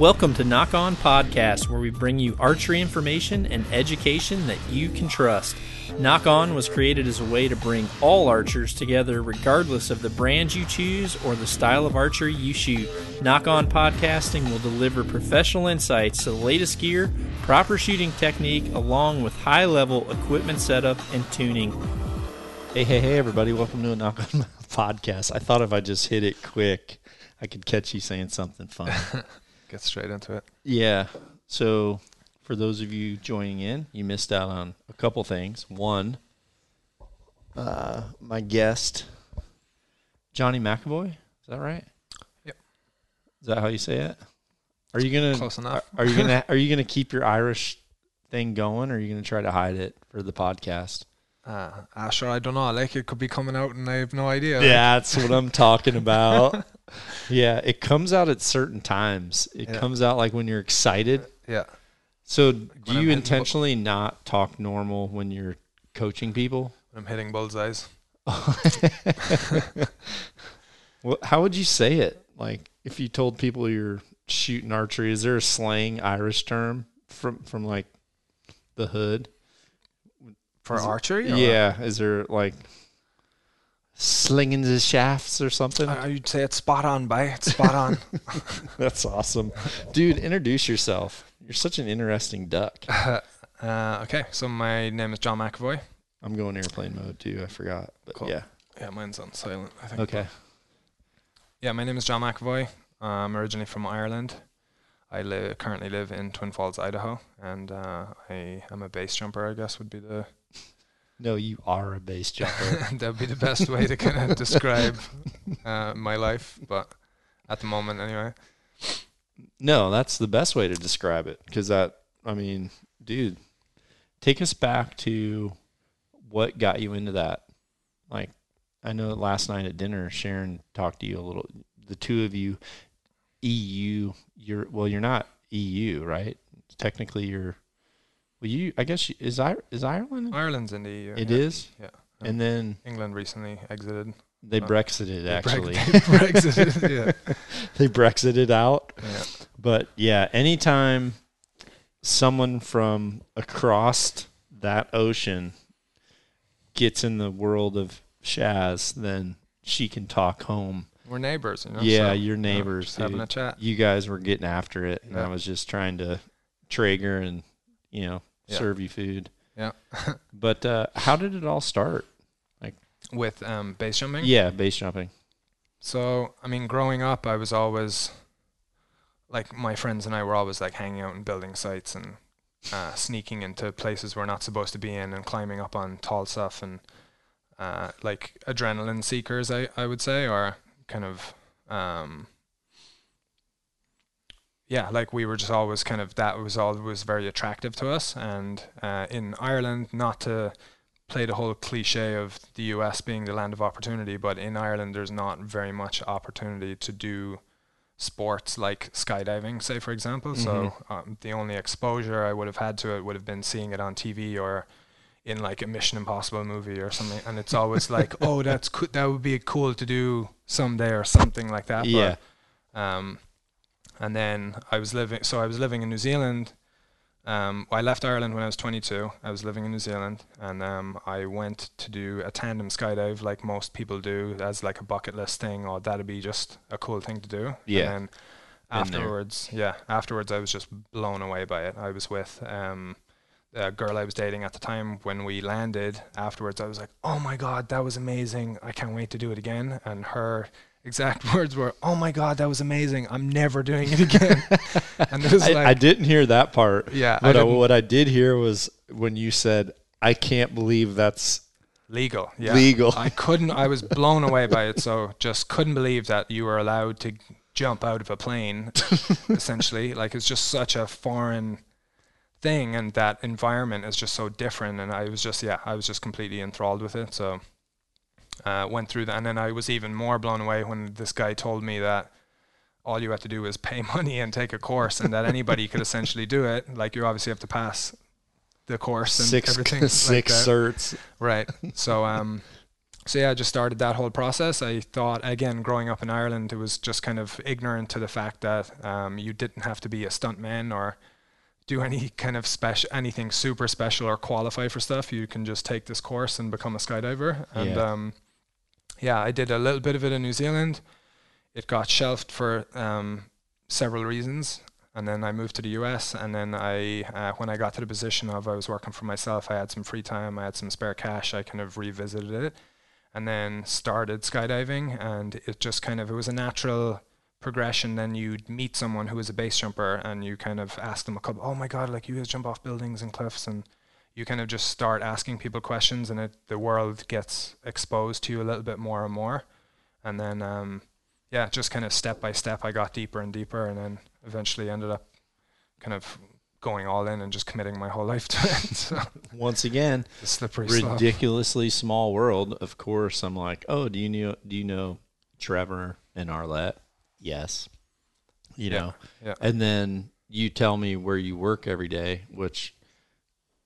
Welcome to Nock On Podcast, where we bring you archery information and education that you can trust. Nock On was created as a way to bring all archers together, regardless of the brand you choose or the style of archery you shoot. Nock On Podcasting will deliver professional insights to the latest gear, proper shooting technique, along with high level equipment setup and tuning. Hey, hey, hey, everybody. Welcome to a Nock On Podcast. I thought if I just hit it quick, I could catch you saying something fun. Get straight into it. yeah. So, for those of you joining in, you missed out on a couple things. One, uh, my guest, Johnny McAvoy. Is that right? Yep. Is that how you say it? Are you gonna Close enough. Are, are you gonna Are you gonna keep your Irish thing going, or are you gonna try to hide it for the podcast? Uh, ah, sure, I don't know. Like it could be coming out, and I have no idea. Yeah, that's what I'm talking about. yeah, it comes out at certain times. It Yeah. comes out like when you're excited. yeah. So, do when you hitting bu- intentionally not talk normal when you're coaching people? I'm hitting bullseyes. Well, how would you say it? Like, if you told people you're shooting archery, is there a slang Irish term from from like the hood? For Is it- archery? or- Yeah, is there like slinging the shafts or something? I, I'd say it's spot on, by it's spot on. That's awesome, dude. Introduce yourself. You're such an interesting duck. uh, okay, so my name is John McAvoy. I'm going airplane mode too. I forgot, but Cool. yeah. Yeah, mine's on silent. I think. Okay. Yeah, my name is John McAvoy. I'm originally from Ireland. I live currently live in Twin Falls, Idaho, and uh, I am a base jumper. I guess would be the No, you are a base jumper. that would be the best way to kind of describe uh, my life. But at the moment, anyway. no, that's the best way to describe it because that. I mean, dude, take us back to what got you into that. Like, I know last night at dinner, Sharon talked to you a little. The two of you, EU. You're well. You're not EU, right? Technically, you're. Well, you. I guess you- is I is Ireland. Ireland's in the EU. It yeah. is. Yeah. And then England recently exited. they Brexited They actually. they Brexited, yeah. they Brexited out. yeah. But yeah, anytime someone from across that ocean gets in the world of Shaz, then she can talk home. We're neighbors, you know. yeah, so, your neighbors. just having a chat. You guys were getting after it, and I was just trying to Traeger and you know Yeah. serve you food. Yeah. But uh, how did it all start? Like with um, base jumping. Yeah, base jumping. So I mean, growing up, I was always like my friends and I were always like hanging out and building sites and uh, sneaking into places we're not supposed to be in and climbing up on tall stuff and uh, like adrenaline seekers, I I would say, or kind of um, yeah, like we were just always kind of that was always very attractive to us. And uh, in Ireland, not to play the whole cliche of the US being the land of opportunity, but in Ireland, there's not very much opportunity to do sports like skydiving, say, for example. So um, the only exposure I would have had to it would have been seeing it on TV or in like a Mission Impossible movie or something. And it's always like, oh, that's co- that would be cool to do someday or something like that. Yeah. But, um, and then I was living. So I was living in New Zealand. Um, I left Ireland when I was 22. I was living in New Zealand, and um, I went to do a tandem skydive, like most people do, as like a bucket list thing. Or that'd be just a cool thing to do. Yeah. And then afterwards, yeah, afterwards I was just blown away by it. I was with um, a girl I was dating at the time. When we landed, afterwards I was like, "Oh my god, that was amazing! I can't wait to do it again." And her exact words were, "Oh my god, that was amazing! I'm never doing it again." and it was I, like, I didn't hear that part. yeah, I What I, didn't- what I did hear was when you said, "I can't believe that's legal. Yeah, legal." I couldn't. I was blown away by it. So just couldn't believe that you were allowed to jump out of a plane. essentially, like it's just such a foreign thing, and that environment is just so different. And I was just, yeah, I was just completely enthralled with it. So uh, went through that, and then I was even more blown away when this guy told me that all you had to do is pay money and take a course, and that anybody could essentially do it. Like you obviously have to pass the course and six everything. like six that. certs. Right. So um so yeah, I just started that whole process. I thought again, growing up in Ireland, it was just kind of ignorant to the fact that um, you didn't have to be a stuntman or do any kind of special anything super special or qualify for stuff. You can just take this course and become a skydiver. And Yeah. um, yeah, I did a little bit of it in New Zealand. It got shelved for um, several reasons, and then I moved to the US. And then I, uh, when I got to the position of I was working for myself, I had some free time, I had some spare cash. I kind of revisited it, and then started skydiving. And it just kind of it was a natural progression. Then you'd meet someone who was a base jumper, and you kind of ask them a couple. Oh my god, like you guys jump off buildings and cliffs and you kind of just start asking people questions and it, the world gets exposed to you a little bit more and more and then um, yeah just kind of step by step i got deeper and deeper and then eventually ended up kind of going all in and just committing my whole life to it so Once again, the slippery slope ridiculously small world. Of course, I'm like, oh, do you know? Do you know Trevor and Arlette? Yes. You Yeah, know, yeah. and then you tell me where you work every day, which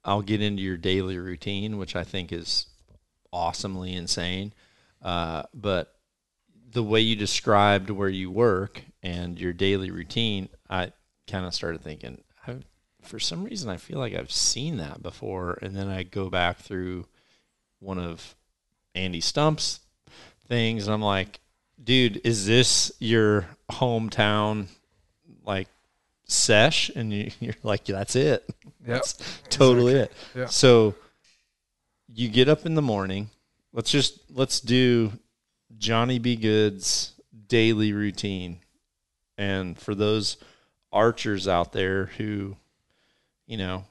I'll get into your daily routine, which I think is awesomely insane. Uh, but the way you described where you work and your daily routine, I kind of started thinking, I, for some reason, I feel like I've seen that before. And then I go back through one of Andy Stumpf's things, and I'm like, dude, is this your hometown like sesh? And you, you're like, that's it. That's totally it. Yeah. So you get up in the morning. Let's just let's do Johnny B. Good's daily routine. And for those archers out there who, you know,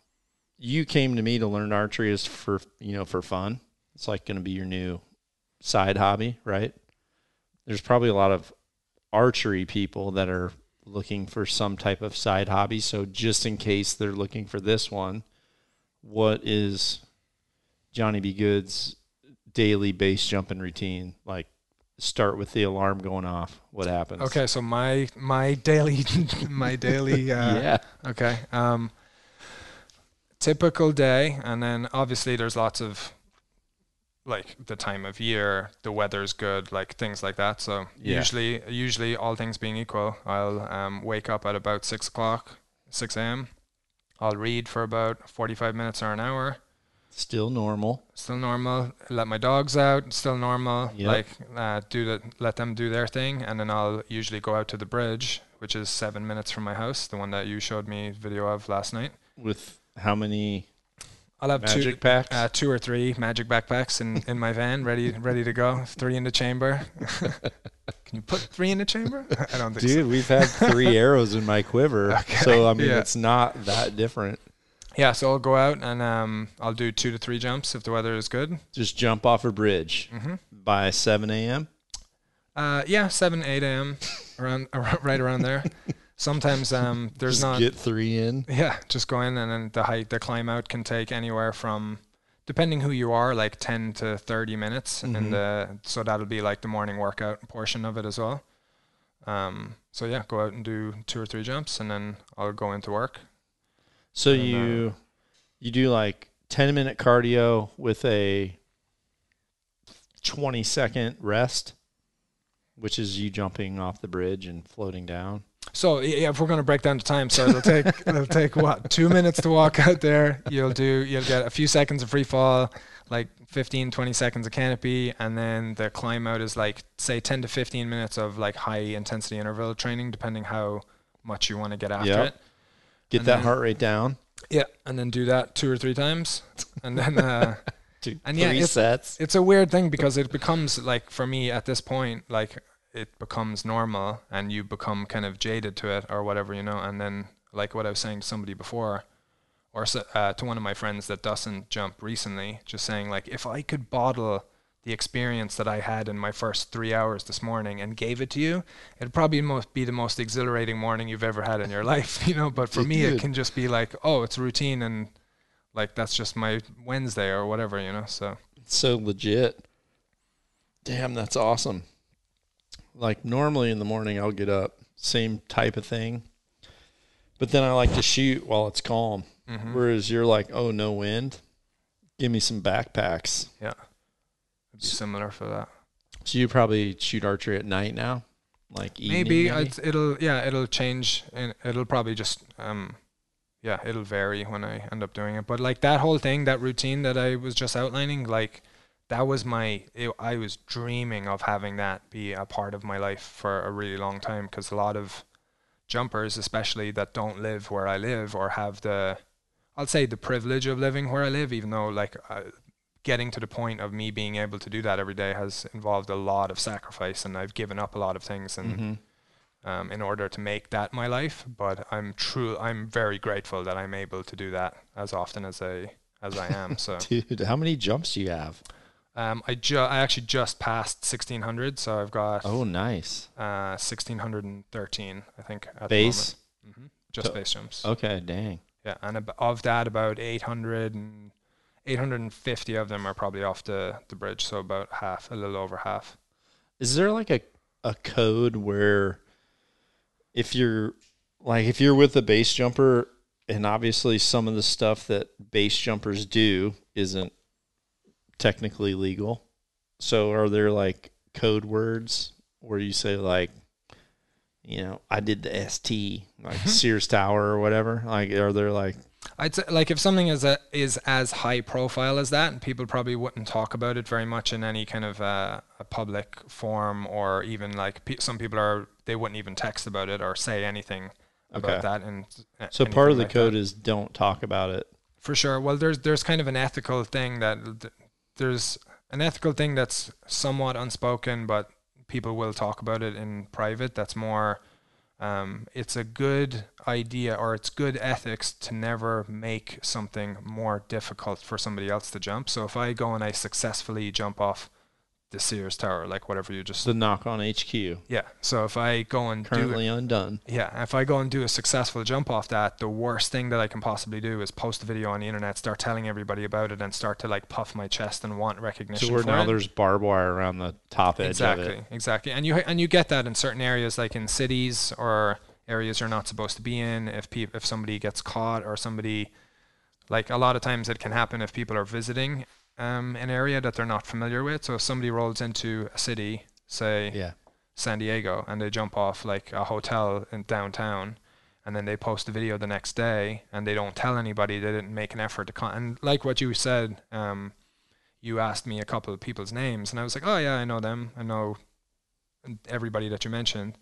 you came to me to learn archery is for you know for fun. It's like going to be your new side hobby, right? There's probably a lot of archery people that are looking for some type of side hobby. So just in case they're looking for this one, what is Johnny B. Good's daily base jumping routine? Like start with the alarm going off. What happens? okay so my my daily my daily uh, yeah. Okay. Um, typical day, and then obviously there's lots of like the time of year, the weather's good, like things like that. So Yeah. usually, usually all things being equal, I'll um, wake up at about six o'clock, six a.m. I'll read for about forty-five minutes or an hour. Still normal. Still normal. Let my dogs out. Still normal. Yep. Like uh, do the let them do their thing, and then I'll usually go out to the bridge, which is seven minutes from my house, the one that you showed me video of last night. With how many I'll have two, packs? uh, two or three magic backpacks in, in my van, ready ready to go. Three in the chamber. Can you put three in the chamber? I don't think so. Dude, we've had three arrows in my quiver. Okay. So I mean Yeah. it's not that different. Yeah, so I'll go out and um, I'll do two to three jumps if the weather is good. Just jump off a bridge Mm-hmm. by seven AM. Uh, yeah, seven, eight a.m. around, around right around there. Sometimes um, there's not get three in. Yeah, just go in and then the height, the climb out can take anywhere from, depending who you are, like 10 to 30 minutes. Mhm. And uh, so that'll be like the morning workout portion of it as well. Um, so yeah, go out and do two or three jumps and then I'll go into work. So And, uh, you you do like ten minute cardio with a twenty second rest, which is you jumping off the bridge and floating down. So yeah, if we're gonna break down the time, so it'll take it'll take what two minutes to walk out there. You'll do you'll get a few seconds of free fall, like 15, 20 seconds of canopy, and then the climb out is like say ten to fifteen minutes of like high intensity interval training, depending how much you want to get after Yep. it. Get And that then- heart rate down. Yeah, and then do that two or three times, and then uh, Do And yeah, it's- it's a weird thing because it becomes like for me at this point like it becomes normal and you become kind of jaded to it or whatever you know and then like what i was saying to somebody before or s- uh, to one of my friends that doesn't jump recently just saying like if i could bottle the experience that i had in my first three hours this morning and gave it to you it'd probably most be the most exhilarating morning you've ever had in your life you know but for me it can just be like oh it's routine and like that's just my wednesday or whatever you know so It's so legit. Damn, that's awesome. Like normally in the morning I'll get up, same type of thing. But then I like to shoot while it's calm. Mhm. Whereas you're like, oh no wind. Give me some backpacks. Yeah. it'd be similar for that. So you probably shoot archery at night now, like evening, maybe, maybe? It'll yeah it'll change and it'll probably just um yeah it'll vary when I end up doing it. But like that whole thing, that routine that I was just outlining, like that was my it, I was dreaming of having that be a part of my life for a really long time because a lot of jumpers especially that don't live where I live or have the I'll say the privilege of living where I live even though like uh, getting to the point of me being able to do that every day has involved a lot of sacrifice and I've given up a lot of things and Mhm. um, in order to make that my life but I'm true I'm very grateful that I'm able to do that as often as I as I am so Dude, how many jumps do you have? Um, I ju- I actually just passed 1600 so I've got Oh, nice. uh, 1613 I think at Base. the moment. hmm just So- base jumps Okay, dang. yeah and ab- of that about 800 and 850 of them are probably off the, the bridge so about half a little over half Is there like a a code where if you're like if you're with a base jumper and obviously some of the stuff that base jumpers do isn't technically legal. So are there like code words where you say like you know, I did the ST, like Sears Tower or whatever? Like are there like I'd say like if something is a, is as high profile as that, and people probably wouldn't talk about it very much in any kind of uh, a public forum, or even like pe- some people are they wouldn't even text about it or say anything about Okay. that. And uh, so part of the like code that. is don't talk about it. for sure. Well, there's there's kind of an ethical thing that th- there's an ethical thing that's somewhat unspoken, but people will talk about it in private. That's more. Um, it's a good idea or it's good ethics to never make something more difficult for somebody else to jump. So if I go and I successfully jump off the Sears Tower, like whatever you just The Nock On HQ. yeah. So if I go and do Currently undone. yeah, if I go and do a successful jump off that, the worst thing that I can possibly do is post a video on the internet, start telling everybody about it, and start to like puff my chest and want recognition. So where now it. there's barbed wire around the top edge exactly, of it. exactly, and you and you get that in certain areas, like in cities or areas you're not supposed to be in. If peop if somebody gets caught or somebody, like a lot of times it can happen if people are visiting um, an area that they're not familiar with. So if somebody rolls into a city, say Yeah. San Diego and they jump off like a hotel in downtown and then they post a video the next day and they don't tell anybody they didn't make an effort to con- and like what you said um you asked me a couple of people's names and I was like oh yeah I know them I know everybody that you mentioned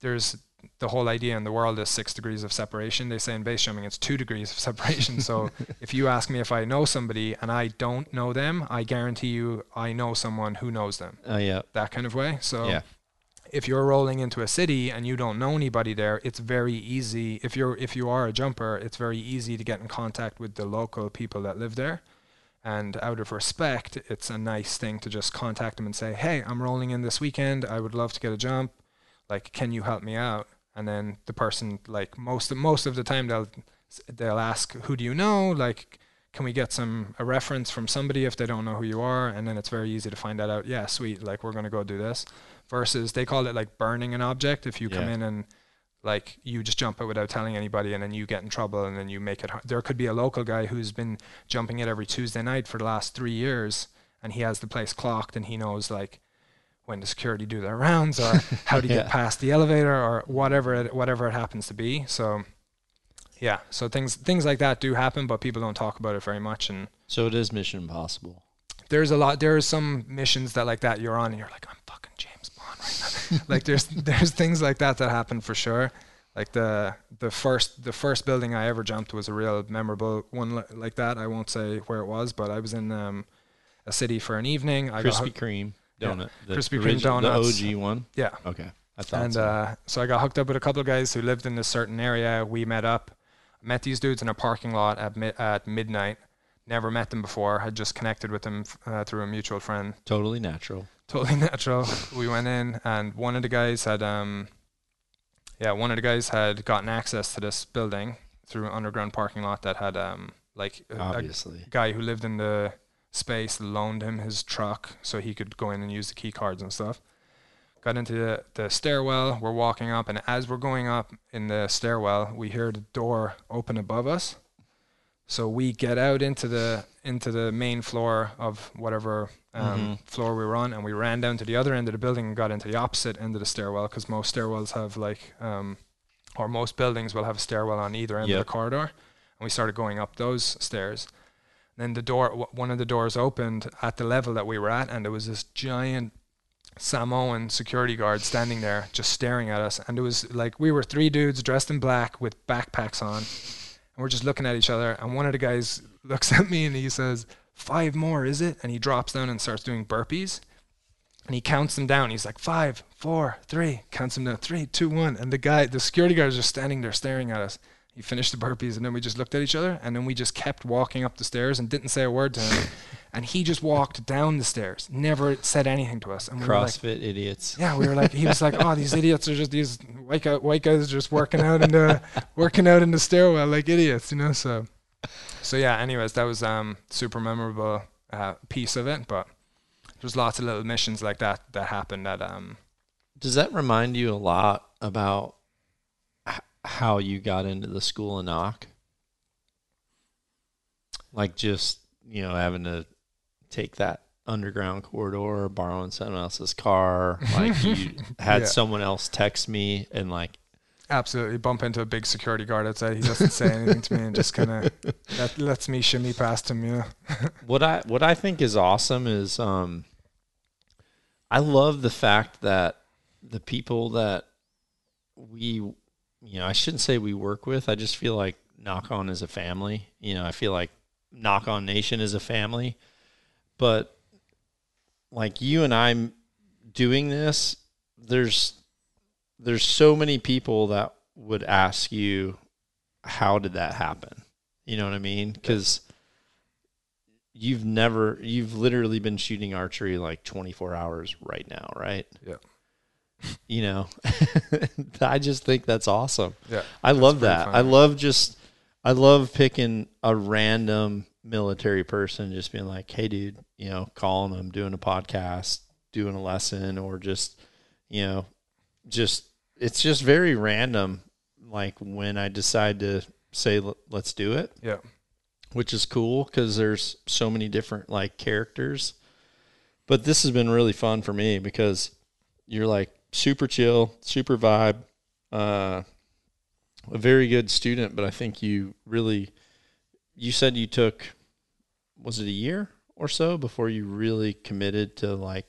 there's the whole idea in the world is six degrees of separation they say in base jumping it's two degrees of separation so if you ask me if I know somebody and I don't know them I guarantee you I know someone who knows them Oh yeah. that kind of way so Yeah. if you're rolling into a city and you don't know anybody there, it's very easy. If you're if you are a jumper, it's very easy to get in contact with the local people that live there. And out of respect, it's a nice thing to just contact them and say, "Hey, I'm rolling in this weekend. I would love to get a jump. Like, can you help me out?" And then the person, like most most of the time, they'll they'll ask, "Who do you know?" Like, can we get some a reference from somebody if they don't know who you are? And then it's very easy to find that out. Yeah, sweet. Like, we're gonna go do this versus they call it like burning an object if you come in and like you just jump it without telling anybody and then you get in trouble and then you make it har- there could be a local guy who's been jumping it every Tuesday night for the last 3 years and he has the place clocked and he knows like when the security do their rounds or how to Yeah. get past the elevator or whatever it, whatever it happens to be so yeah so things things like that do happen but people don't talk about it very much and So it is Mission Impossible. there's a lot there are some missions that like that you're on and you're like i'm fucking james bond right now like there's there's things like that that happen for sure like the the first the first building i ever jumped was a real memorable one like that i won't say where it was but i was in um, a city for an evening i got Krispy Kreme. Donut. The Krispy Kreme donuts. The OG one. yeah Okay. I thought and so. uh, so I got hooked up with a couple of guys who lived in this certain area. We met up, met these dudes in a parking lot at mi- at midnight. Never met them before. Had just connected with them uh, through a mutual friend. totally natural. totally natural. we went in, and one of the guys had, um, yeah, one of the guys had gotten access to this building through an underground parking lot that had, um, like a, a Obviously. guy who lived in the space loaned him his truck so he could go in and use the key cards and stuff. Got into the, the stairwell. We're walking up, and as we're going up in the stairwell, we hear the door open above us. So we get out into the into the main floor of whatever um, Mhm. floor we were on, and we ran down to the other end of the building and got into the opposite end of the stairwell because most stairwells have like, um, or most buildings will have a stairwell on either end Yep. of the corridor. And we started going up those stairs. Then the door, one of the doors opened at the level that we were at, and there was this giant Samoan security guard standing there just staring at us. And it was like we were three dudes dressed in black with backpacks on, and we're just looking at each other. And one of the guys looks at me and he says, Five more, is it? And he drops down and starts doing burpees. And he counts them down. He's like, Five, four, three. Counts them down. Three, two, one. And the guy, the security guard is just standing there staring at us. He finished the burpees and then we just looked at each other and then we just kept walking up the stairs and didn't say a word to him. and he just walked down the stairs, never said anything to us. And we were like, CrossFit idiots. yeah, we were like, he was like, oh, these idiots are just these white guy, white guys just working out in the working out in the stairwell like idiots, you know. So, so yeah. Anyways, that was um super memorable uh, piece of it, but there's lots of little missions like that that happened that um Does that remind you a lot about how you got into the school of knock? Like just, you know, having to take that underground corridor, borrowing someone else's car. Like you had Yeah. someone else text me and like, absolutely bump into a big security guard outside. He doesn't say anything to me and just kind of that lets me shimmy past him. Yeah. what I what I think is awesome is um I love the fact that the people that we you know, I shouldn't say we work with. I just feel like Nock On is a family. You know, I feel like Nock On Nation is a family. But like you and I'm doing this, there's there's so many people that would ask you how did that happen? You know what I mean? Cuz you've never you've literally been shooting archery like 24 hours right now, right? Yeah. You know. I just think that's awesome. Yeah. I love that. fun. I love just I love picking a random military person just being like, "Hey dude, you know, calling them, doing a podcast, doing a lesson or just, you know, just it's just very random like when I decide to say "Let- let's do it, Yeah. which is cool cuz there's so many different like characters. But this has been really fun for me because you're like super chill, super vibe, uh, a very good student. But I think you really, you said you took, was it a year or so before you really committed to like,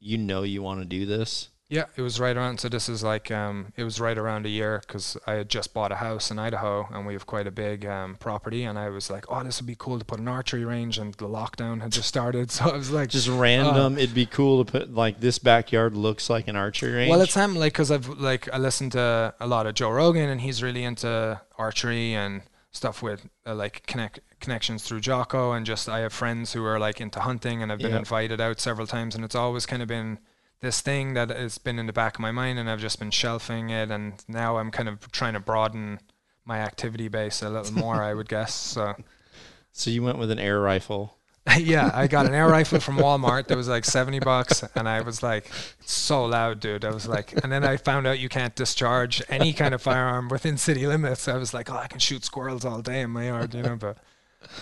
you know, you want to do this. Yeah, it was right around. So this is like um, it was right around a year because I had just bought a house in Idaho and we have quite a big um, property. And I was like, oh, this would be cool to put an archery range. And the lockdown had just started, so I was like, Just random. it'd be cool to put like this backyard looks like an archery range. Well, it's him, like, because I've like I listened to a lot of Joe Rogan, and he's really into archery and stuff with uh, like connect connections through Jocko, and just I have friends who are like into hunting, and I've been Yep. invited out several times, and it's always kind of been this thing that has been in the back of my mind, and I've just been shelving it, and now I'm kind of trying to broaden my activity base a little more, I would guess. So. so you went with an air rifle. yeah, I got an air rifle from Walmart that was like 70 bucks and I was like it's so loud, dude. I was like and then I found out you can't discharge any kind of firearm within city limits. I was like, "Oh, I can shoot squirrels all day in my yard," you know, but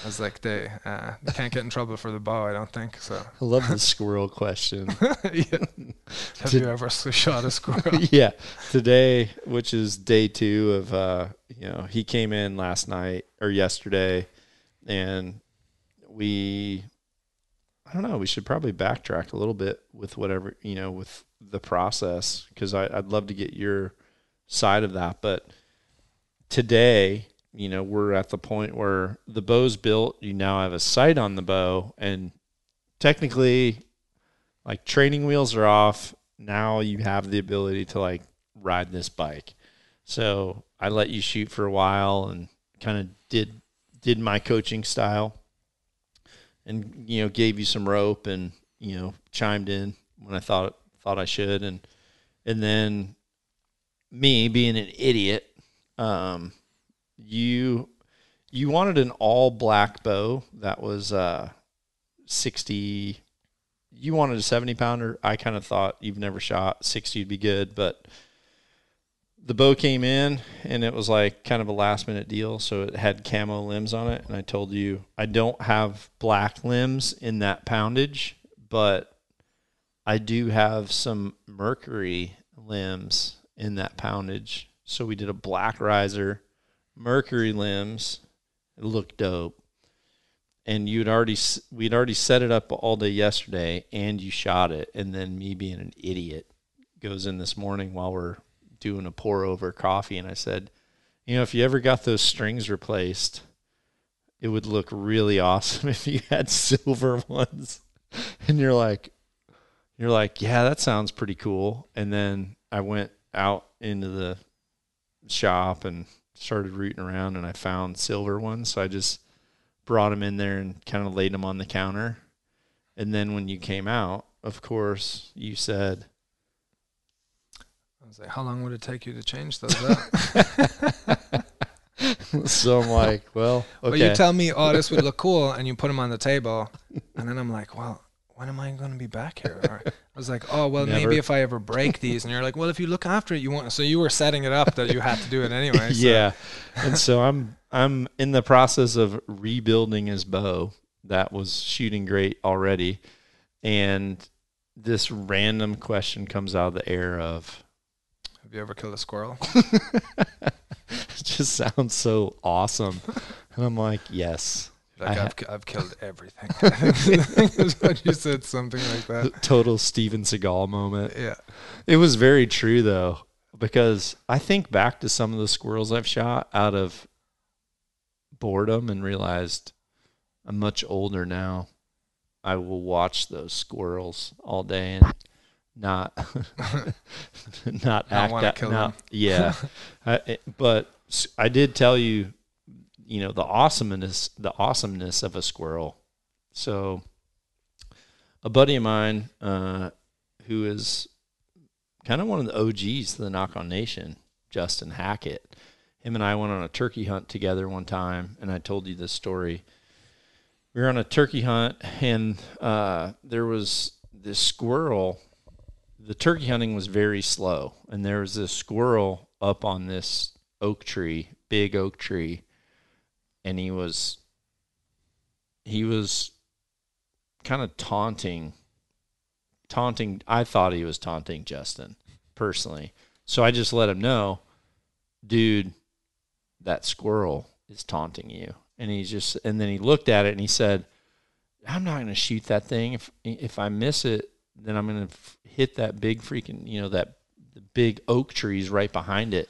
I was like, they uh, they can't get in trouble for the bow, I don't think. So, I love the squirrel question. yeah. Have Did- you ever shot a squirrel? yeah. Today, which is day two of uh, you know, he came in last night or yesterday and we I don't know, we should probably backtrack a little bit with whatever, you know, with the process because I'd love to get your side of that. But today, you know, we're at the point where the bow's built, you now have a sight on the bow, and technically, like training wheels are off. Now you have the ability to like ride this bike. So I let you shoot for a while and kind of did did my coaching style and you know gave you some rope and you know chimed in when I thought thought I should and and then me being an idiot um you you wanted an all black bow that was uh 60 you wanted a 70 pounder. I kind of thought you've never shot 60 would be good but the bow came in and it was like kind of a last minute deal. So it had camo limbs on it. And i told you i don't have black limbs in that poundage but I do have some mercury limbs in that poundage. So we did a black riser, mercury limbs. It looked dope. And you'd already we'd already set it up all day yesterday, and you shot it. And then me being an idiot goes in this morning while we're doing a pour over coffee, and I said, you know, if you ever got those strings replaced, it would look really awesome if you had silver ones. And you're like, you're like, yeah, that sounds pretty cool. And then I went out into the shop and started rooting around and I found silver ones. So I just brought them in there and kind of laid them on the counter. And then when you came out, of course, you said, I was like, how long would it take you to change those up? so I'm like, well, okay. Well, you tell me, oh, this would look cool, and you put them on the table, and then I'm like, well, when am I going to be back here? Or I was like, oh, well, Never. maybe if I ever break these, and you're like, well, if you look after it, you won't. So you were setting it up that you had to do it anyway. So. yeah, and so I'm I'm in the process of rebuilding his bow that was shooting great already, and this random question comes out of the air of, Have you ever killed a squirrel? it just sounds so awesome, and I'm like, yes. Like I I've, ki- I've killed everything. You said, something like that. Total Steven Seagal moment. Yeah. It was very true though, because I think back to some of the squirrels I've shot out of boredom and realized I'm much older now. I will watch those squirrels all day and not not act out. not- yeah, I, but I did tell you, you know, the awesomeness the awesomeness of a squirrel. So, a buddy of mine uh, who is kind of one of the OGs to the Nock On Nation, Justin Hackett. Him and I went on a turkey hunt together one time, and I told you this story. We were on a turkey hunt, and uh, there was this squirrel. The turkey hunting was very slow, and there was this squirrel up on this oak tree, big oak tree, and he was he was kind of taunting taunting I thought he was taunting Justin personally. So I just let him know, dude, that squirrel is taunting you. And he's just and then he looked at it and he said, I'm not going to shoot that thing if if I miss it, then I'm going to hit that big freaking, you know, that the big oak trees right behind it.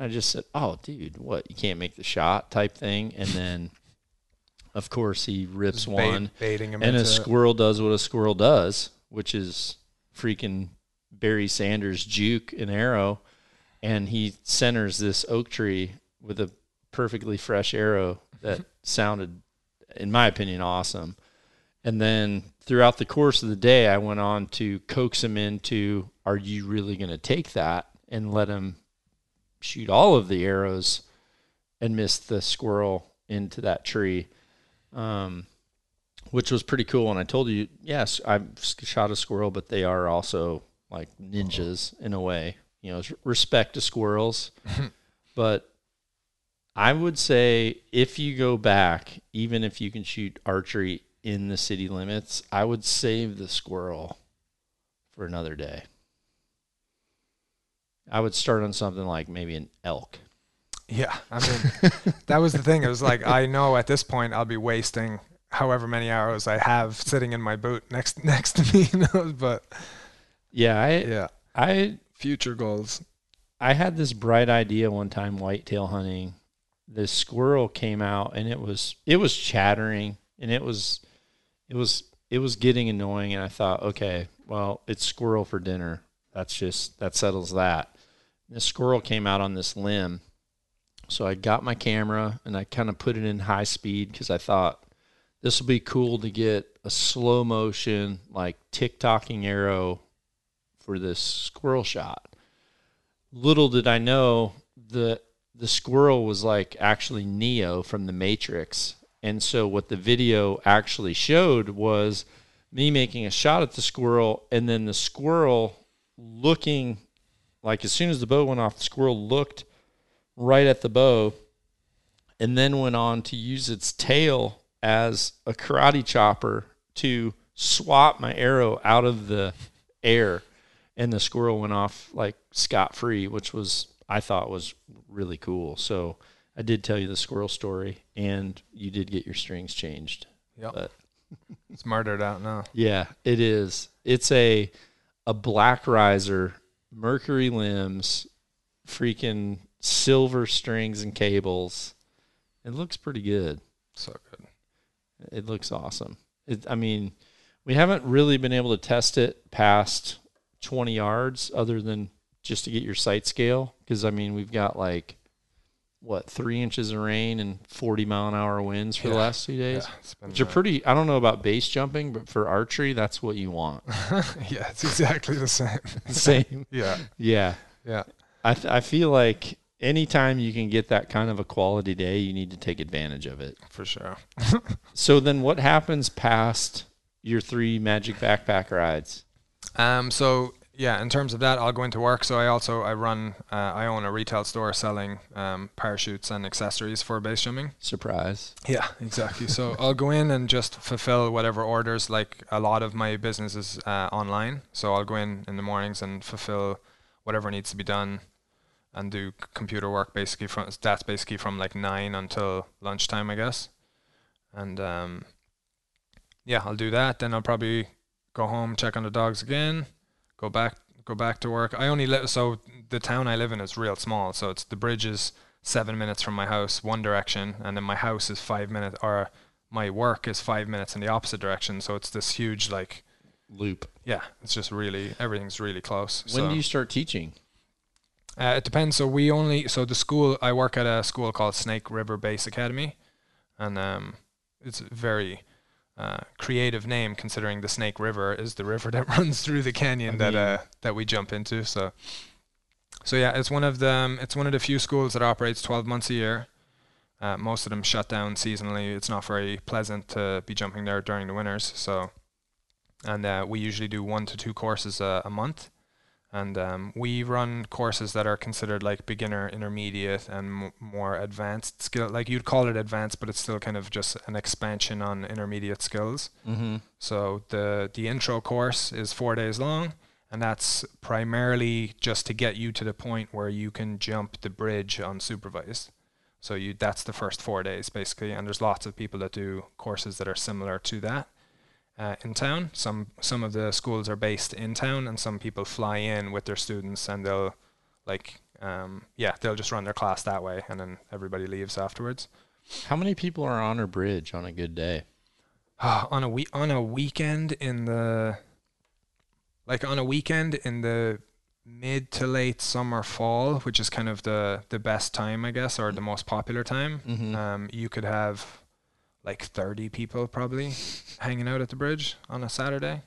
I just said, "Oh, dude, what? You can't make the shot type thing." And then of course he rips bait- one baiting him and a into it. squirrel does what a squirrel does, which is freaking Barry Sanders juke an arrow, and he centers this oak tree with a perfectly fresh arrow that mm-hmm. sounded, in my opinion, awesome. And then throughout the course of the day, I went on to coax him into, "Are you really going to take that?" and let him shoot all of the arrows and miss the squirrel into that tree. Um, which was pretty cool. And I told you, yes, I've shot a squirrel, but they are also like ninjas in a way. You know, respect to squirrels. but I would say if you go back, even if you can shoot archery in the city limits, I would save the squirrel for another day. I would start on something like maybe an elk. Yeah, I mean, that was the thing. It was like I know at this point I'll be wasting however many arrows I have sitting in my boot next next to me. You know? But Yeah, I yeah, I future goals. I had this bright idea one time whitetail hunting. This squirrel came out and it was it was chattering and it was it was it was getting annoying and I thought, okay, well, it's squirrel for dinner. That's just that settles that. The squirrel came out on this limb. So I got my camera and I kind of put it in high speed because I thought this will be cool to get a slow motion, like tick tocking arrow for this squirrel shot little did I know the the squirrel was like actually Neo from the Matrix. And so what the video actually showed was me making a shot at the squirrel and then the squirrel looking like as soon as the bow went off, the squirrel looked right at the bow and then went on to use its tail as a karate chopper to swap my arrow out of the air, and the squirrel went off like scot free, which was I thought was really cool. So I did tell you the squirrel story, and you did get your strings changed. Yep. But It's murdered out now. yeah, it is. It's a a black riser, mercury limbs, freaking silver strings and cables. It looks pretty good. So good. It looks awesome. It, I mean, we haven't really been able to test it past 20 yards other than just to get your sight scale. Because, I mean, we've got like, what, three inches of rain and 40 mile an hour winds for the last two days? Yeah, Which are pretty, I don't know about base jumping, but for archery, that's what you want. yeah, it's exactly the same. Same. yeah, Yeah. yeah, I, th- I feel like anytime you can get that kind of a quality day, you need to take advantage of it. for sure. So then what happens past your three magic backpack rides? Um, so yeah, in terms of that, I'll go into work. So I also I run uh, I own a retail store selling um, parachutes and accessories for base jumping. Surprise. Yeah, exactly. so I'll go in and just fulfill whatever orders. Like a lot of my business is uh, online, so I'll go in in the mornings and fulfill whatever needs to be done, and do c- computer work basically from that's basically from like nine until lunchtime, I guess. And um, yeah, I'll do that. Then I'll probably go home, check on the dogs again, go back go back to work. I only live so the town I live in is real small, so it's the bridge is seven minutes from my house one direction, and then my house is five minutes, or my work is five minutes in the opposite direction. So it's this huge like Loop. yeah, it's just really everything's really close. When so. do you start teaching? Uh, it depends. So we only so the school I work at a school called Snake River Base Academy, and um, it's very uh, creative name considering the Snake River is the river that runs through the canyon I that mean- uh, that we jump into. So, so yeah, it's one of the um, it's one of the few schools that operates 12 months a year. Uh, most of them shut down seasonally. It's not very pleasant to be jumping there during the winters. So, and uh, we usually do one to two courses a, a month and um, we run courses that are considered like beginner, intermediate, and m- more advanced skill. Like you'd call it advanced, but it's still kind of just an expansion on intermediate skills. Mm-hmm. So the the intro course is four days long, and that's primarily just to get you to the point where you can jump the bridge unsupervised. So you that's the first four days basically, and there's lots of people that do courses that are similar to that uh, in town. Some some of the schools are based in town, and some people fly in with their students, and they'll like um, yeah they'll just run their class that way, and then everybody leaves afterwards. How many people are on our bridge on a good day? on a week on a weekend in the like on a weekend in the mid to late summer fall which is kind of the the best time i guess or the most popular time Mhm. um you could have like 30 people probably hanging out at the bridge on a saturday.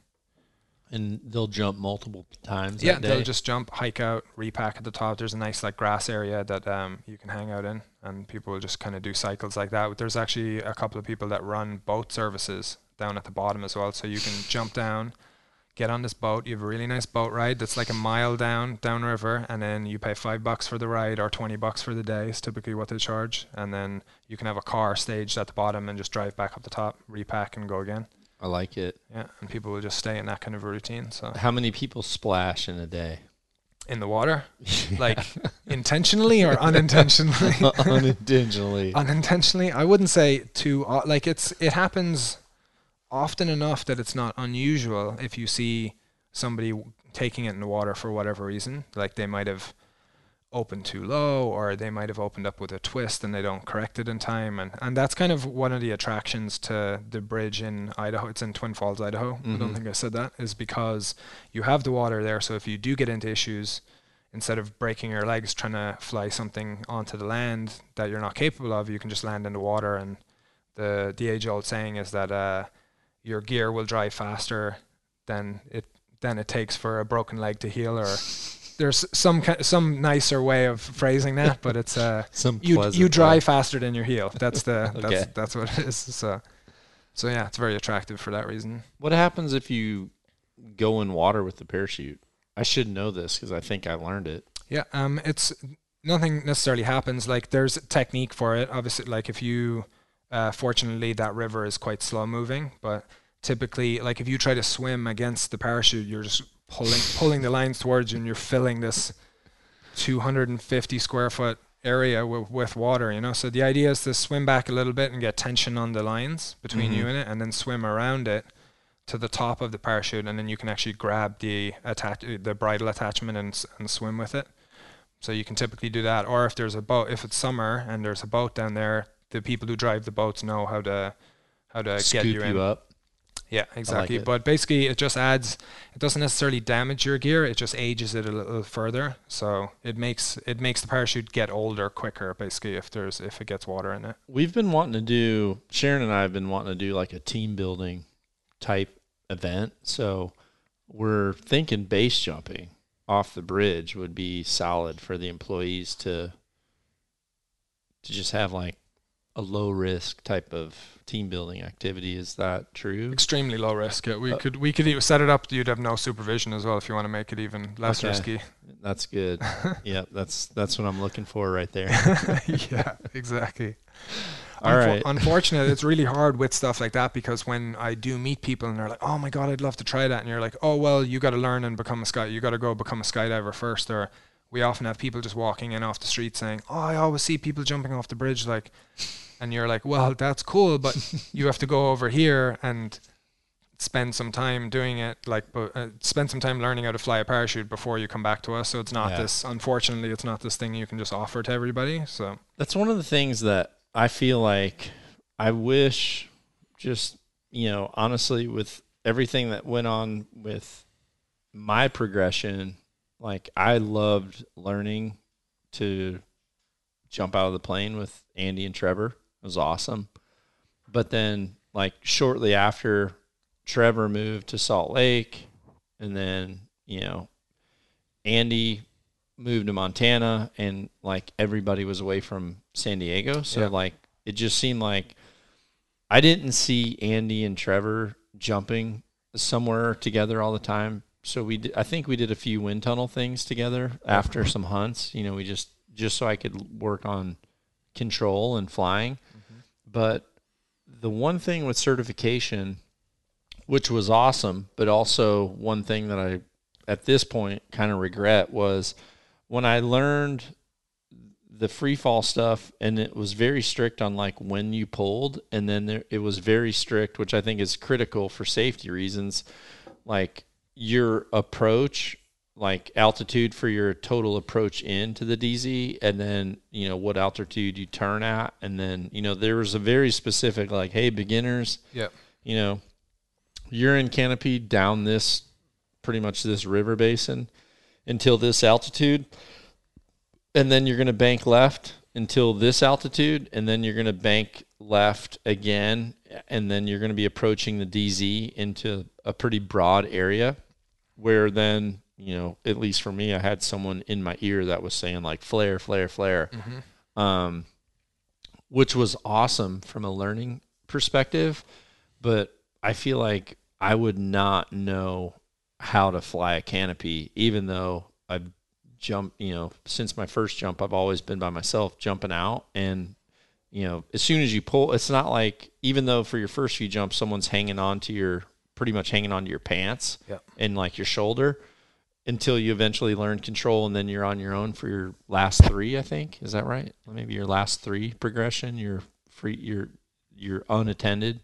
And they'll jump multiple times. yeah they'll just jump hike out repack at the top. There's a nice like grass area that um you can hang out in and people will just kind of do cycles like that. There's actually a couple of people that run boat services down at the bottom as well so you can jump down get on this boat you have a really nice boat ride that's like a mile down downriver and then you pay five bucks for the ride or 20 bucks for the day is typically what they charge and then you can have a car staged at the bottom and just drive back up the top repack and go again I like it. yeah and people will just stay in that kind of a routine so How many people splash in a day? in the water like intentionally or unintentionally Unintentionally. unintentionally i wouldn't say too o- like it's it happens often enough that it's not unusual if you see somebody w- taking it in the water for whatever reason like they might have opened too low or they might have opened up with a twist and they don't correct it in time. And and that's kind of one of the attractions to the bridge in Idaho. It's in Twin Falls Idaho. I don't Mhm. think I said that is because you have the water there. So if you do get into issues instead of breaking your legs trying to fly something onto the land that you're not capable of you can just land in the water. And the the age old saying is that uh, your gear will dry faster than it than it takes for a broken leg to heal or there's some ki- some nicer way of phrasing that but it's uh Some you you dry way. faster than your heel that's the that's Okay. that's what it is so so yeah it's very attractive for that reason What happens if you go in water with the parachute? I should know this because I think I learned it. Yeah, um, it's nothing necessarily happens. Like there's a technique for it. Obviously, like if you, uh, fortunately, that river is quite slow moving, but typically like if you try to swim against the parachute, you're just pulling pulling the lines towards you, and you're filling this 250 square foot area with, with water. You know, so the idea is to swim back a little bit and get tension on the lines between Mhm. you and it, and then swim around it to the top of the parachute, and then you can actually grab the attach the bridle attachment and and swim with it. So you can typically do that, or if there's a boat, if it's summer and there's a boat down there, the people who drive the boats know how to how to Scoop get you in. up. Yeah, exactly. it. But basically, it just adds. It doesn't necessarily damage your gear. It just ages it a little further. So it makes it makes the parachute get older quicker. Basically, if there's if it gets water in it. We've been wanting to do Sharon and I have been wanting to do like a team building type event. So we're thinking base jumping off the bridge would be solid for the employees to to just have like a low risk type of team building activity. Is that true? Extremely low risk. Yeah, we Uh, could we could even set it up. You'd have no supervision as well if you want to make it even less Okay. risky. That's good. yeah, that's that's what I'm looking for right there. yeah, exactly. All Unfor- right. Unfortunately, it's really hard with stuff like that because when I do meet people and they're like, "Oh my god, I'd love to try that," and you're like, "Oh well, you got to learn and become a sky. You got to go become a skydiver first. Or we often have people just walking in off the street saying, "Oh, I always see people jumping off the bridge," like, and you're like, "Well, that's cool, but you have to go over here and." spend some time doing it like uh, spend some time learning how to fly a parachute before you come back to us so it's not Yeah. this unfortunately it's not this thing you can just offer to everybody so That's one of the things that I feel like I wish just, you know, honestly, with everything that went on with my progression, like I loved learning to jump out of the plane with Andy and Trevor. It was awesome. But then, like, shortly after Trevor moved to Salt Lake, and then, you know, Andy moved to Montana and like everybody was away from San Diego. So Yeah. like it just seemed like I didn't see Andy and Trevor jumping somewhere together all the time. So we did, I think we did a few wind tunnel things together after some hunts. You know, we just just so I could work on control and flying. But the one thing with certification which was awesome, but also one thing that I at this point kind of regret was when I learned the free fall stuff and it was very strict on like when you pulled and then there, it was very strict which I think is critical for safety reasons. Like your approach like altitude for your total approach into the DZ and then you know what altitude you turn at and then you know there was a very specific like hey beginners yeah you know you're in canopy down this pretty much this river basin until this altitude and then you're going to bank left until this altitude and then you're going to bank left again and then you're going to be approaching the DZ into a pretty broad area where then you know at least for me I had someone in my ear that was saying like flare flare flare Mm-hmm. um, which was awesome from a learning perspective. But I feel like I would not know how to fly a canopy, even though I've jumped, you know, since my first jump, I've always been by myself jumping out. And, you know, as soon as you pull, it's not like, even though for your first few jumps, someone's hanging on to your, pretty much hanging on to your pants Yeah. and like your shoulder until you eventually learn control and then you're on your own for your last three i think. Is that right? Maybe your last three progression you're free you're you're unattended.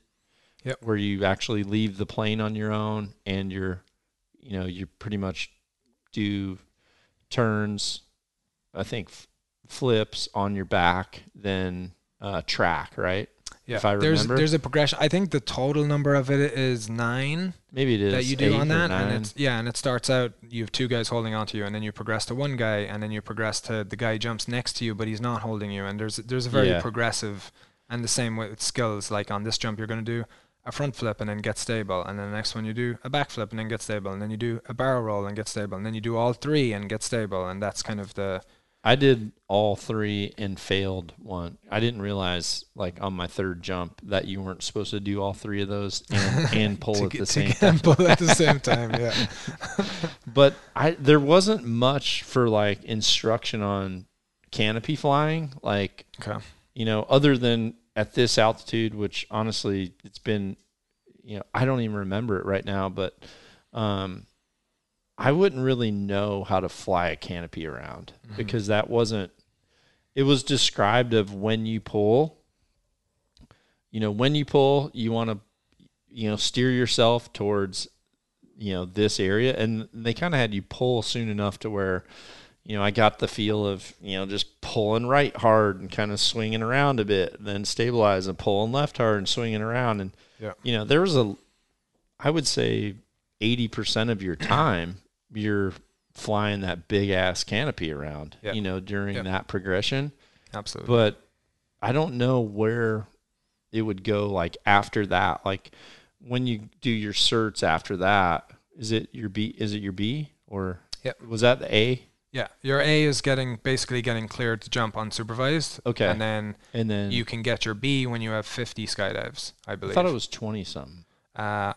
Yep. where you actually leave the plane on your own and you're you know you pretty much do turns i think f- flips on your back then uh, track right Yeah, if I there's remember. there's a progression. I think the total number of it is nine maybe it is that you do on that, nine. and it's yeah, and it starts out you have two guys holding onto you, and then you progress to one guy, and then you progress to the guy jumps next to you, but he's not holding you, and there's there's a very Yeah. progressive, and the same with skills. Like on this jump, you're going to do a front flip and then get stable, and then the next one you do a back flip and then get stable, and then you do a barrel roll and get stable, and then you do all three and get stable, and that's kind of the I did all three and failed one. I didn't realize, like on my third jump, that you weren't supposed to do all three of those and, and pull at get- the same time. pull at the same time. Yeah. But I there wasn't much for like instruction on canopy flying, like Okay. you know, other than at this altitude, which honestly, it's been, you know, I don't even remember it right now, but um, I wouldn't really know how to fly a canopy around Mhm. because that wasn't. It was described of when you pull. You know, when you pull, you want to, you know, steer yourself towards, you know, this area, and they kind of had you pull soon enough to where, you know, I got the feel of, you know, just pulling right hard and kind of swinging around a bit, then stabilize and pulling left hard and swinging around, and Yeah. you know, there was a, I would say, eighty percent of your time you're flying that big ass canopy around, Yeah. you know, during Yeah. that progression. Absolutely. But I don't know where it would go like after that. Like when you do your certs after that, is it your B is it your B or Yep. was that the A? yeah, your A is getting basically getting cleared to jump unsupervised. Okay. And then And then you can get your B when you have 50 skydives, I I believe. thought it was twenty something. Uh,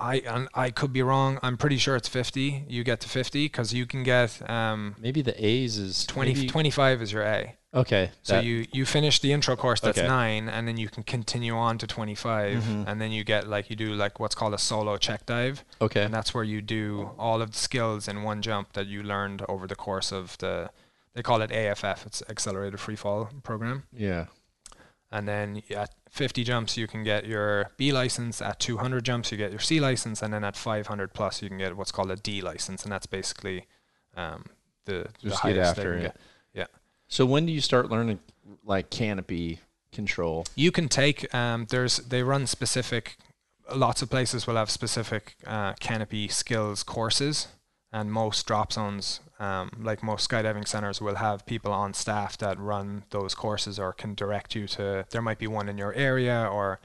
I and I could be wrong. I'm pretty sure it's 50. You get to 50 because you can get um, Maybe the A's is 20, maybe- 25 is your A. Okay. So that- you you finish the intro course that's Okay. nine, and then you can continue on to 25, Mhm. and then you get like you do like what's called a solo check dive, okay. and that's where you do all of the skills in one jump that you learned over the course of the. They call it AFF. It's Accelerated Free Fall Program. Yeah. And then at 50 jumps, you can get your B license. At 200 jumps, you get your C license. And then at 500 plus, you can get what's called a D license. And that's basically um, the, the get highest after it. get. Yeah. So when do you start learning like canopy control? You can take, um, there's, they run specific, lots of places will have specific uh, canopy skills courses. And most drop zones, um, like most skydiving centers, will have people on staff that run those courses or can direct you to. There might be one in your area or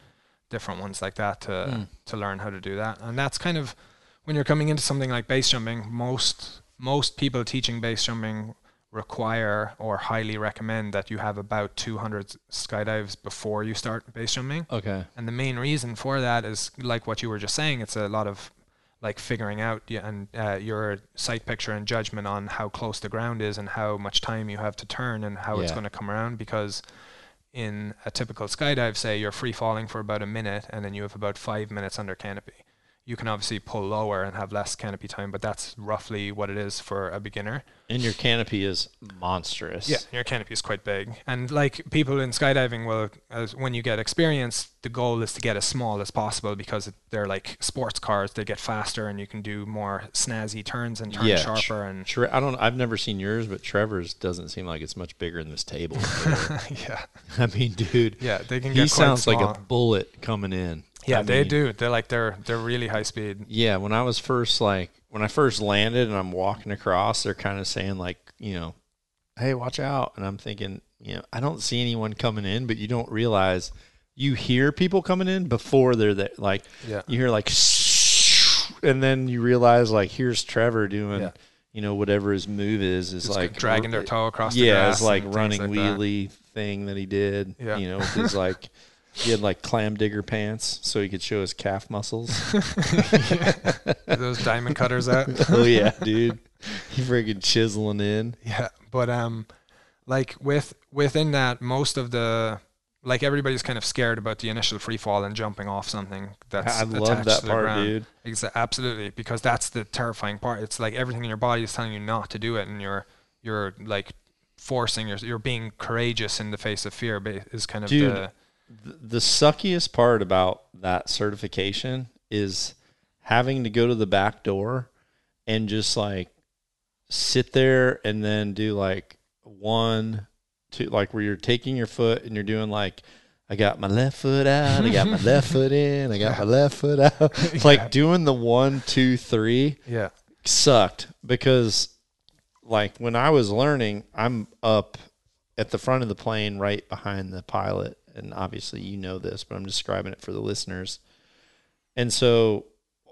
different ones like that to Mm. to learn how to do that. And that's kind of when you're coming into something like base jumping. Most most people teaching base jumping require or highly recommend that you have about 200 skydives before you start base jumping. Okay. And the main reason for that is like what you were just saying. It's a lot of like figuring out y- and uh, your sight picture and judgment on how close the ground is and how much time you have to turn and how it's going to come around. Because in a typical skydive, say you're free falling for about a minute and then you have about five minutes under canopy. You can obviously pull lower and have less canopy time, but that's roughly what it is for a beginner. And your canopy is monstrous. Yeah, your canopy is quite big, and like people in skydiving will, as when you get experience, the goal is to get as small as possible because they're like sports cars. They get faster, and you can do more snazzy turns and turn Yeah, sharper. And Tre- I don't. I've never seen yours, but Trevor's doesn't seem like it's much bigger than this table. yeah, I mean, dude, yeah, they can he get quite small. He sounds like a bullet coming in. Yeah, I they mean, do. They're like they're they're really high speed. Yeah, when I was first like when I first landed and I'm walking across, they're kind of saying like, you know, hey, watch out, and I'm thinking, you know, I don't see anyone coming in, but you don't realize you hear people coming in before they're there. Like Yeah, you hear like, and then you realize like here's Trevor doing, Yeah. you know, whatever his move is is like dragging their toe across. the yeah, grass it's like running like that. wheelie thing that he did. Yeah. You know, with his like he had like clam digger pants so he could show his calf muscles. Those diamond cutters out. oh yeah, dude. He freaking chiseling in. Yeah, but um, like with within that, most of the like everybody's kind of scared about the initial free fall and jumping off something that's I love attached that to the part, ground. dude. Absolutely, because that's the terrifying part. It's like everything in your body is telling you not to do it, and you're you're like forcing your you're being courageous in the face of fear. Is kind of Dude. the The, the suckiest part about that certification is having to go to the back door and just like sit there and then do like one, two, like where you're taking your foot and you're doing like, I got my left foot out, I got my left foot in, I got my left foot out. Like doing the one, two, three yeah sucked because like when I was learning, I'm up at the front of the plane right behind the pilot. And obviously you know this, but I'm describing it for the listeners. And so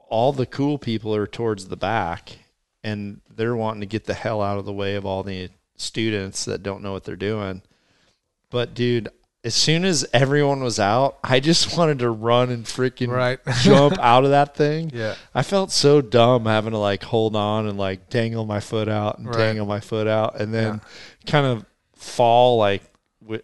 all the cool people are towards the back and they're wanting to get the hell out of the way of all the students that don't know what they're doing. But dude, as soon as everyone was out, I just wanted to run and freaking right jump out of that thing. yeah I felt so dumb having to like hold on and like dangle my foot out and Right. dangle my foot out and then kind of fall like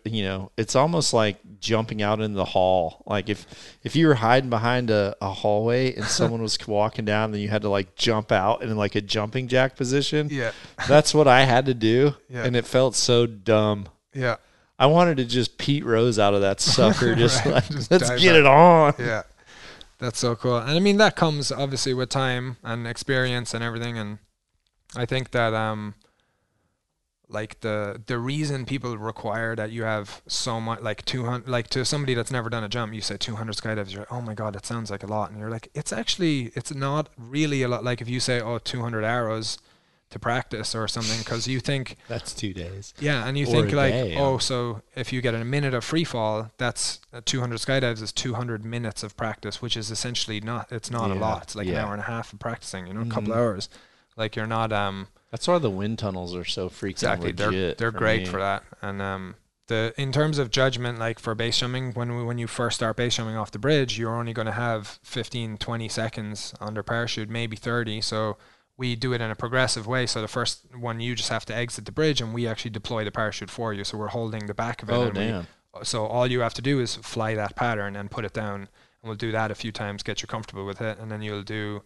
you know, it's almost like jumping out in the hall. Like if if you were hiding behind a, a hallway and someone was walking down, then you had to like jump out in like a jumping jack position. Yeah. That's what I had to do, Yeah. and it felt so dumb. Yeah. I wanted to just Pete Rose out of that sucker. Just Right, like just let's get back. it on. Yeah. That's so cool. And I mean that comes obviously with time and experience and everything and I think that um like the the reason people require that you have so much like 200 like to somebody that's never done a jump you say 200 skydives you're like, oh my god that sounds like a lot and you're like it's actually it's not really a lot like if you say oh 200 arrows to practice or something because you think That's two days. yeah, and you Or think like, day, oh, yeah. so if you get a minute of free fall, that's uh, 200 skydives is 200 minutes of practice, which is essentially not. It's not a lot. It's like an hour and a half of practicing. You know, a couple Mhm. hours. Like you're not um That's why the wind tunnels are so freaking exactly. They're legit. they're for great me. for that. And um the in terms of judgment, like for base jumping, when we, when you first start base jumping off the bridge, you're only going to have 15, 20 seconds under parachute, maybe 30. So we do it in a progressive way. So the first one, you just have to exit the bridge, and we actually deploy the parachute for you. So we're holding the back of it. Oh and we- damn! so all you have to do is fly that pattern and put it down, and we'll do that a few times, get you comfortable with it, and then you'll do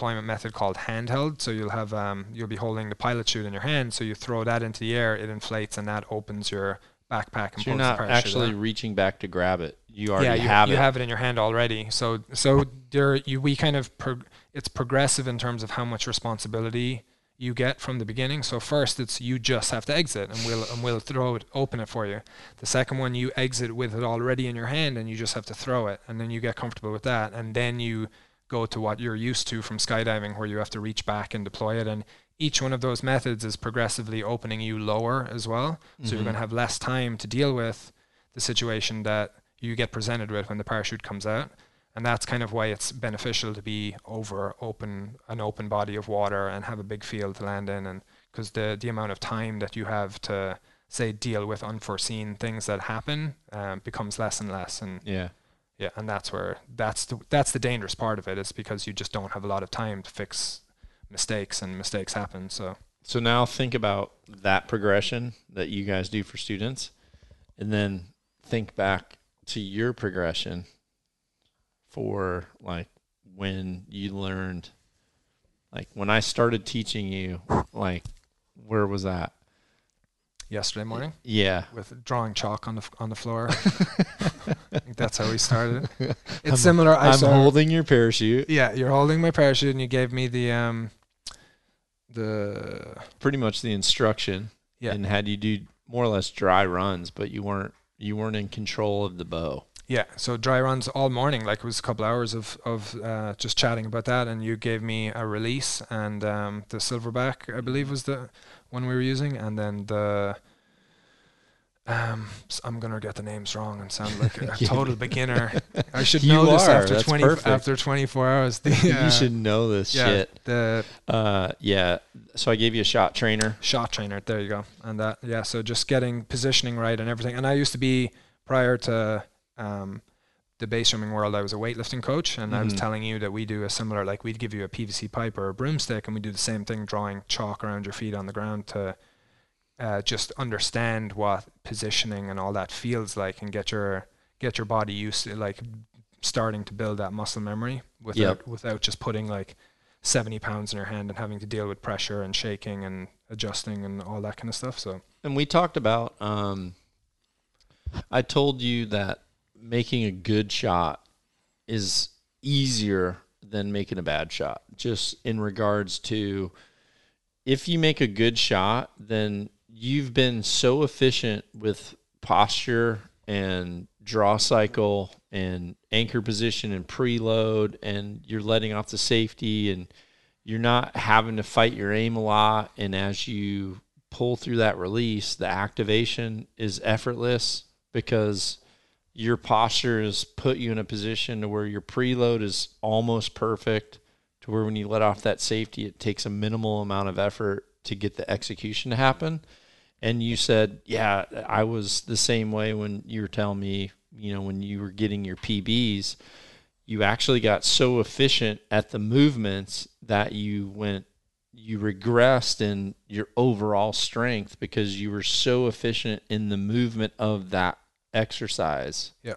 deployment method called handheld. So you'll have um, you'll be holding the pilot chute in your hand, so you throw that into the air, it inflates, and that opens your backpack and So you're not actually out. reaching back to grab it. You already yeah, you have you it. have it in your hand already. So so there you we kind of prog- it's progressive in terms of how much responsibility you get from the beginning. So first it's you just have to exit and we'll and we'll throw it open it for you. The second one you exit with it already in your hand and you just have to throw it and then you get comfortable with that and then you go to what you're used to from skydiving where you have to reach back and deploy it and each one of those methods is progressively opening you lower as well. So you're Mhm. going to have less time to deal with the situation that you get presented with when the parachute comes out. And that's kind of why it's beneficial to be over open an open body of water and have a big field to land in and because the the amount of time that you have to say deal with unforeseen things that happen um, becomes less and less and yeah. Yeah and that's where that's the that's the dangerous part of it is because you just don't have a lot of time to fix mistakes and mistakes happen so So now think about that progression that you guys do for students, and then think back to your progression for like when you learned, like when I started teaching you, like where was that? Yesterday morning Yeah. with drawing chalk on the f- on the floor. I think that's how we started. It's I'm- similar. I I'm saw, holding your parachute. Yeah, you're holding my parachute, and you gave me the um, the Pretty much the instruction. Yeah. And had you do more or less dry runs, but you weren't you weren't in control of the bow. yeah. So dry runs all morning, like it was a couple hours of of uh, just chatting about that, and you gave me a release and um, the silverback, I believe, was the one we were using, and then the. Um, I'm gonna get the names wrong and sound like a total beginner. I should You know this are, after twenty perfect. after 24 hours. The, you uh, should know this yeah, shit. The Uh, yeah. So I gave you a shot trainer. shot trainer. There you go. And that, yeah. So just getting positioning right and everything. And I used to be prior to um, the base swimming world. I was a weightlifting coach, and I was Mhm. telling you that we do a similar, like we'd give you a PVC pipe or a broomstick, and we do the same thing, drawing chalk around your feet on the ground to uh, just understand what positioning and all that feels like, and get your get your body used to like starting to build that muscle memory without without just putting like 70 pounds in your hand and having to deal with pressure and shaking and adjusting and all that kind of stuff. So And we talked about um I told you that making a good shot is easier than making a bad shot. Just in regards to if you make a good shot, then you've been so efficient with posture and draw cycle and anchor position and preload and you're letting off the safety and you're not having to fight your aim a lot and as you pull through that release the activation is effortless because your posture has put you in a position to where your preload is almost perfect to where when you let off that safety it takes a minimal amount of effort to get the execution to happen. And you said yeah i was the same way when you were telling me you know when you were getting your pbs you actually got so efficient at the movements that you went you regressed in your overall strength because you were so efficient in the movement of that exercise. Yeah.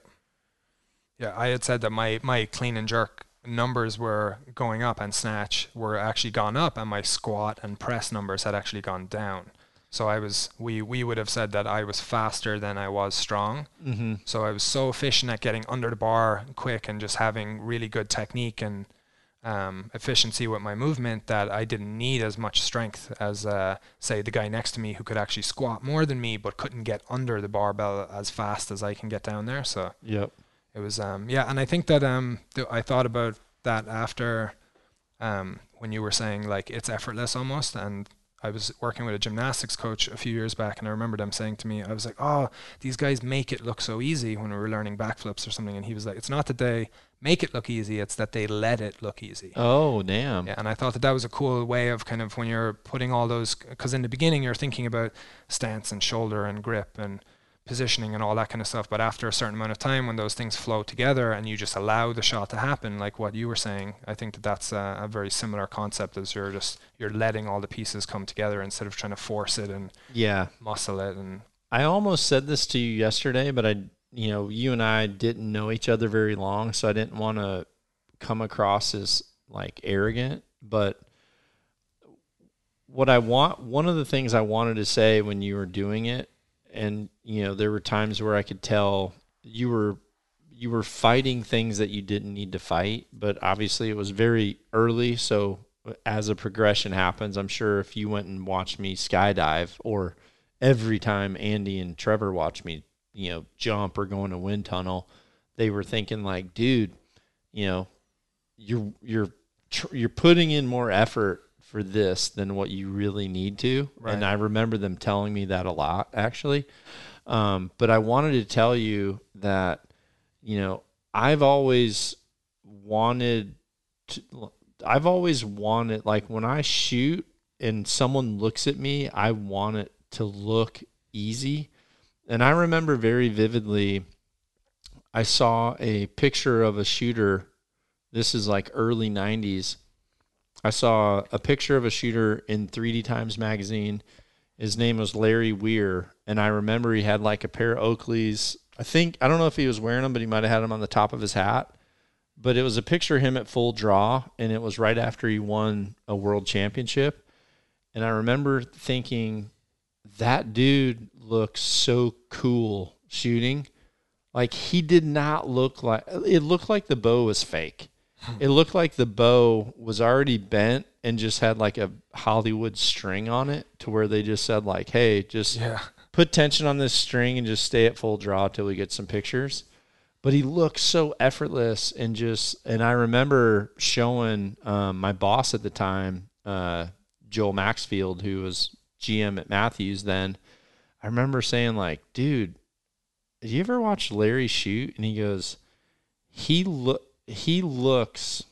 Yeah, I had said that my my clean and jerk numbers were going up and snatch were actually gone up and my squat and press numbers had actually gone down. So I was we we would have said that I was faster than I was strong. Mm-hmm. So I was so efficient at getting under the bar quick and just having really good technique and um, efficiency with my movement that I didn't need as much strength as uh, say the guy next to me who could actually squat more than me but couldn't get under the barbell as fast as I can get down there. So Yep. it was um yeah and i think that um th- i thought about that after um when you were saying like it's effortless almost and i was working with a gymnastics coach a few years back and i remember them saying to me i was like oh these guys make it look so easy when we were learning backflips or something and he was like it's not that they make it look easy it's that they let it look easy Oh, damn. yeah, and I thought that that was a cool way of kind of when you're putting all those, because in the beginning you're thinking about stance and shoulder and grip and positioning and all that kind of stuff. But after a certain amount of time, when those things flow together and you just allow the shot to happen, like what you were saying, I think that that's a, a very similar concept as you're just you're letting all the pieces come together instead of trying to force it and Yeah. muscle it. And I almost said this to you yesterday, but I, you know, you and I didn't know each other very long, so I didn't want to come across as like arrogant. But what I want, one of the things I wanted to say when you were doing it, and you know, there were times where I could tell you were you were fighting things that you didn't need to fight, but obviously it was very early, so uh, as a progression happens, I'm sure if you went and watched me skydive or every time Andy and Trevor watched me, you know, jump or go in a wind tunnel, they were thinking like, dude, you know, you're you're tr- you're putting in more effort for this than what you really need to. Right. And I remember them telling me that a lot actually. Um, but I wanted to tell you that, you know, I've always wanted to, I've always wanted, like when I shoot and someone looks at me, I want it to look easy. And I remember very vividly, I saw a picture of a shooter. This is like early 90s. I saw a picture of a shooter in 3D Times magazine. His name was Larry Weir, and I remember he had like a pair of Oakleys. I think I don't know if he was wearing them, but he might have had them on the top of his hat. But it was a picture of him at full draw, and it was right after he won a world championship. And I remember thinking, that dude looks so cool shooting. Like he did not look like it looked like the bow was fake. It looked like the bow was already bent and just had like a Hollywood string on it to where they just said like, "Hey, just yeah, put tension on this string and just stay at full draw till we get some pictures." But he looked so effortless and just and I remember showing um, my boss at the time, uh, Joel Maxfield, who was GM at Mathews then. I remember saying like, "Dude, did you ever watch Larry shoot?" And he goes, "He look he looks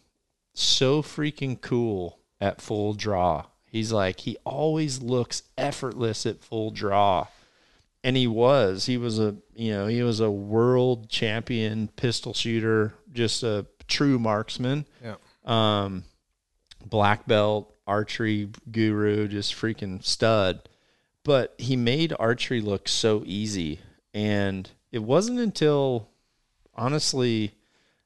so freaking cool at full draw." He's like, he always looks effortless at full draw. And he was. He was a you know, he was a world champion pistol shooter, just a true marksman. yeah, Um black belt, archery guru, just freaking stud. But he made archery look so easy. And it wasn't until honestly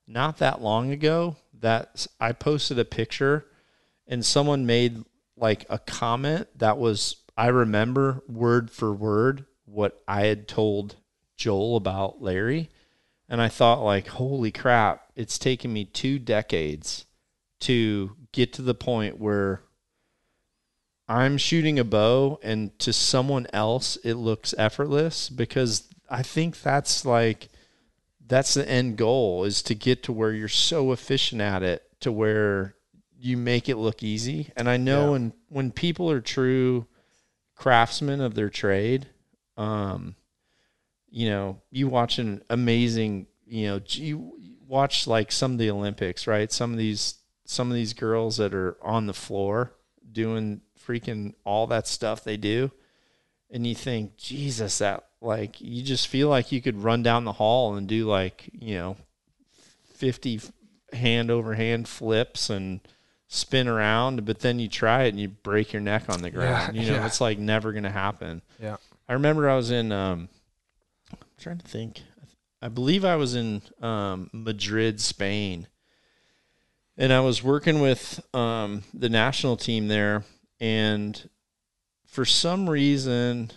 not that long ago that I posted a picture and someone made like a comment that was I remember word for word what I had told Joel about Larry. And I thought like holy crap it's taken me 2 decades to get to the point where I'm shooting a bow and to someone else it looks effortless because I think that's like that's the end goal is to get to where you're so efficient at it to where you make it look easy. And I know Yeah. when when people are true craftsmen of their trade, um, you know, you watch an amazing, you know, you watch like some of the Olympics, right? Some of these some of these girls that are on the floor doing freaking all that stuff they do and you think jesus that like you just feel like you could run down the hall and do like you know 50 hand over hand flips and spin around, but then you try it and you break your neck on the ground. Yeah, you know, yeah. it's like never gonna happen. Yeah. I remember I was in um I'm trying to think. I believe I was in um Madrid, Spain. And I was working with um the national team there and for some reason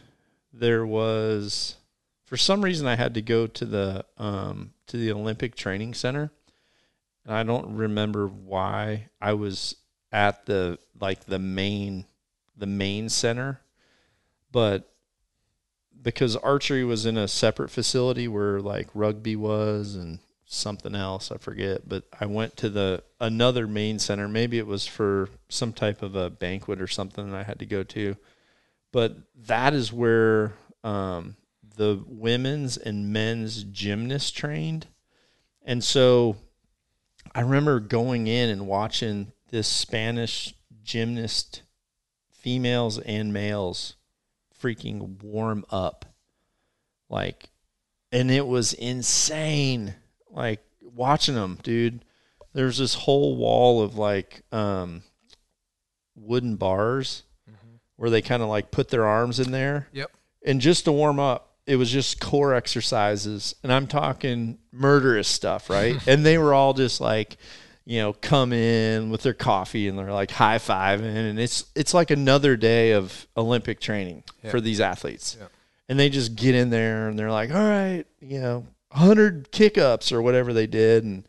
there was for some reason I had to go to the um to the Olympic Training Center. And I don't remember why I was at the like the main the main center, but because archery was in a separate facility where like rugby was and something else, I forget, but I went to the another main center. Maybe it was for some type of a banquet or something that I had to go to. But that is where um, the women's and men's gymnasts trained. And so I remember going in and watching this Spanish gymnast, females and males, freaking warm up. Like, and it was insane. Like, watching them, dude. There's this whole wall of like um, wooden bars where they kind of like put their arms in there. Yep. And just to warm up, it was just core exercises. And I'm talking murderous stuff, right? and they were all just like, you know, come in with their coffee and they're like high fiving. And it's it's like another day of Olympic training Yeah. for these athletes. Yeah. And they just get in there and they're like, all right, you know, 100 kick ups or whatever they did. And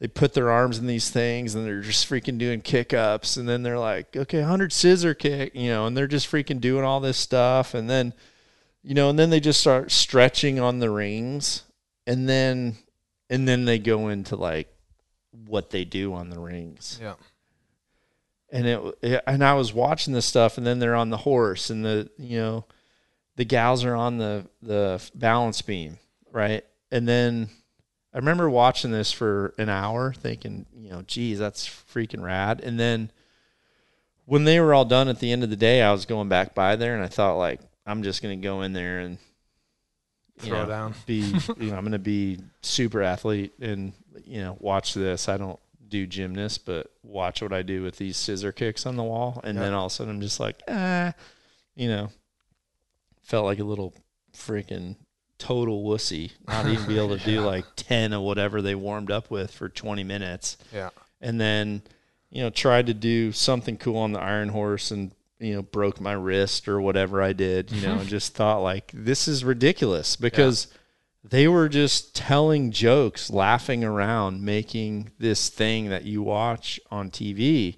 they put their arms in these things and they're just freaking doing kick ups and then they're like okay 100 scissor kick you know and they're just freaking doing all this stuff. And then you know and then they just start stretching on the rings. And then and then they go into like what they do on the rings. Yeah. and it, it and I was watching this stuff and then they're on the horse and the you know the gals are on the the balance beam right? And then I remember watching this for an hour thinking you know geez that's freaking rad and then when they were all done at the end of the day I was going back by there and I thought like I'm just gonna go in there and you Throw know, down. be you know I'm gonna be super athlete and you know watch this I don't do gymnast but watch what I do with these scissor kicks on the wall and Yeah. then all of a sudden I'm just like ah you know felt like a little freaking total wussy not even be able to do like 10 of whatever they warmed up with for 20 minutes. Yeah. and then you know tried to do something cool on the iron horse and you know broke my wrist or whatever I did you know and just thought like this is ridiculous because they were just telling jokes laughing around making this thing that you watch on TV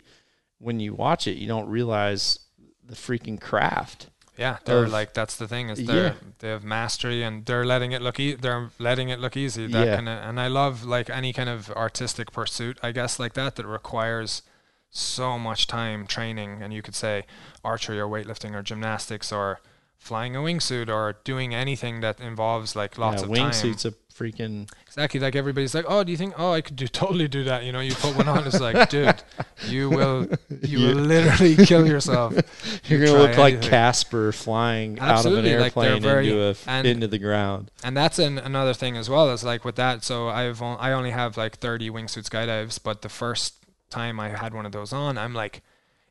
when you watch it you don't realize the freaking craft Yeah, they're of- like that's the thing is they're Yeah. they have mastery and they're letting it look e- they're letting it look easy. That Yeah. kind of and I love like any kind of artistic pursuit, I guess like that that requires so much time training and you could say archery or weightlifting or gymnastics or flying a wingsuit or doing anything that involves like lots yeah, of time. wingsuits a freaking Exactly. Like everybody's like, oh, do you think? Oh, I could do totally do that. You know, you put one on. It's like, dude, you will, you You- will literally kill yourself. you're You gonna look like. Casper flying Absolutely, out of an like, airplane very- into a f- and- into the ground And that's an, another thing as well. Is like with that. So I've on, I only have like 30 wingsuit skydives, but the first time I had one of those on, I'm like,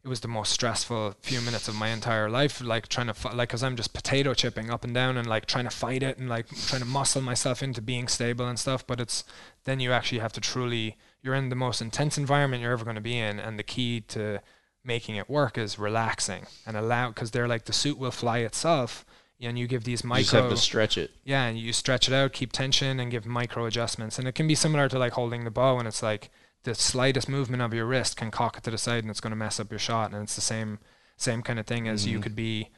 it was the most stressful few minutes of my entire life. Like trying to fi- like, cause I'm just potato chipping up and down and like trying to fight it and like trying to muscle myself into being stable and stuff. But it's then you actually have to truly. You're in the most intense environment you're ever going to be in, and the key to making it work is relaxing and allow because they're like the suit will fly itself and you give these micro you just have to stretch it yeah, and you stretch it out, keep tension, and give micro adjustments. And it can be similar to like holding the bow, and it's like the slightest movement of your wrist can cock it to the side, and it's going to mess up your shot. And it's the same same kind of thing as you Mhm. could be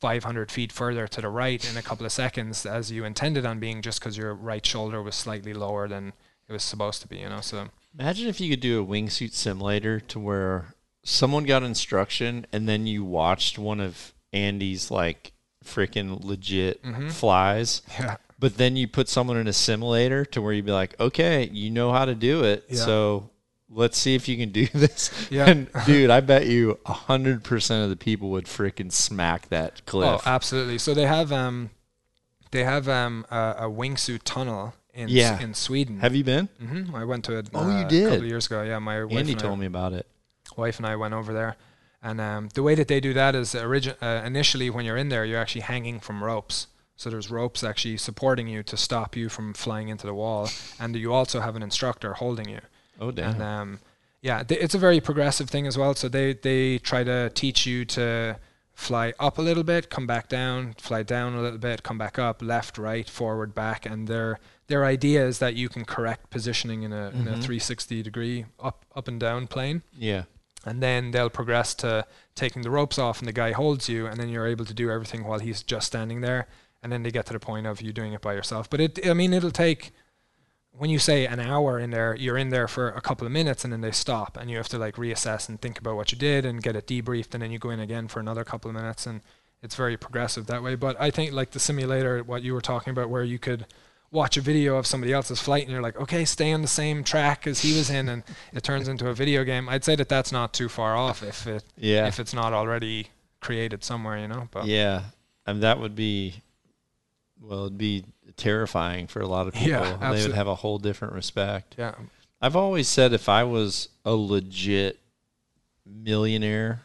500 feet further to the right in a couple of seconds as you intended on being, just because your right shoulder was slightly lower than it was supposed to be. You know, so Imagine if you could do a wingsuit simulator to where someone got instruction and then you watched one of Andy's like freaking legit Mhm. flies, yeah, but then you put someone in a simulator to where you'd be like, okay, you know how to do it, Yeah. so let's see if you can do this. Yeah. And dude, I bet you a hundred percent of the people would freaking smack that cliff. oh, absolutely. So they have um, they have um a, a wingsuit tunnel in S- Yeah. in Sweden. Have you been? hmm I went to it. Oh, you uh, did? a couple of years ago. Yeah, my wife Andy and I- told me about it. wife and I went over there, and um, the way that they do that is origin- uh, initially when you're in there, you're actually hanging from ropes. So there's ropes actually supporting you to stop you from flying into the wall, and you also have an instructor holding you. Oh damn. And um, yeah, th- it's a very progressive thing as well. So they they try to teach you to fly up a little bit, come back down, fly down a little bit, come back up, left, right, forward, back, and their their idea is that you can correct positioning in a in a Mhm. 360 degree up up and down plane, yeah. and then they'll progress to taking the ropes off, and the guy holds you, and then you're able to do everything while he's just standing there, and then they get to the point of you doing it by yourself. But it, I mean, it'll take when you say an hour in there, you're in there for a couple of minutes and then they stop and you have to like reassess and think about what you did and get it debriefed and then you go in again for another couple of minutes and it's very progressive that way. But I think like the simulator, what you were talking about, where you could watch a video of somebody else's flight and you're like, okay, stay on the same track as he was in, and it turns into a video game. I'd say that that's not too far off if it Yeah. if it's not already created somewhere, you know. But yeah. And that would be well, it'd be terrifying for a lot of people. Yeah, they would have a whole different respect. yeah, I've always said if I was a legit millionaire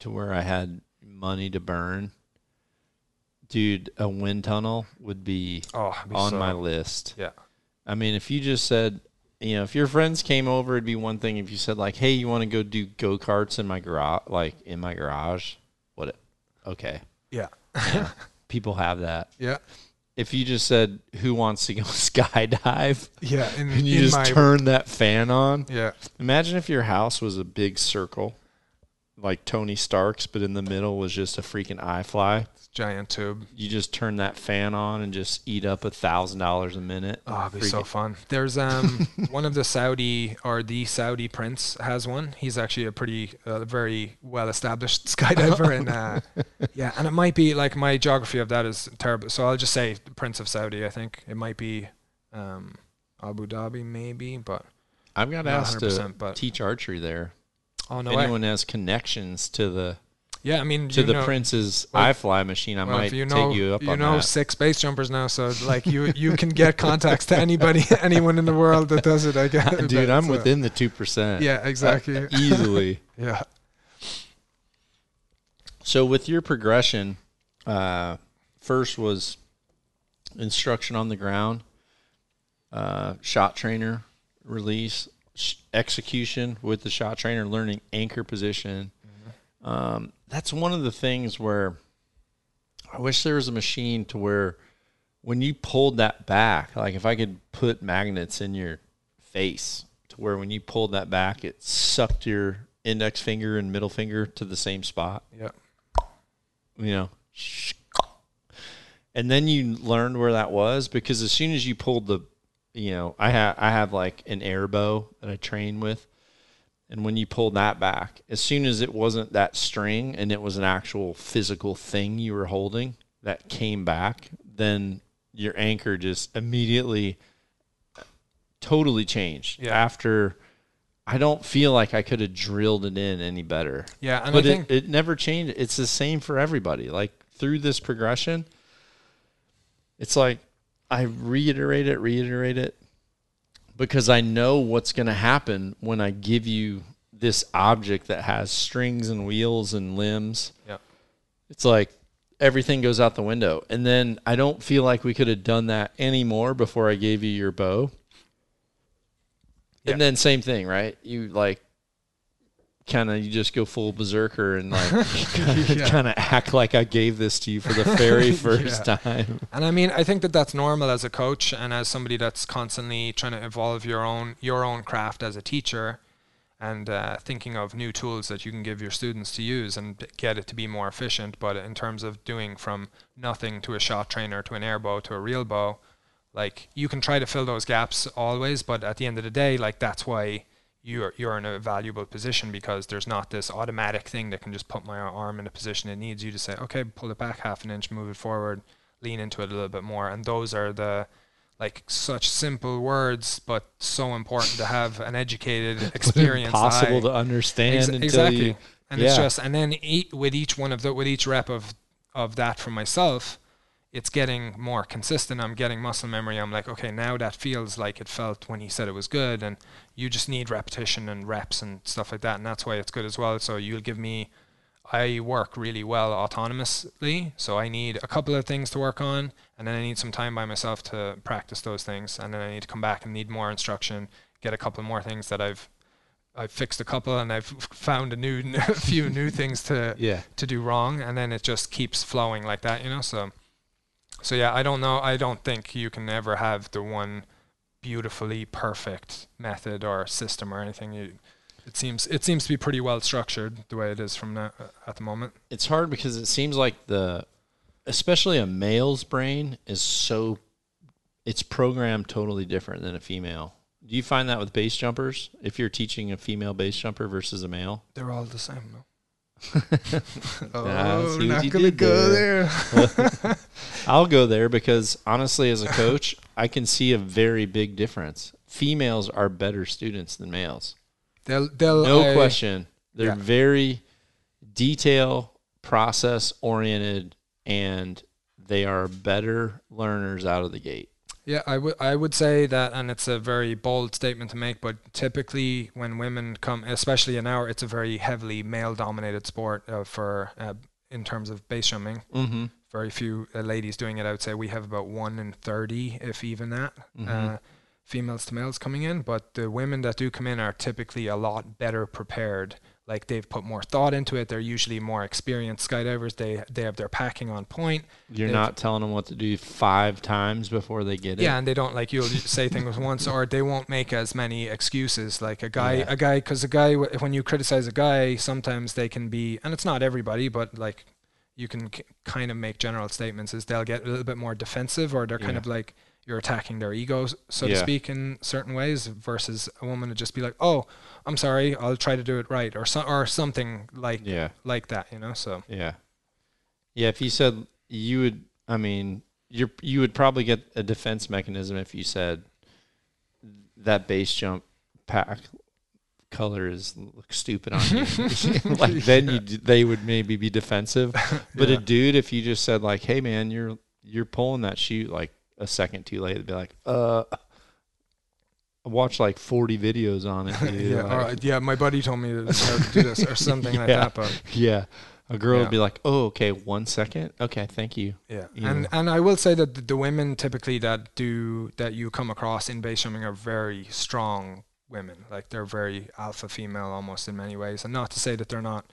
to where I had money to burn, dude, a wind tunnel would be oh, be on so- my list. yeah, I mean, if you just said, you know, if your friends came over, it'd be one thing. If you said like, "Hey, you want to go do go karts in my garage?" Like in my garage, what? It, okay, yeah, yeah, people have that. yeah, If you just said, "Who wants to go skydive?" yeah. In, and you just my, turn that fan on, yeah, Imagine if your house was a big circle, like Tony Stark's, but in the middle was just a freaking iFly. Giant tube. You just turn that fan on and just eat up a thousand dollars a minute. Oh, it'd be so fun. There's um one of the Saudi or the Saudi prince has one. He's actually a pretty uh, very well established skydiver and uh, yeah, and it might be like my geography of that is terrible. So I'll just say Prince of Saudi. I think it might be um Abu Dhabi maybe, but I've got asked to 100%, but teach archery there. oh no if way. anyone has connections to the Yeah, I mean to the know, Prince's well- iFly machine, I well, might you know, take you up you on know that. six base jumpers now, so like you you can get contacts to anybody, anyone in the world that does it. I guess, Dude, I'm So- within the two percent. Yeah, exactly. easily. yeah. So with your progression, uh, first was instruction on the ground, uh, shot trainer release, sh- execution with the shot trainer, learning anchor position. Um, that's one of the things where I wish there was a machine to where when you pulled that back, like if I could put magnets in your face to where when you pulled that back, it sucked your index finger and middle finger to the same spot Yeah. you know. And then you learned where that was because as soon as you pulled the, you know, I have I have like an air bow that I train with, and when you pulled that back, as soon as it wasn't that string and it was an actual physical thing you were holding that came back, then your anchor just immediately totally changed. Yeah. After I don't feel like I could have drilled it in any better Yeah, and but I think it, it never changed. It's the same for everybody. Like through this progression, it's like I reiterate it, reiterate it, because I know what's going to happen when I give you this object that has strings and wheels and limbs. Yep. It's like everything goes out the window. And then I don't feel like we could have done that anymore before I gave you your bow. Yeah. And then same thing, right? You like kind of you just go full berserker and like Yeah. kind of act like I gave this to you for the very first Yeah. time. And I mean, I think that that's normal as a coach and as somebody that's constantly trying to evolve your own your own craft as a teacher, and uh, thinking of new tools that you can give your students to use and get it to be more efficient. But in terms of doing from nothing to a shot trainer to an air bow to a real bow, like you can try to fill those gaps always, but at the end of the day, like that's why you're you're in a valuable position because there's not this automatic thing that can just put my arm in a position it needs you to say, okay, pull it back half an inch, move it forward, lean into it a little bit more. And those are the like such simple words, but so important to have an educated, experience Impossible eye. to understand Ex- exactly. you. and it's just and then eat with each one of the with each rep of of that for myself it's getting more consistent. I'm getting muscle memory. I'm like, okay, now that feels like it felt when he said it was good. And you just need repetition and reps and stuff like that. And that's why it's good as well. So you'll give me, I work really well autonomously. So I need a couple of things to work on. And then I need some time by myself to practice those things. And then I need to come back and need more instruction, get a couple more things that I've I've fixed a couple and I've found a new a few new things to Yeah. to do wrong and then it just keeps flowing like that you know so so yeah i don't know i don't think you can ever have the one beautifully perfect method or system or anything you it seems it seems to be pretty well structured the way it is from now at the moment It's hard because it seems like the, especially a male's brain is so, it's programmed totally different than a female. Do you find that with base jumpers? If you're teaching a female base jumper versus a male? they're all the same no Ah, oh not gonna go there. there I'll go there because honestly, as a coach, I can see a very big difference. Females are better students than males. they'll they'll No I- question. They're yeah. very detail process oriented and they are better learners out of the gate. Yeah, I would I would say that, and it's a very bold statement to make, but typically when women come, especially in our, it's a very heavily male-dominated sport uh, for uh, in terms of base jumping. Mm-hmm. Very few uh, ladies doing it. I would say we have about one in thirty, if even that, Mhm. uh, females to males coming in. But the women that do come in are typically a lot better prepared. Like they've put more thought into it. They're usually more experienced skydivers. They they have their packing on point. You're They've- not telling them what to do five times before they get it. Yeah, and they don't like you'll say things once, or they won't make as many excuses. Like a guy, Yeah. a guy, because a guy, when you criticize a guy, sometimes they can be, and it's not everybody, but like you can k- kind of make general statements. Is they'll get a little bit more defensive, or they're kind Yeah. of like you're attacking their egos, so to speak, in certain ways. Versus a woman to just be like, "Oh, I'm sorry, I'll try to do it right," or so, or something like Yeah. like that. You know, so Yeah. Yeah. If you said you would, I mean, you're, you would probably get a defense mechanism if you said that base jump pack color is looks stupid on you. like then you d they would maybe be defensive. But Yeah. a dude, if you just said like, "Hey man, you're you're pulling that chute like a second too late," they'd be like, "Uh." I watched like 40 videos on it. Yeah, like, or, yeah, my buddy told me to to do this or something like that, but. yeah. A girl Yeah. would be like, "Oh, okay, one second. Okay, thank you." Yeah, you and know. and I will say that the, the women typically that do that you come across in base jumping are very strong women. Like they're very alpha female almost in many ways. And not to say that they're not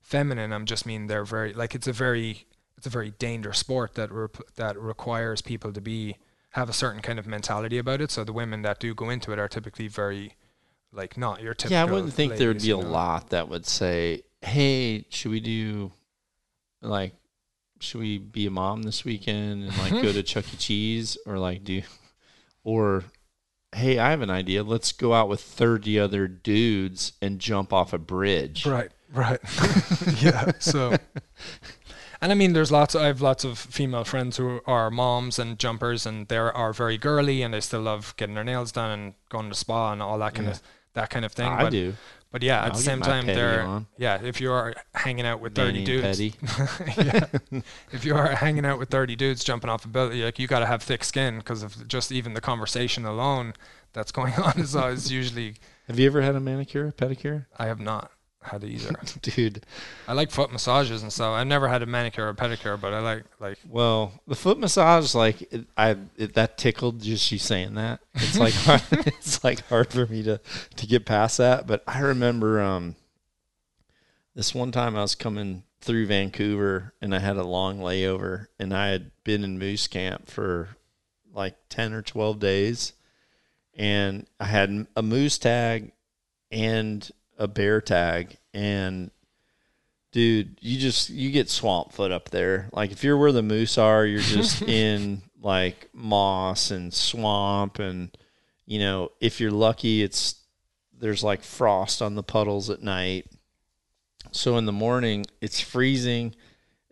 feminine. I'm just mean they're very like it's a very it's a very dangerous sport that rep- that requires people to be have a certain kind of mentality about it. So the women that do go into it are typically very like not your typical. yeah, I wouldn't think there would be a know? lot that would say, "Hey, should we do like should we be a mom this weekend and like go to mm-hmm. Chuck E. Cheese or like do or hey, I have an idea. Let's go out with 30 other dudes and jump off a bridge." Right, right. yeah. So, and I mean, there's lots. Of, I have lots of female friends who are moms and jumpers, and they are very girly, and they still love getting their nails done and going to spa and all that kind Yeah. of that kind of thing. I but, do. but yeah, at I'll the same time, they're on. yeah. If you are hanging out with Manny thirty dudes. If you are hanging out with 30 dudes jumping off a building, like you got to have thick skin because of just even the conversation alone that's going on is always usually Have you ever had a manicure, a pedicure? I have not had either. Dude, I like foot massages and stuff. I've never had a manicure or pedicure, but I like like Well, the foot massage, like it, I, it, that tickled just you saying that. It's like hard, it's like hard for me to to get past that. But I remember um, this one time I was coming through Vancouver and I had a long layover, and I had been in moose camp for like ten or twelve days, and I had a moose tag and a bear tag, and dude, you just you get swamp foot up there. Like if you're where the moose are, you're just in like moss and swamp and you know, if you're lucky it's there's like frost on the puddles at night. So in the morning it's freezing.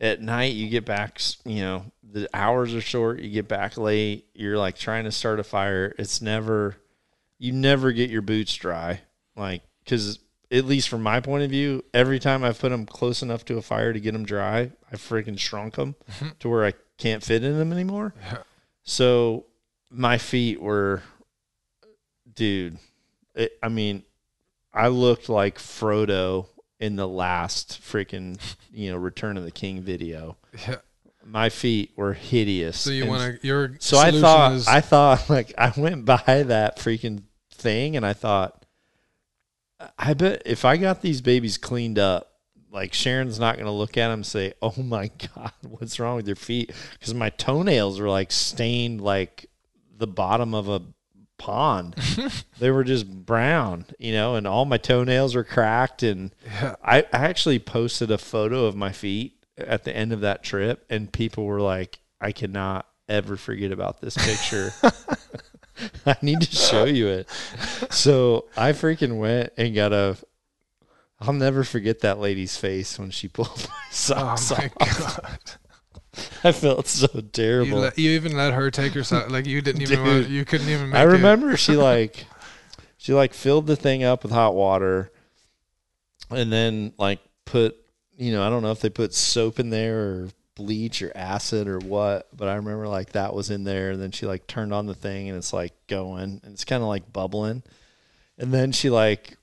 At night you get back, you know, the hours are short, you get back late, you're like trying to start a fire. It's never you never get your boots dry. Like cuz at least from my point of view, every time I've put them close enough to a fire to get them dry, I freaking shrunk them mm-hmm. to where I can't fit in them anymore. Yeah. So my feet were, dude. It, I mean, I looked like Frodo in the last freaking you know Return of the King video. Yeah. My feet were hideous. So you want to your so I thought is, I thought like I went by that freaking thing and I thought I bet if I got these babies cleaned up, like Sharon's not going to look at them and say, "Oh my god, what's wrong with your feet?" Because my toenails were like stained like the bottom of a pond. they were just brown, you know, and all my toenails were cracked. And Yeah. I, I actually posted a photo of my feet at the end of that trip, and people were like, "I cannot ever forget about this picture." I need to show you it. So I freaking went and got a. I'll never forget that lady's face when she pulled my Oh my off. god! I felt so You, terrible. let, you even let her take herself. Like you didn't even. Dude. want, you couldn't even. Make I remember she like she like filled the thing up with hot water and then like put you know, I don't know if they put soap in there or bleach or acid or what, but I remember like that was in there and then she like turned on the thing and it's like going and it's kind of like bubbling. And then she like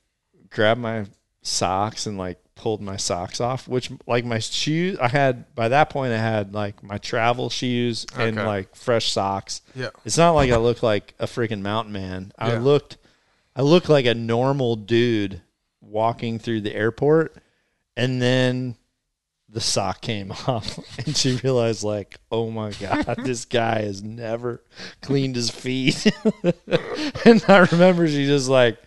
grabbed my socks and like pulled my socks off, which like my shoes I had by that point I had like my travel shoes and Okay. like fresh socks. Yeah. It's not like I look like a freaking mountain man. I Yeah. looked I looked like a normal dude walking through the airport and then the sock came off and she realized like, "Oh my god, this guy has never cleaned his feet." and I remember she just like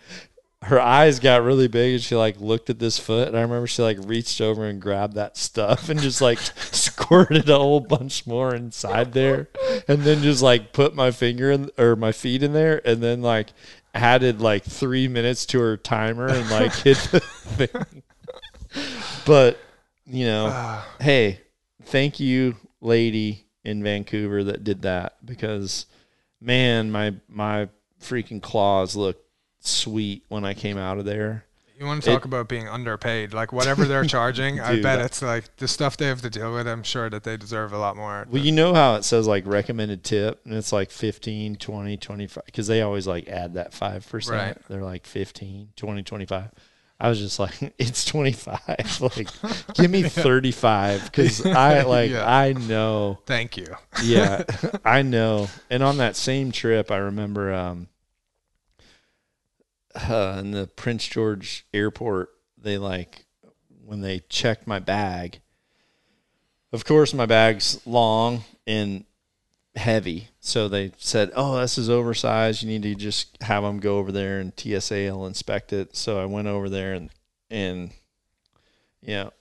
her eyes got really big and she like looked at this foot and I remember she like reached over and grabbed that stuff and just like squirted a whole bunch more inside there and then just like put my finger in or my feet in there and then like added like three minutes to her timer and like hit the thing. But you know, Ah, hey, thank you, lady in Vancouver that did that because man, my my freaking claws looked sweet when I came out of there. you want to talk It- about being underpaid? Like whatever they're charging, I bet it's like the stuff they have to deal with. I'm sure that they deserve a lot more. Well, you know how it says like recommended tip and it's like 15, 20, 25 cuz they always like add that 5%. Right. They're like 15, 20, 25. I was just like it's 25. like give me 35 cuz I like Yeah. I know Thank you. yeah, I know. And on that same trip, I remember um, uh, in the Prince George airport, they like when they checked my bag. Of course, my bag's long and heavy, so they said, "Oh, this is oversized. You need to just have them go over there and TSA will inspect it." So I went over there and and you know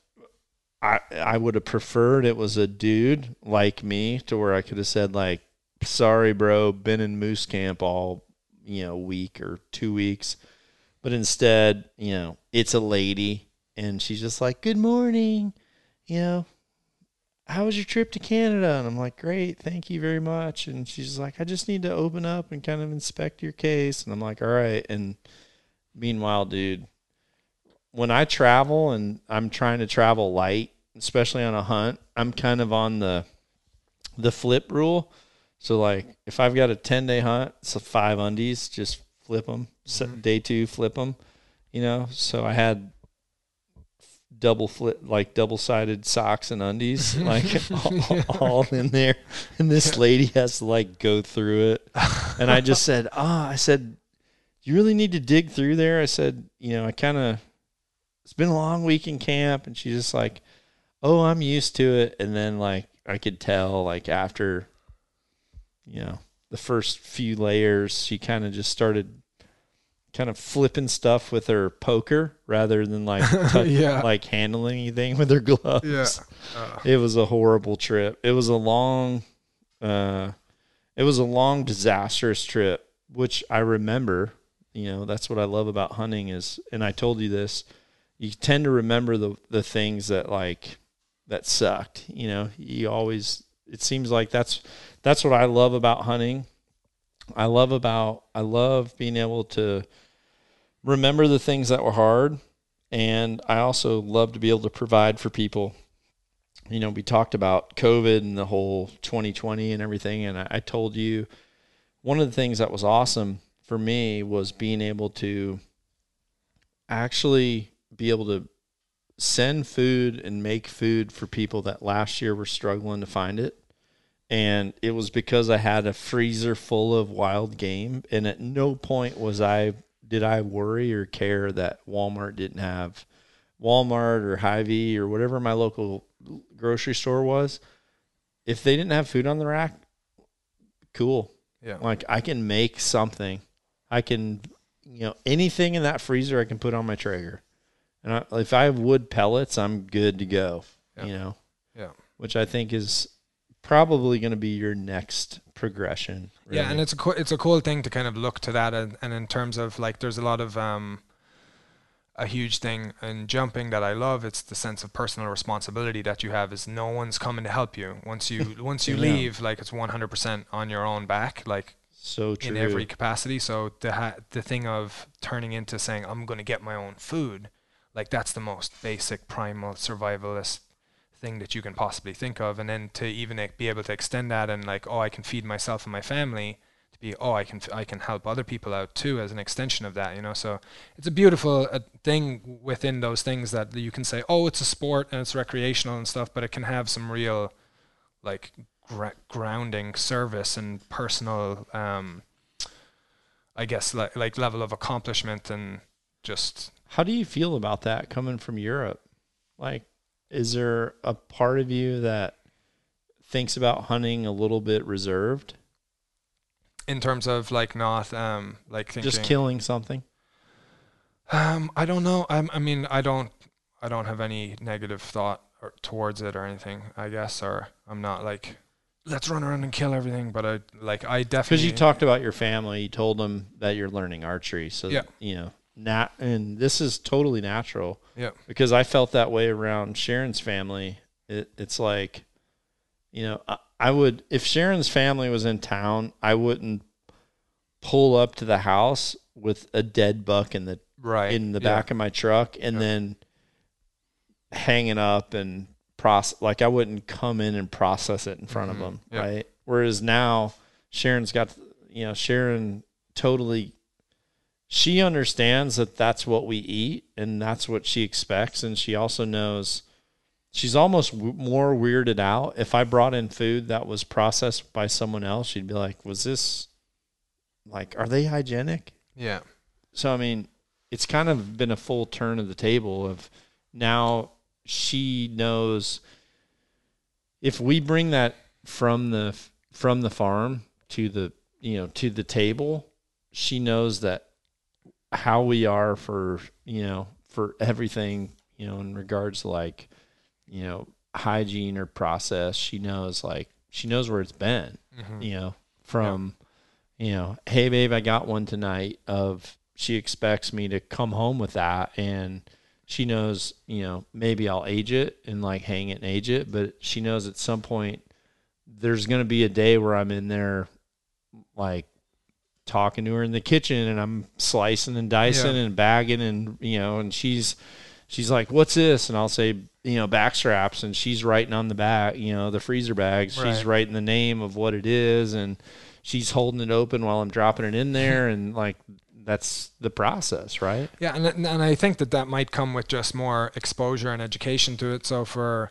I I would have preferred it was a dude like me to where I could have said like, "Sorry, bro, been in moose camp all you know week or two weeks," but instead, you know, it's a lady and she's just like, "Good morning," you know. How was your trip to Canada? And I'm like, great, thank you very much. And she's like, I just need to open up and kind of inspect your case. And I'm like, all right. And meanwhile, dude, when I travel and I'm trying to travel light, especially on a hunt, I'm kind of on the the flip rule. So like if I've got a 10 day hunt, so five undies, just flip them. Mhm. Day two, flip them. You know, so I had double flip like double sided socks and undies like all, all in there. And this lady has to like go through it. And i just said ah i said you really need to dig through there? I said you know i kind of it's been a long week in camp. And she's just like oh i'm used to it. And then like i could tell like after you know the first few layers she kind of just started kind of flipping stuff with her poker rather than like tou- Yeah. like handling anything with her gloves Yeah. Uh, it was a horrible trip. It was a long, uh, it was a long, disastrous trip, which I remember. You know, that's what I love about hunting is, and I told you this. You tend to remember the the things that like that sucked. You know, you always. It seems like that's that's what I love about hunting. I love about I love being able to remember the things that were hard, and I also love to be able to provide for people you know, we talked about COVID and the whole 2020 and everything. And I, I told you one of the things that was awesome for me was being able to actually be able to send food and make food for people that last year were struggling to find it. And it was because I had a freezer full of wild game. And at no point was I, did I worry or care that Walmart didn't have Walmart or Hy-Vee or whatever my local grocery store was. If they didn't have food on the rack, cool. Yeah. Like I can make something. I can, you know, anything in that freezer I can put on my Traeger. And I, if I have wood pellets, I'm good to go. Yeah. You know, Yeah. which I think is probably going to be your next progression. Yeah, and it's a co- it's a cool thing to kind of look to that, and, and in terms of like, there's a lot of um, a huge thing in jumping that I love. It's the sense of personal responsibility that you have. Is no one's coming to help you once you once you Yeah. leave. Like it's 100% on your own back. Like so true. in every capacity. So the ha- the thing of turning into saying I'm going to get my own food, like that's the most basic primal survivalist thing that you can possibly think of. And then to even be able to extend that and like oh I can feed myself and my family to be oh I can f- I can help other people out too as an extension of that. You know, so it's a beautiful uh, thing within those things that you can say oh it's a sport and it's recreational and stuff, but it can have some real like grounding service and personal um i guess like like level of accomplishment and just How do you feel about that coming from Europe? Like, is there a part of you that thinks about hunting a little bit reserved? in terms of like not um like thinking Just killing something? um i don't know i'm i mean i don't i don't have any negative thought or, towards it or anything i guess or i'm not like let's run around and kill everything but i like i definitely Because you talked about your family, you told them that you're learning archery. So, Yeah. you know, nat- and this is totally natural. Yeah. Because I felt that way around Sharon's family. It, it's like, you know, I, I would, if Sharon's family was in town, I wouldn't pull up to the house with a dead buck in the right in the yeah. back of my truck and Yeah. then hanging up and process like I wouldn't come in and process it in front Mhm. of them, Yeah. right? Whereas now Sharon's got you know Sharon totally she understands that that's what we eat and that's what she expects. And she also knows she's almost w- more weirded out. If I brought in food that was processed by someone else she'd be like was this like are they hygienic? Yeah. So I mean, it's kind of been a full turn of the table of now she knows if we bring that from the from the farm to the you know to the table, she knows that how we are for you know for everything you know in regards to like you know hygiene or process. She knows like she knows where it's been Mhm. you know, from, you know, hey babe, I got one tonight of she expects me to come home with that and she knows, you know, maybe I'll age it and like hang it and age it, but she knows at some point there's going to be a day where I'm in there like talking to her in the kitchen and I'm slicing and dicing Yeah. and bagging and you know, and she's she's like, "What's this?" and I'll say, you know, back straps and she's writing on the back, you know, the freezer bags. She's writing the name of what it is and she's holding it open while I'm dropping it in there and like that's the process, right? Yeah, and and I think that that might come with just more exposure and education to it. So for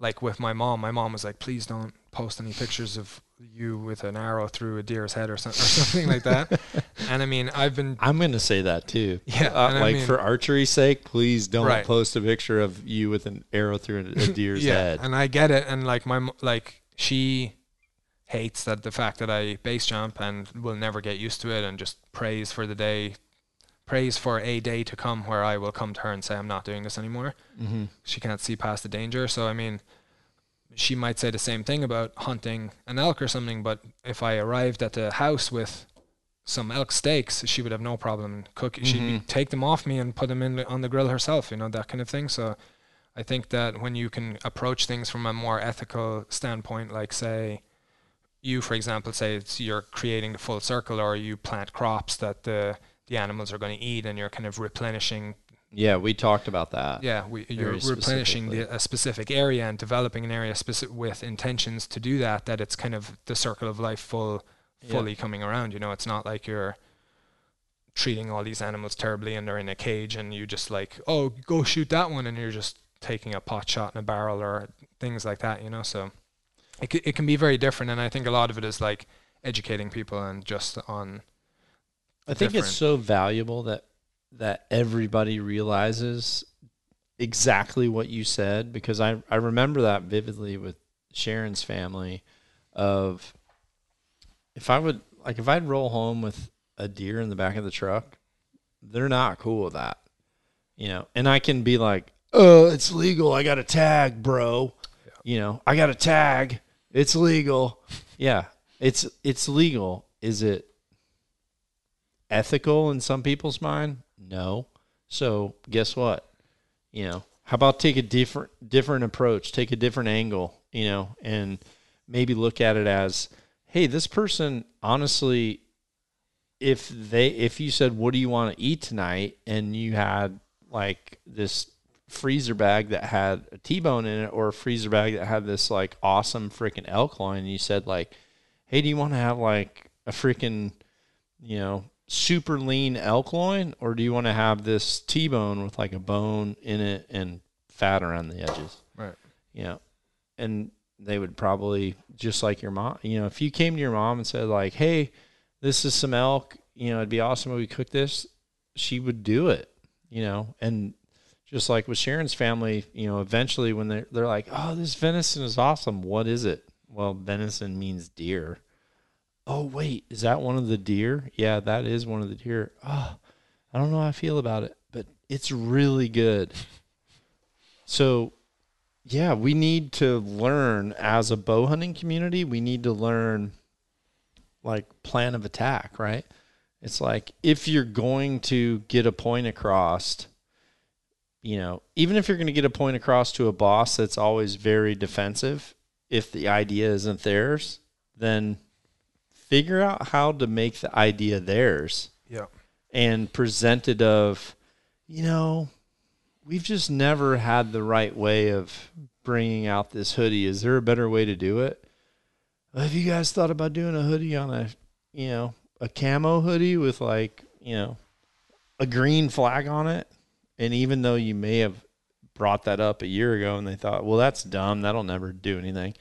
like with my mom, my mom was like, "Please don't post any pictures of you with an arrow through a deer's head or something or something like that." And I mean, I've been I'm going to say that too. Yeah, Uh, and I like mean- for archery's sake, please don't Right. post a picture of you with an arrow through a, a deer's yeah, head. and I get it. And like my like she hates that the fact that I base jump and will never get used to it and just prays for the day, prays for a day to come where I will come to her and say I'm not doing this anymore. hmm she can't see past the danger. So I mean, she might say the same thing about hunting an elk or something. But if I arrived at the house with some elk steaks, she would have no problem cooking. She'd Mhm. take them off me and put them in the, on the grill herself. You know that kind of thing. So I think that when you can approach things from a more ethical standpoint, like say. You, for example, say it's you're creating the full circle, or you plant crops that the the animals are going to eat, and you're kind of replenishing Yeah, we talked about that. Yeah, we, you're replenishing the, a specific area and developing an area speci- with intentions to do that. That it's kind of the circle of life full, Yeah. fully coming around. You know, it's not like you're treating all these animals terribly and they're in a cage and you just like, oh, go shoot that one, and you're just taking a pot shot in a barrel or things like that. You know, so it c- it can be very different, and I think a lot of it is like educating people and just on I think it's so valuable that that everybody realizes exactly what you said because I I remember that vividly with Sharon's family of if I would like if I'd roll home with a deer in the back of the truck, they're not cool with that. You know, and I can be like, "Oh, it's legal. I got a tag, bro." You know, I got a tag. It's legal. Yeah, it's it's legal. Is it ethical in some people's mind? No. So guess what? You know, how about take a different different approach, take a different angle, you know, and maybe look at it as, hey, this person honestly, if they if you said, what do you want to eat tonight, and you had like this freezer bag that had a T-bone in it, or a freezer bag that had this like awesome freaking elk loin, and you said like, hey, do you want to have like a freaking, you know, super lean elk loin, or do you want to have this T-bone with like a bone in it and fat around the edges? Right. You know, and they would probably just like your mom. You know, if you came to your mom and said like, "Hey, this is some elk. You know, it'd be awesome if we cook this," she would do it. You know, and just like with Sharon's family, you know, eventually when they're they're like, "Oh, this venison is awesome. What is it?" Well, venison means deer. Oh, wait, is that one of the deer? Yeah, that is one of the deer. Oh, I don't know how I feel about it, but it's really good. So, yeah, we need to learn as a bow hunting community, we need to learn like plan of attack, right? It's like if you're going to get a point across, you know, even if you're going to get a point across to a boss that's always very defensive, if the idea isn't theirs, then figure out how to make the idea theirs yeah, and present it of, you know, we've just never had the right way of bringing out this hoodie. Is there a better way to do it? Have you guys thought about doing a hoodie on a, you know, a camo hoodie with like, you know, a green flag on it? And even though you may have brought that up a year ago and they thought, well, that's dumb. That'll never do anything.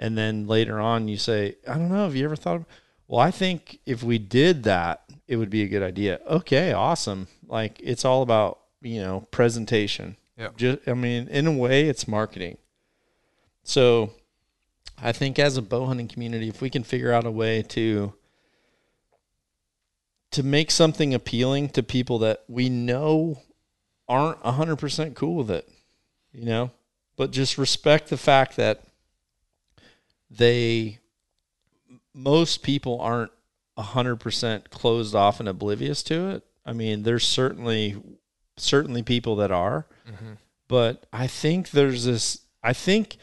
And then later on you say, I don't know. Have you ever thought of, well, I think if we did that, it would be a good idea. Okay, awesome. Like it's all about, you know, presentation. Yeah. Just I mean, in a way it's marketing. So I think as a bow hunting community, if we can figure out a way to to make something appealing to people that we know aren't 100% cool with it, you know, but just respect the fact that they most people aren't 100% closed off and oblivious to it. I mean, there's certainly certainly people that are, hmm but I think there's this I think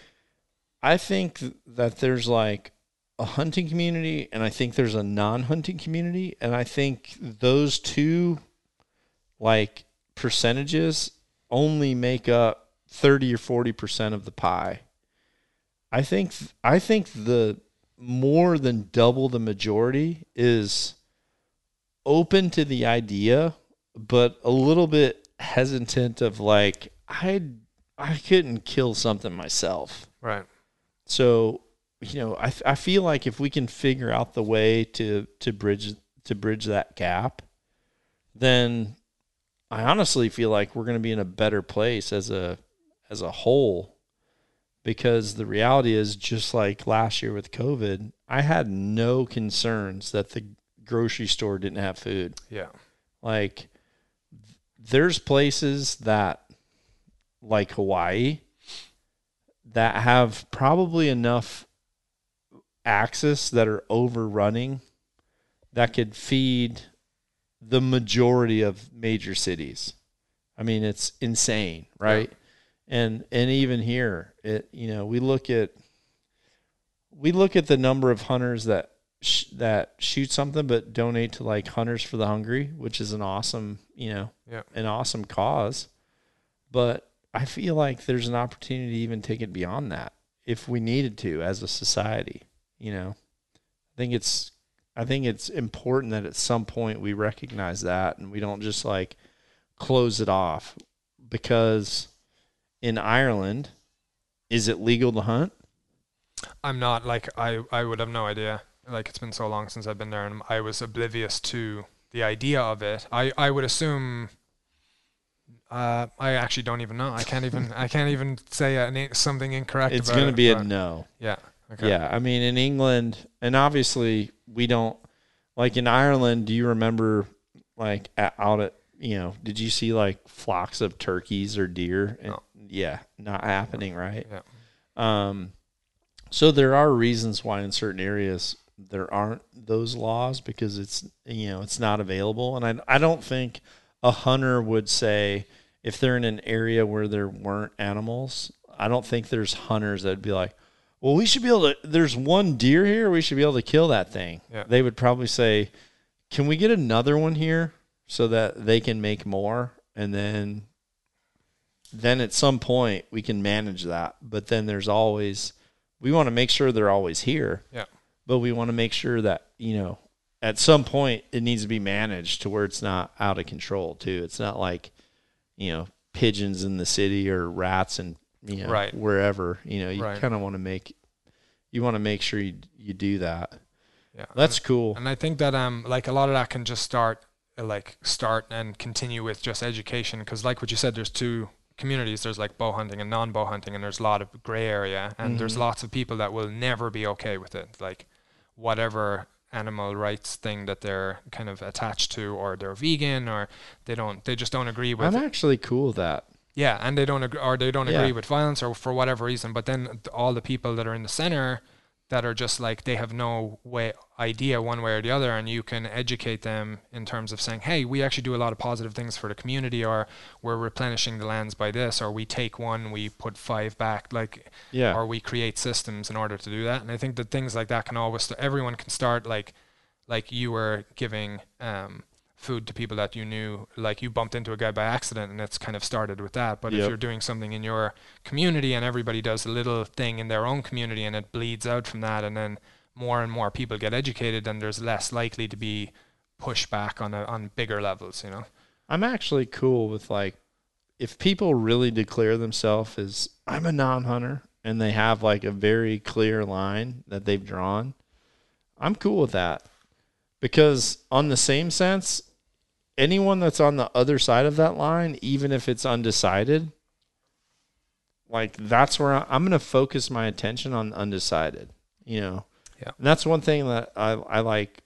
I think that there's like a hunting community and I think there's a non-hunting community and I think those two like percentages only make up 30 or 40% of the pie. I think I think the more than double the majority is open to the idea but a little bit hesitant of like I I couldn't kill something myself. right, So, you know, I I feel like if we can figure out the way to to bridge to bridge that gap, then I honestly feel like we're going to be in a better place as a as a whole because the reality is just like last year with COVID, I had no concerns that the grocery store didn't have food. yeah, Like there's places that like Hawaii that have probably enough access that are overrunning that could feed the majority of major cities. I mean, it's insane, right? And and even here, it you know, we look at we look at the number of hunters that sh- that shoot something, but donate to like Hunters for the Hungry, which is an awesome, you know, Yeah. an awesome cause. But I feel like there's an opportunity to even take it beyond that if we needed to as a society. You know, I think it's I think it's important that at some point we recognize that and we don't just like close it off because in Ireland, is it legal to hunt? I'm not like I I would have no idea. Like it's been so long since I've been there, and I was oblivious to the idea of it. I I would assume. Uh, I actually don't even know. I can't even. I can't even say an, something incorrect. It's going to be a no. yeah. Okay. Yeah, I mean in England, and obviously we don't like in Ireland. Do you remember like at, out at you know? Did you see like flocks of turkeys or deer? And- No. Yeah, not happening, right? Yeah. Um, so there are reasons why in certain areas there aren't those laws because it's you know it's not available, and I I don't think a hunter would say if they're in an area where there weren't animals. I don't think there's hunters that'd be like, well, we should be able to. There's one deer here. We should be able to kill that thing. Yeah. They would probably say, can we get another one here so that they can make more, and then then at some point we can manage that. But then there's always we want to make sure they're always here. Yeah. But we want to make sure that, you know, at some point it needs to be managed to where it's not out of control too. It's not like, you know, pigeons in the city or rats and you know Right. wherever. You know, you Right. kind of want to make you want to make sure you you do that. Yeah. That's cool. And I think that um like a lot of that can just start like start and continue with just education because like what you said there's two communities there's like bow hunting and non-bow hunting and there's a lot of gray area and there's Mhm. lots of people that will never be okay with it like whatever animal rights thing that they're kind of attached to or they're vegan or they don't they just don't agree with I'm actually cool with that. yeah, and they don't agree, or they don't Yeah. agree with violence, or for whatever reason. But then all the people that are in the center, that are just like they have no way idea one way or the other, and you can educate them in terms of saying, hey, we actually do a lot of positive things for the community, or we're replenishing the lands by this, or we take one, we put five back, like, Yeah. or we create systems in order to do that. And I think that things like that can always everyone can start like, like you were giving. Um, food to people that you knew like you bumped into a guy by accident and it's kind of started with that. But if you're doing something in your community and everybody does a little thing in their own community and it bleeds out from that and then more and more people get educated then there's less likely to be pushback on a, on bigger levels you know? I'm actually cool with like if people really declare themselves as I'm a non-hunter and they have like a very clear line that they've drawn, I'm cool with that. Because on the same sense, anyone that's on the other side of that line, even if it's undecided, like that's where I, I'm going to focus my attention on undecided, you know. Yeah. And that's one thing that I I like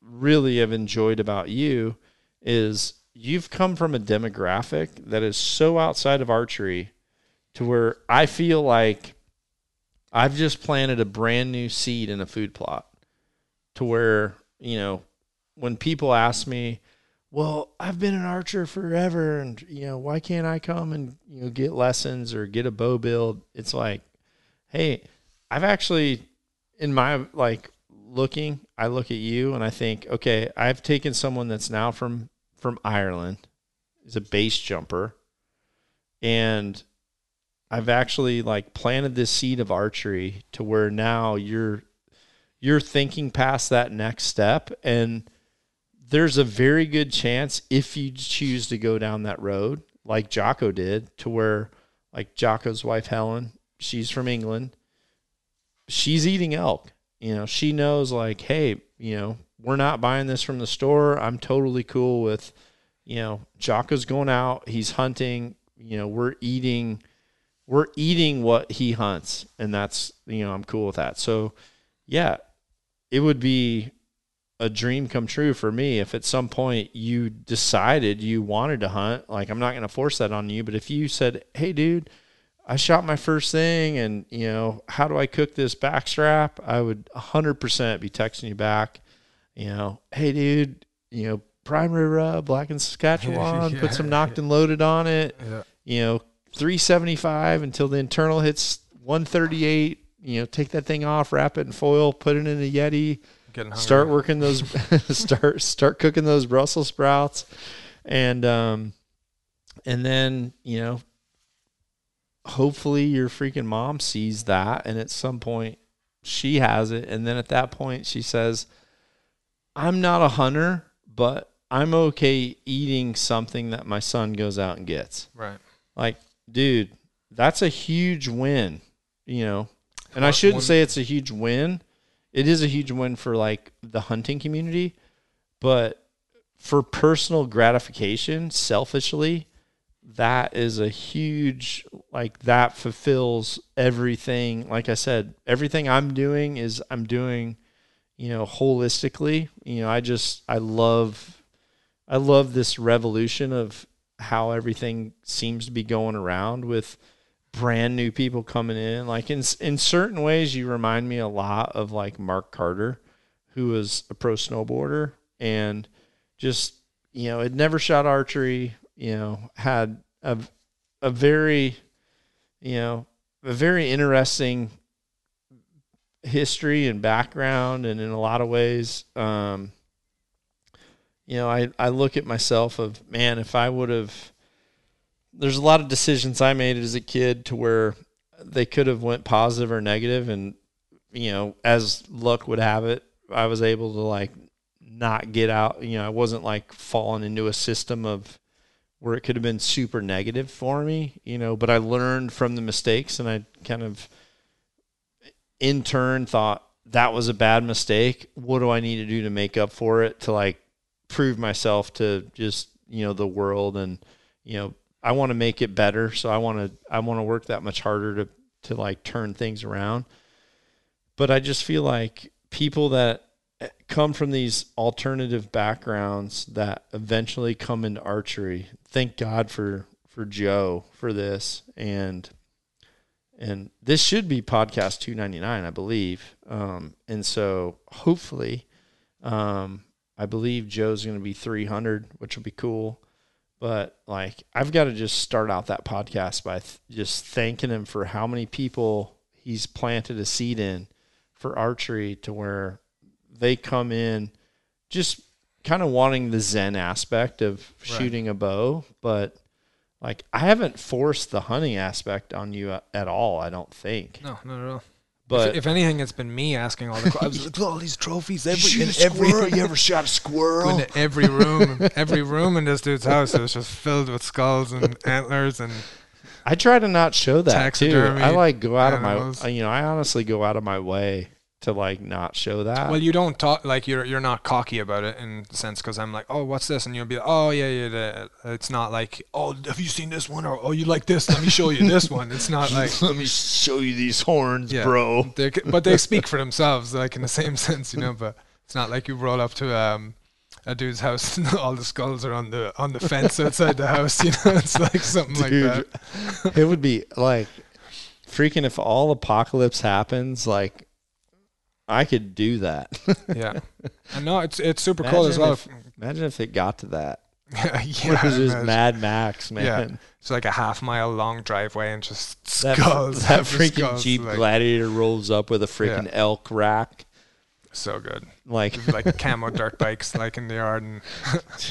really have enjoyed about you is you've come from a demographic that is so outside of archery to where I feel like I've just planted a brand new seed in a food plot to where, you know, when people ask me, well, I've been an archer forever and, you know, why can't I come and, you know, get lessons or get a bow build? It's like, hey, I've actually, in my, like, looking, I look at you and I think, okay, I've taken someone that's now from, from Ireland, is a base jumper, and I've actually like planted this seed of archery to where now you're you're thinking past that next step and there's a very good chance if you choose to go down that road like Jocko did to where like Jocko's wife Helen, she's from England. She's eating elk. You know, she knows like, hey, you know, we're not buying this from the store. I'm totally cool with, you know, Jocko's going out, he's hunting, you know, we're eating we're eating what he hunts and that's you know i'm cool with that so yeah it would be a dream come true for me. If at some point you decided you wanted to hunt like i'm not going to force that on you but if you said hey dude i shot my first thing and you know how do i cook this backstrap? I would 100% be texting you back you know hey dude you know prime rib rub Blackened Saskatchewan Yeah. put some knocked and loaded on it. Yeah. You know 375 until the internal hits 138 you know take that thing off wrap it in foil put it in a yeti Getting hungry. start working those start start cooking those Brussels sprouts and um and then you know hopefully your freaking mom sees that and at some point she has it and then at that point she says I'm not a hunter but I'm okay eating something that my son goes out and gets Right. like dude that's a huge win you know and I shouldn't say it's a huge win. It is a huge win for like the hunting community, but for personal gratification, selfishly, that is a huge like that fulfills everything. Like I said, everything I'm doing is I'm doing, you know, holistically. You know, I just I love I love this revolution of how everything seems to be going around with brand new people coming in. Like in in certain ways, you remind me a lot of like Mark Carter, who was a pro snowboarder and just you know had never shot archery. You know, had a a very you know a very interesting history and background, and in a lot of ways. Um, you know, I, I look at myself of man, if I would have there's a lot of decisions I made as a kid to where they could have went positive or negative and you know as luck would have it I was able to like not get out you know I wasn't like falling into a system of where it could have been super negative for me you know but I learned from the mistakes and I kind of in turn thought that was a bad mistake. What do I need to do to make up for it to like prove myself to just you know the world and you know I want to make it better, so I want to I want to work that much harder to to like turn things around. But I just feel like people that come from these alternative backgrounds that eventually come into archery. Thank God for for Joe for this and and this should be podcast 299 I believe. Um and so hopefully um I believe Joe's going to be 300, which will be cool but like I've got to just start out that podcast by th- just thanking him for how many people he's planted a seed in for archery to where they come in just kind of wanting the zen aspect of Right. shooting a bow but like I haven't forced the hunting aspect on you uh, at all I don't think No, not at all. But if, if anything, it's been me asking all the. I was like, "Look at all these trophies every Shoot in a squirrel. every you ever shot a squirrel in every room, every room in this dude's house is just filled with skulls and antlers and I try to not show that too. I like go out animals. of my, you know, I honestly go out of my way to like not show that. Well, you don't talk like you're you're not cocky about it in the sense because I'm like, oh, what's this? And you'll be like, oh yeah, yeah. The, it's not like, oh, have you seen this one? Or oh, you like this? Let me show you this one. It's not like, Let me show you these horns, Yeah. bro. but they speak for themselves, like in the same sense, you know. But it's not like you roll up to um, a dude's house and all the skulls are on the on the fence outside the house. You know, it's like something Dude, like that. it would be like freaking if all apocalypse happens, like I could do that. Yeah, I know it's it's super cool as well. if- Imagine if it got to that. yeah, It was just. Mad Max, man. It's like a half mile long driveway and just That, skulls. that freaking skulls, Jeep like, Gladiator rolls up with a freaking elk rack. so good. Like, like camo dirt bikes like in the yard and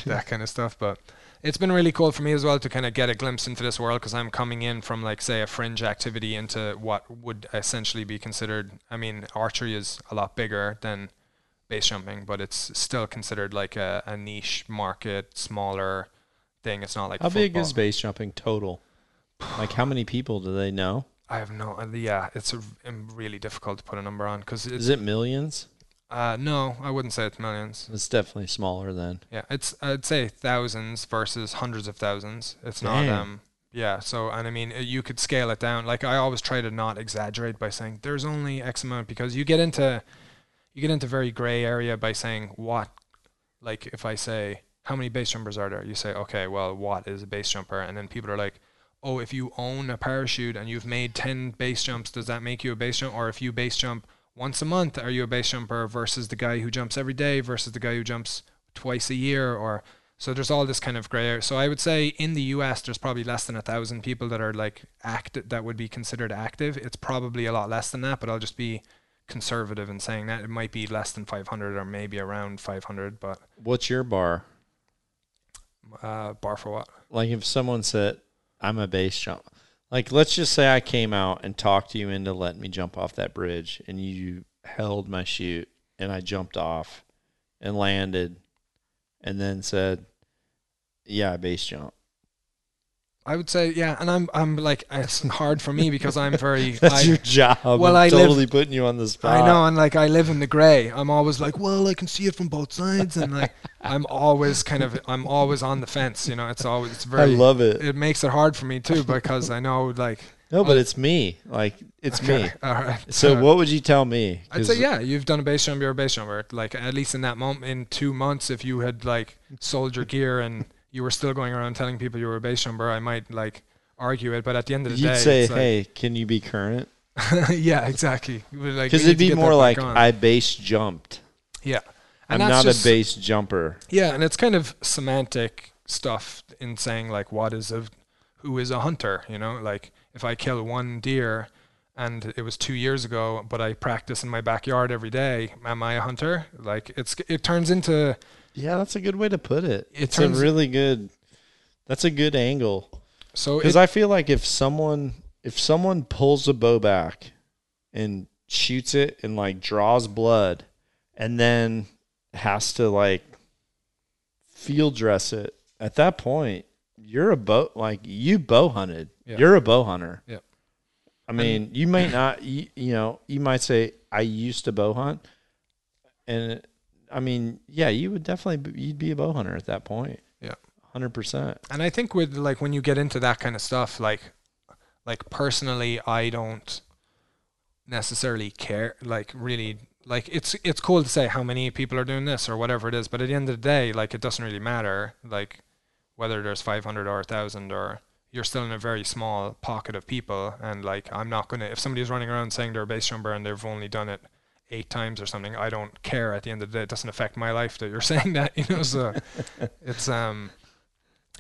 that kind of stuff but it's been really cool for me as well to kind of get a glimpse into this world because I'm coming in from like say a fringe activity into what would essentially be considered I mean archery is a lot bigger than base jumping but it's still considered like a, a niche market smaller thing it's not like how big is base jumping total? Like, how many people do they know? I have no uh, yeah it's a, um, really difficult to put a number on because Is it millions? Uh no I wouldn't say it's millions It's definitely smaller then. Yeah, it's I'd say thousands versus hundreds of thousands. It's not um yeah, so and I mean you could scale it down. Like I always try to not exaggerate by saying there's only X amount because you get into you get into very gray area by saying what like if I say how many base jumpers are there? You say, okay, well, what is a base jumper? And then people are like, oh, if you own a parachute and you've made 10 base jumps, does that make you a base jump? Or if you base jump once a month, are you a base jumper versus the guy who jumps every day versus the guy who jumps twice a year? Or so there's all this kind of gray area. So I would say in the US, there's probably less than a thousand people that are like act that would be considered active. It's probably a lot less than that, but I'll just be conservative in saying that. It might be less than 500 or maybe around 500, but What's your bar? uh, bar for what? Like if someone said, I'm a base jump. Like let's just say I came out and talked you into letting me jump off that bridge and you held my chute and I jumped off and landed and then said, Yeah, I base jump. I would say yeah, and I'm I'm like it's hard for me because I'm very That's I, your job. well, I'm I live- totally putting you on the spot. I know, and like I live in the grey. I'm always like, well, I can see it from both sides, and like I'm always kind of I'm always on the fence. You know, it's always it's very. I love it. it makes it hard for me too because I know like No, but it's me. Like it's me. All right. So Uh, what would you tell me? I'd say yeah, you've done a base jump, you're a base jumper. Like at least in that moment, in two months, if you had like sold your gear and you were still going around telling people you were a base jumper, I might like argue it. But at the end of the You'd day, say, it's like- "Hey, can you be current?" yeah, exactly. Would, like, Because it'd be more like on. I base jumped. yeah. I'm not just- a base jumper. Yeah, and it's kind of semantic stuff in saying like what is a who is a hunter, you know? Like if I kill one deer and it was 2 years ago, but I practice in my backyard every day, am I a hunter? Like it's it turns into Yeah, that's a good way to put it. It it's turns- a really good. That's a good angle so because it, I feel like if someone if someone pulls a bow back and shoots it and like draws blood and then has to like field dress it at that point you're a bow like you bow hunted Yeah. you're a bow hunter Yep. i mean you might not you, you know you might say i used to bow hunt and i mean yeah you would definitely be, you'd be a bow hunter at that point. Yeah. 100% and I think with like when you get into that kind of stuff like like personally I don't necessarily care like really like it's it's cool to say how many people are doing this or whatever it is but at the end of the day like it doesn't really matter like whether there's 500 or a 1000 or you're still in a very small pocket of people. And like I'm not going to if somebody's running around saying they're a base jumper and they've only done it eight times or something I don't care at the end of the day it doesn't affect my life that you're saying that you know so it's um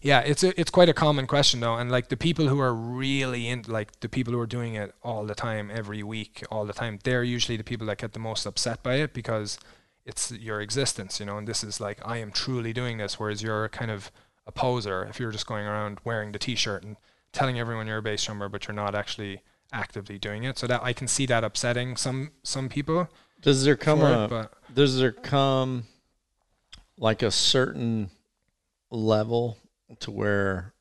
yeah, it's a, it's quite a common question though, and like the people who are really in, like the people who are doing it all the time, every week, all the time, they're usually the people that get the most upset by it because it's your existence, you know. And this is like I am truly doing this, whereas you're kind of a poser if you're just going around wearing the T-shirt and telling everyone you're a base jumper, but you're not actually actively doing it. So that I can see that upsetting some some people. does there come a it, but does there come like a certain level to where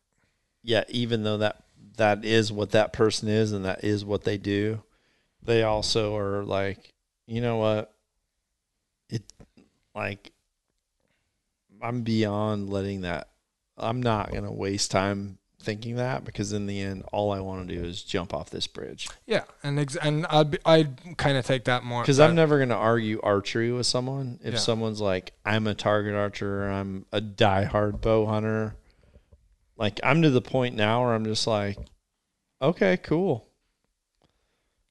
yeah even though that that is what that person is and that is what they do they also are like you know what it like i'm beyond letting that i'm not going to waste time thinking that because in the end all i want to do is jump off this bridge yeah, and ex- and I'd be, I'd kind of take that more because I'm uh, never going to argue archery with someone if Yeah. someone's like, I'm a target archer, I'm a diehard bow hunter. Like I'm to the point now where I'm just like, okay, cool.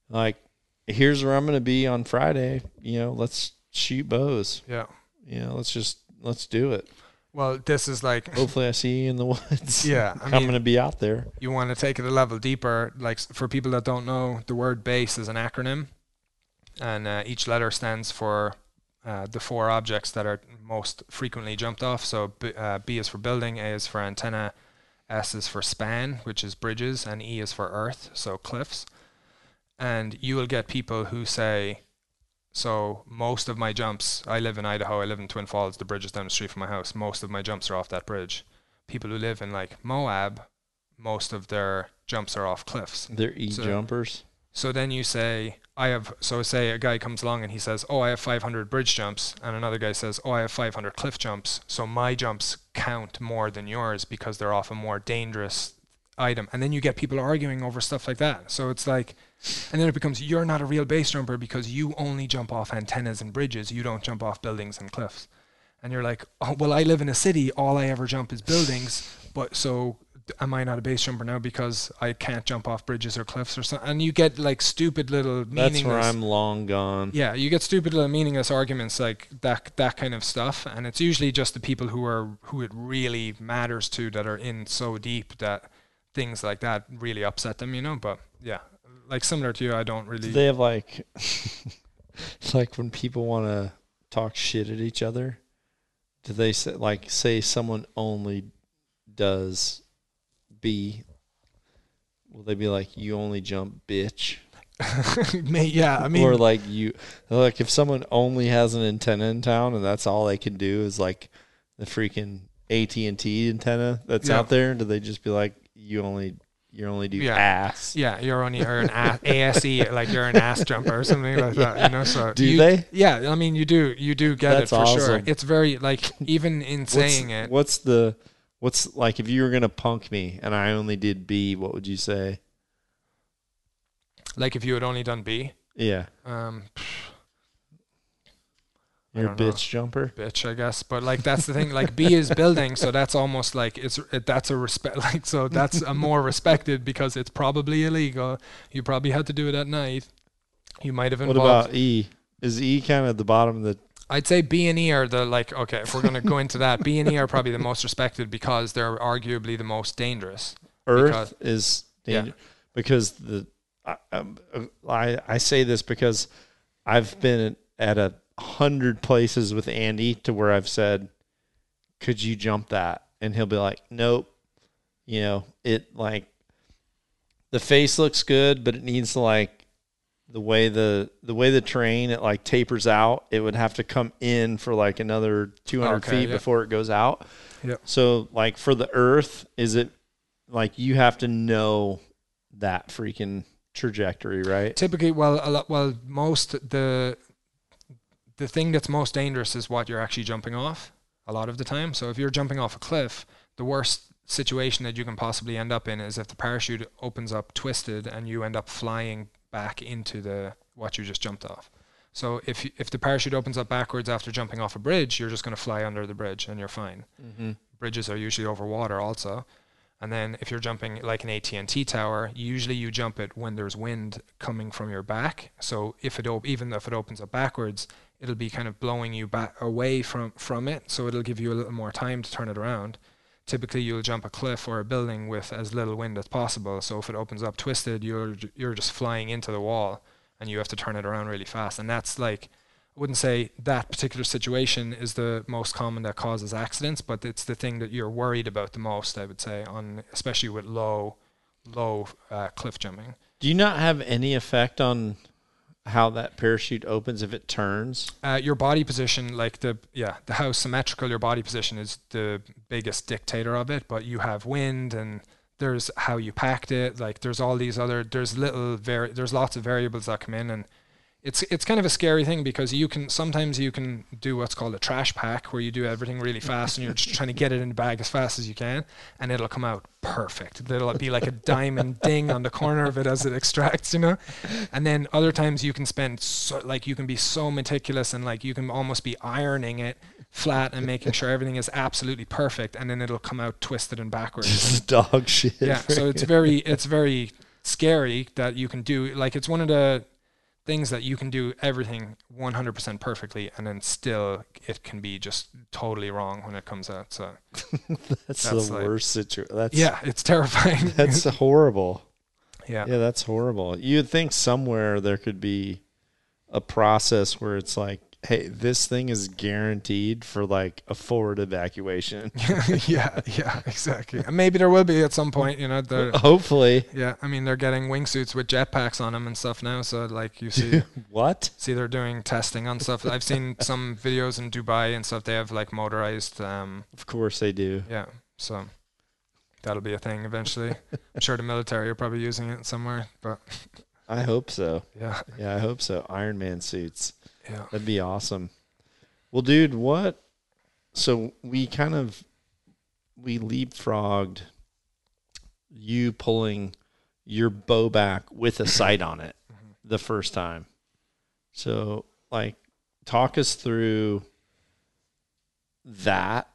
Like, here's where I'm going to be on Friday. You know, let's shoot bows. yeah. You know, let's just let's do it. Well, this is like Hopefully, I see you in the woods. Yeah, I I'm going to be out there. you want to take it a level deeper, like for people that don't know, the word base is an acronym, and uh, each letter stands for uh, the four objects that are most frequently jumped off. So B, uh, B is for building, A is for antenna, S is for span, which is bridges, and E is for earth, so cliffs. And you will get people who say, so most of my jumps, I live in Idaho, I live in Twin Falls, the bridge is down the street from my house. Most of my jumps are off that bridge. People who live in like Moab, most of their jumps are off cliffs. They're e So- jumpers. So then you say, I have, so say a guy comes along and he says, Oh, I have 500 bridge jumps. And another guy says, Oh, I have 500 cliff jumps. So my jumps count more than yours because they're off a more dangerous item. And then you get people arguing over stuff like that. So it's like, and then it becomes, You're not a real base jumper because you only jump off antennas and bridges. You don't jump off buildings and cliffs. And you're like, Oh, well, I live in a city. All I ever jump is buildings. But so am I not a base jumper now because I can't jump off bridges or cliffs or something? And you get like stupid little meaningless. That's where I'm long gone. Yeah, you get stupid little meaningless arguments like that that kind of stuff, and it's usually just the people who are who it really matters to that are in so deep that things like that really upset them, you know. But yeah, like similar to you, I don't really. They have like like when people want to talk shit at each other. Do they say like say someone only does B? Will they be like you only jump bitch? May- yeah, I mean, or like you like if someone only has an antenna in town and that's all they can do is like the freaking AT and T antenna that's Yeah. out there, do they just be like you only you only do Yeah. ass? yeah, you're only you're an a- ASE, like you're an ass jumper or something like that. You know, so Do you- they? Yeah, I mean, you do you do get That's it for sure. It's very like even in What's, saying it, what's the what's like if you were gonna punk me and I only did B, what would you say? like if you had only done B, Yeah, um, I know. bitch jumper. bitch, I guess. But like that's the thing. Like B is building, so that's almost like it's it, that's a respect. Like so that's a more respected because it's probably illegal. You probably had to do it at night. You might have involved. What about E? Is E kind of at the bottom of the I'd say B and E are the like okay. If we're gonna go into that, B and E are probably the most respected because they're arguably the most dangerous. Earth Because- is Yeah. because the I, um, I I say this because I've been at a hundred places with Andy to where I've said, "Could you jump that?" and he'll be like, "Nope." You know, it like the face looks good, but it needs to like the way the the way the train it like tapers out. It would have to come in for like another two hundred Okay, feet yeah. before it goes out. Yep. So like for the Earth, is it like you have to know that freaking trajectory, right? Typically, well, a lot, well, most the the thing that's most dangerous is what you're actually jumping off. A lot of the time, so if you're jumping off a cliff, the worst situation that you can possibly end up in is if the parachute opens up twisted and you end up flying back into the what you just jumped off. So if you- if the parachute opens up backwards after jumping off a bridge, you're just going to fly under the bridge and you're fine. Mm-hmm. bridges are usually over water also. And then if you're jumping like an AT&T tower, usually you jump it when there's wind coming from your back. So if it op- even if it opens up backwards, it'll be kind of blowing you back away from from it. So it'll give you a little more time to turn it around. Typically, you'll jump a cliff or a building with as little wind as possible. So if it opens up twisted, you're you're just flying into the wall, and you have to turn it around really fast. And that's like I wouldn't say that particular situation is the most common that causes accidents, but it's the thing that you're worried about the most. I would say on especially with low, low uh, cliff jumping. Do you not have any effect on how that parachute opens if it turns? Uh, your body position, like the yeah, the how symmetrical your body position is the biggest dictator of it. But you have wind and there's how you packed it. Like there's all these other there's little vari- there's lots of variables that come in and it's it's kind of a scary thing because you can sometimes you can do what's called a trash pack where you do everything really fast and you're just trying to get it in the bag as fast as you can and it'll come out perfect. It'll be like a diamond ding on the corner of it as it extracts, you know. And then other times you can spend so, like you can be so meticulous and like you can almost be ironing it flat and making sure everything is absolutely perfect and then it'll come out twisted and backwards. Just dog shit. yeah, so it's very it's very scary that you can do like it's one of the things that you can do everything 100% perfectly and then still it can be just totally wrong when it comes out. So that's, that's the like- worst situation. That's yeah, it's terrifying. that's horrible. yeah. Yeah, that's horrible. You'd think somewhere there could be a process where it's like, hey, this thing is guaranteed for like a forward evacuation. yeah, yeah, exactly. And maybe there will be at some point, you know, Hopefully. yeah, I mean they're getting wingsuits with jetpacks on them and stuff now, so like you see What? see they're doing testing on stuff. I've seen some videos in Dubai and stuff. They have like motorized um Of course they do. yeah, so that'll be a thing eventually. I'm sure the military are probably using it somewhere, but I hope so. yeah, Yeah, I hope so. Iron Man suits. Yeah. That'd be awesome. Well, dude, what? So we kind of we leapfrogged you pulling your bow back with a sight on it Mhm. the first time. So, like, talk us through that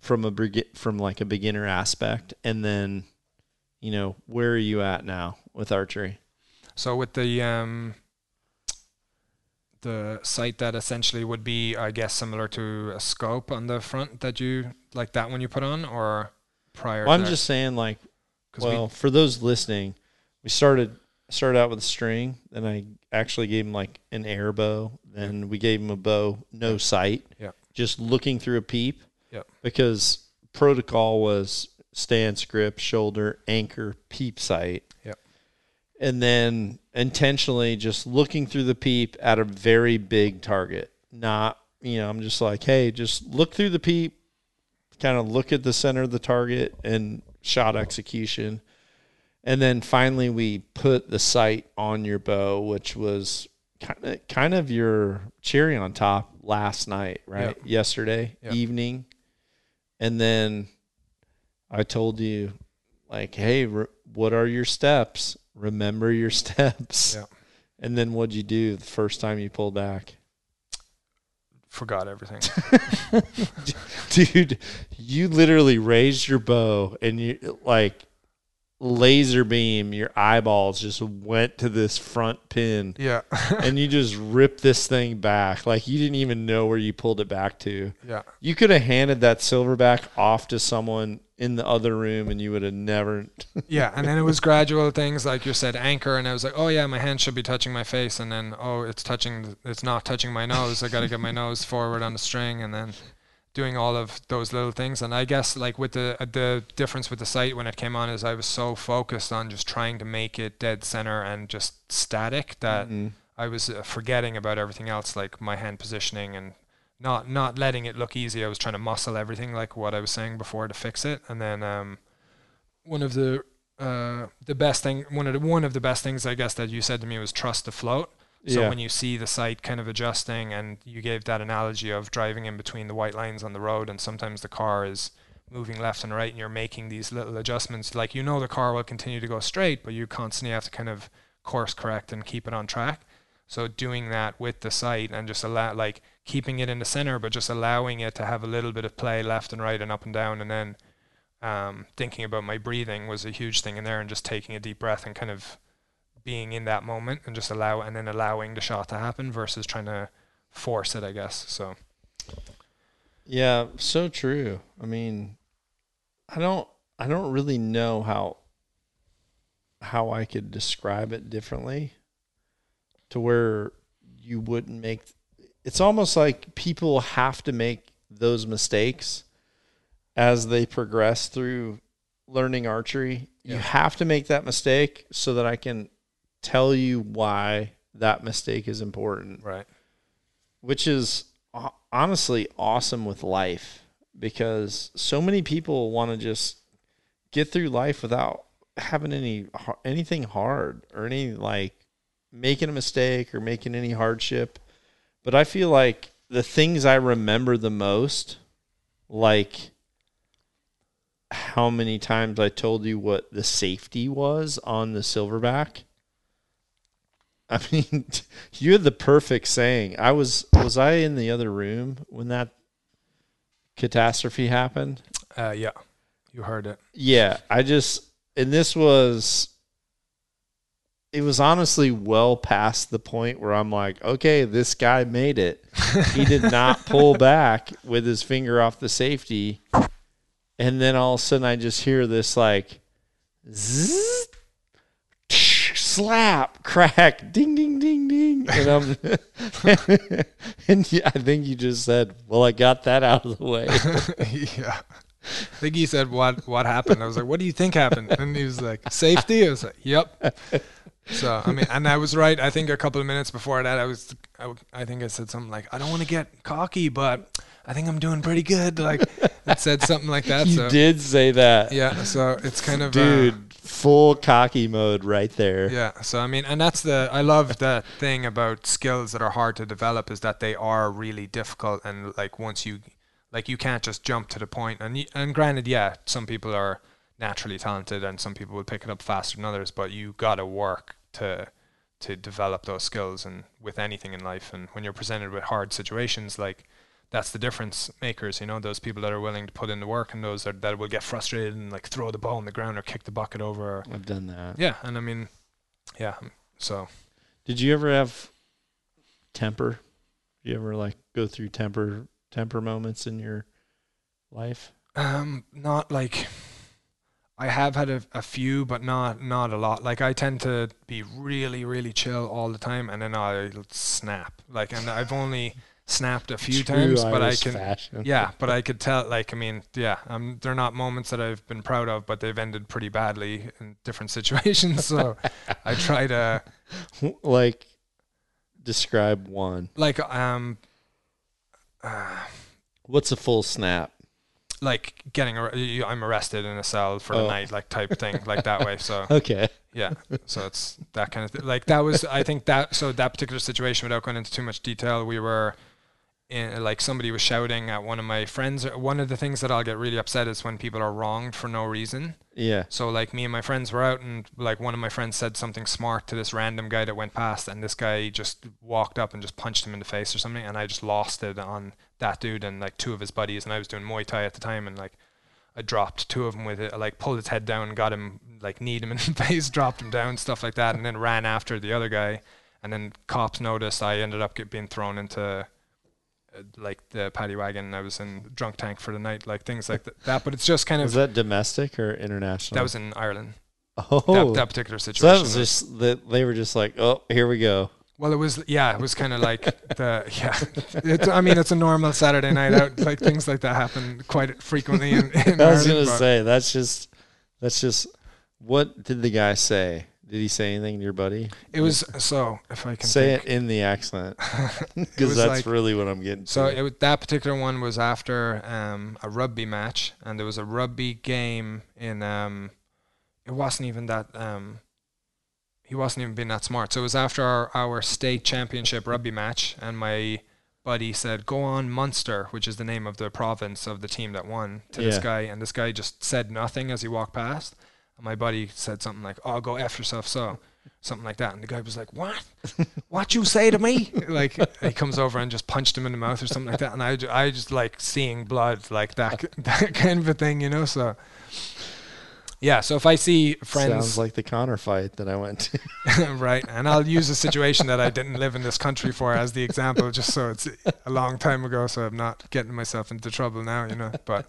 from a from like a beginner aspect, and then, you know, where are you at now with archery? So with the um the sight that essentially would be, I guess, similar to a scope on the front that you like that one you put on, or prior. Well, I'm that? just saying, like, 'Cause we- well, for those listening, we started started out with a string. Then I actually gave him like an air bow. Then we gave him a bow, no sight. Yeah. Just looking through a peep. Yep. Because protocol was stance, grip, shoulder, anchor, peep sight. And then intentionally just looking through the peep at a very big target. Not, you know, I'm just like, hey, just look through the peep, kind of look at the center of the target and shot execution. And then finally we put the sight on your bow, which was kind of kind of your cherry on top last night, right? Yep. Yesterday Yep. evening. And then I told you like, "Hey, re- what are your steps? Remember your steps." Yeah. And then what'd you do the first time you pulled back? Forgot everything. Dude, you literally raised your bow and you like laser beam, your eyeballs just went to this front pin yeah. and you just ripped this thing back. Like you didn't even know where you pulled it back to. yeah. You could have handed that silverback off to someone in the other room and you would have never Yeah, and then it was gradual things like you said anchor, and I was like, oh yeah, my hand should be touching my face, and then oh it's touching, it's not touching my nose. I got to get my nose forward on the string, and then doing all of those little things. And I guess like with the uh, the difference with the sight when it came on is I was so focused on just trying to make it dead center and just static that Mhm. I was uh, forgetting about everything else, like my hand positioning and not not letting it look easy. I was trying to muscle everything, like what I was saying before, to fix it. And then um, one of the uh, the best thing, one of the one of the best things I guess that you said to me was trust the float. So Yeah. when you see the sight kind of adjusting, and you gave that analogy of driving in between the white lines on the road, and sometimes the car is moving left and right, and you're making these little adjustments. Like you know the car will continue to go straight, but you constantly have to kind of course correct and keep it on track. So doing that with the sight and just allow like keeping it in the center, but just allowing it to have a little bit of play left and right and up and down, and then um, thinking about my breathing was a huge thing in there, and just taking a deep breath and kind of being in that moment and just allow and then allowing the shot to happen versus trying to force it, I guess. So Yeah, so true. I mean, I don't I don't really know how how I could describe it differently to where you wouldn't make it's almost like people have to make those mistakes as they progress through learning archery. You have to make that mistake so that I can tell you why that mistake is important. Right, which is uh, honestly awesome with life because so many people want to just get through life without having any anything hard or any like making a mistake or making any hardship. But i feel like the things i remember the most like how many times i told you what the safety was on the silverback I mean, you had the perfect saying. I was was I in the other room when that catastrophe happened? uh, yeah, you heard it. Yeah, I just and this was it was honestly well past the point where I'm like, okay, this guy made it. He did not pull back with his finger off the safety. And then all of a sudden I just hear this like zzz, slap, crack, ding ding ding ding. And I'm and yeah, I think you just said, Well, I got that out of the way. yeah. I think he said what what happened. I was like, "What do you think happened?" And he was like, "Safety." I was like, "Yep." So I mean, and I was right. I think a couple of minutes before that, I was, I, I think I said something like, "I don't want to get cocky, but I think I'm doing pretty good." Like, I said something like that. you so did say that. yeah, so it's kind of uh, dude full cocky mode right there Yeah. So I mean, and that's the I love the thing about skills that are hard to develop is that they are really difficult and like once you like you can't just jump to the point and and granted, yeah, some people are naturally talented and some people will pick it up faster than others, but you got to work to to develop those skills and with anything in life and when you're presented with hard situations like that's the difference makers, you know, those people that are willing to put in the work and those that, that will get frustrated and like throw the ball on the ground or kick the bucket over or i've done that yeah, and I mean, yeah. So did you ever have temper you ever like go through temper temper moments in your life um, not like I have had a, a few, but not not a lot. Like I tend to be really really chill all the time, and then I'll snap. Like, and I've only snapped a few True times, but I can. fashion. Yeah, but I could tell. Like, I mean, yeah, um, they're not moments that I've been proud of, but they've ended pretty badly in different situations. So I try to like describe one. like um. Uh, What's a full snap? like getting ar- I'm arrested in a cell for the Oh. night, like type thing, like that way. So Okay. yeah, so it's that kind of thing. Like that was, I think that so that particular situation, without going into too much detail, we were in like somebody was shouting at one of my friends. One of the things that I'll get really upset is when people are wronged for no reason. Yeah. So like me and my friends were out and like one of my friends said something smart to this random guy that went past and this guy just walked up and just punched him in the face or something and I just lost it on that dude and like two of his buddies and I was doing Muay Thai at the time and like I dropped two of them with it I, like pulled his head down got him like kneed him in the face dropped him down stuff like that and then ran after the other guy and then cops noticed I ended up get, being thrown into uh, like the paddy wagon I was in drunk tank for the night like things like th- that but it's just kind of Was that domestic or international? that was in Ireland oh. that, that particular so situation. that was just that they were just like, oh, here we go. well, it was yeah, it was kind of like the yeah. It's, I mean, it's a normal Saturday night out. Like things like that happen quite frequently in, in I was Ireland, gonna say that's just that's just what did the guy say? Did he say anything to your buddy? it was so. If I can Say think. it in the accent because that's like- really what I'm getting. So to. it, that particular one was after um, a rugby match, and there was a rugby game in. Um, it wasn't even that. Um, he wasn't even being that smart. So it was after our, our state championship rugby match, and my buddy said, "Go on, Munster," which is the name of the province of the team that won, to this guy, and this guy just said nothing as he walked past. And my buddy said something like, "Oh, go f yourself," so something like that, and the guy was like, "What? what you say to me?" Like he comes over and just punched him in the mouth or something like that, and I, ju- I just like seeing blood, like that that kind of a thing, you know. So yeah, so if I see friends Sounds like the Connor fight that I went to. right? And I'll use a situation that I didn't live in this country for as the example, just so it's a long time ago, so I'm not getting myself into trouble now, you know. But,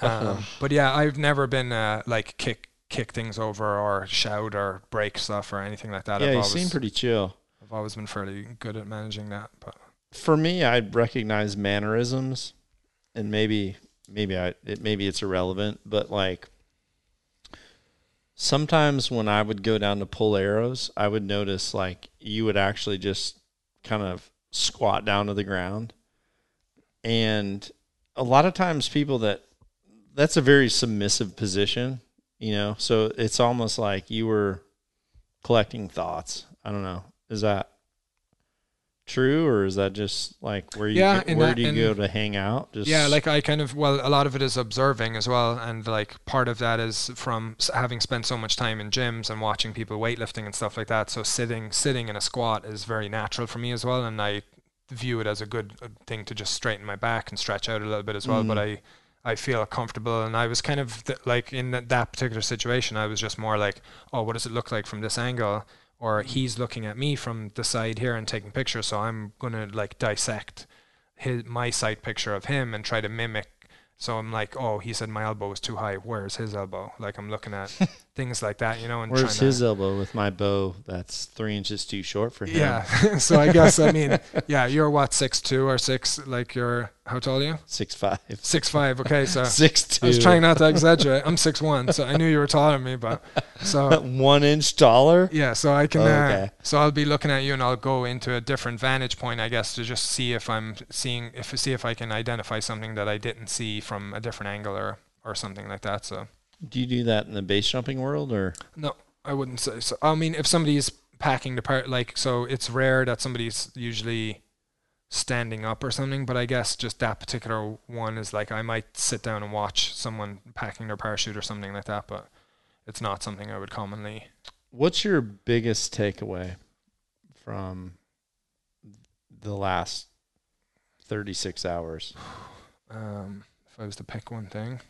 um, but yeah, I've never been uh, like kick kick things over or shout or break stuff or anything like that. yeah, I've you always seem pretty chill. I've always been fairly good at managing that. But For me, I'd recognize mannerisms, and maybe maybe I it, maybe it's irrelevant, but like sometimes when I would go down to pull arrows, I would notice like you would actually just kind of squat down to the ground. And a lot of times people that that's a very submissive position, you know. So it's almost like you were collecting thoughts. I don't know. Is that true or is that just like where you Yeah, go- where that- do you go to hang out? Just yeah, like I kind of well, a lot of it is observing as well, and like part of that is from having spent so much time in gyms and watching people weightlifting and stuff like that. So sitting sitting in a squat is very natural for me as well, and I view it as a good uh, thing to just straighten my back and stretch out a little bit as well. But Mm. I I feel comfortable, and I was kind of th- like in that, that particular situation, I was just more like, oh, what does it look like from this angle? Or mm-hmm. he's looking at me from the side here and taking pictures, so I'm gonna like dissect his my side picture of him and try to mimic. So I'm like, oh, he said my elbow was too high. Where's his elbow? Like I'm looking at things like that, you know, and where's trying to, his elbow with my bow that's three inches too short for him? yeah. so I guess I mean, yeah, you're what six two or six? Like you're how tall are you? Six five. Six five. Okay, so Six two. I was trying not to exaggerate. I'm six one, so I knew you were taller than me, but so one inch taller. yeah, so I can. Uh, Okay. so I'll be looking at you, and I'll go into a different vantage point, I guess, to just see if I'm seeing, if see if I can identify something that I didn't see from a different angle or or something like that. So Do you do that in the base jumping world or? no, I wouldn't say so. I mean, if somebody's packing the part, like, so it's rare that somebody's usually standing up or something, but I guess just that particular one is like I might sit down and watch someone packing their parachute or something like that, but it's not something I would commonly. What's your biggest takeaway from the last 36 hours? Um, if I was to pick one thing,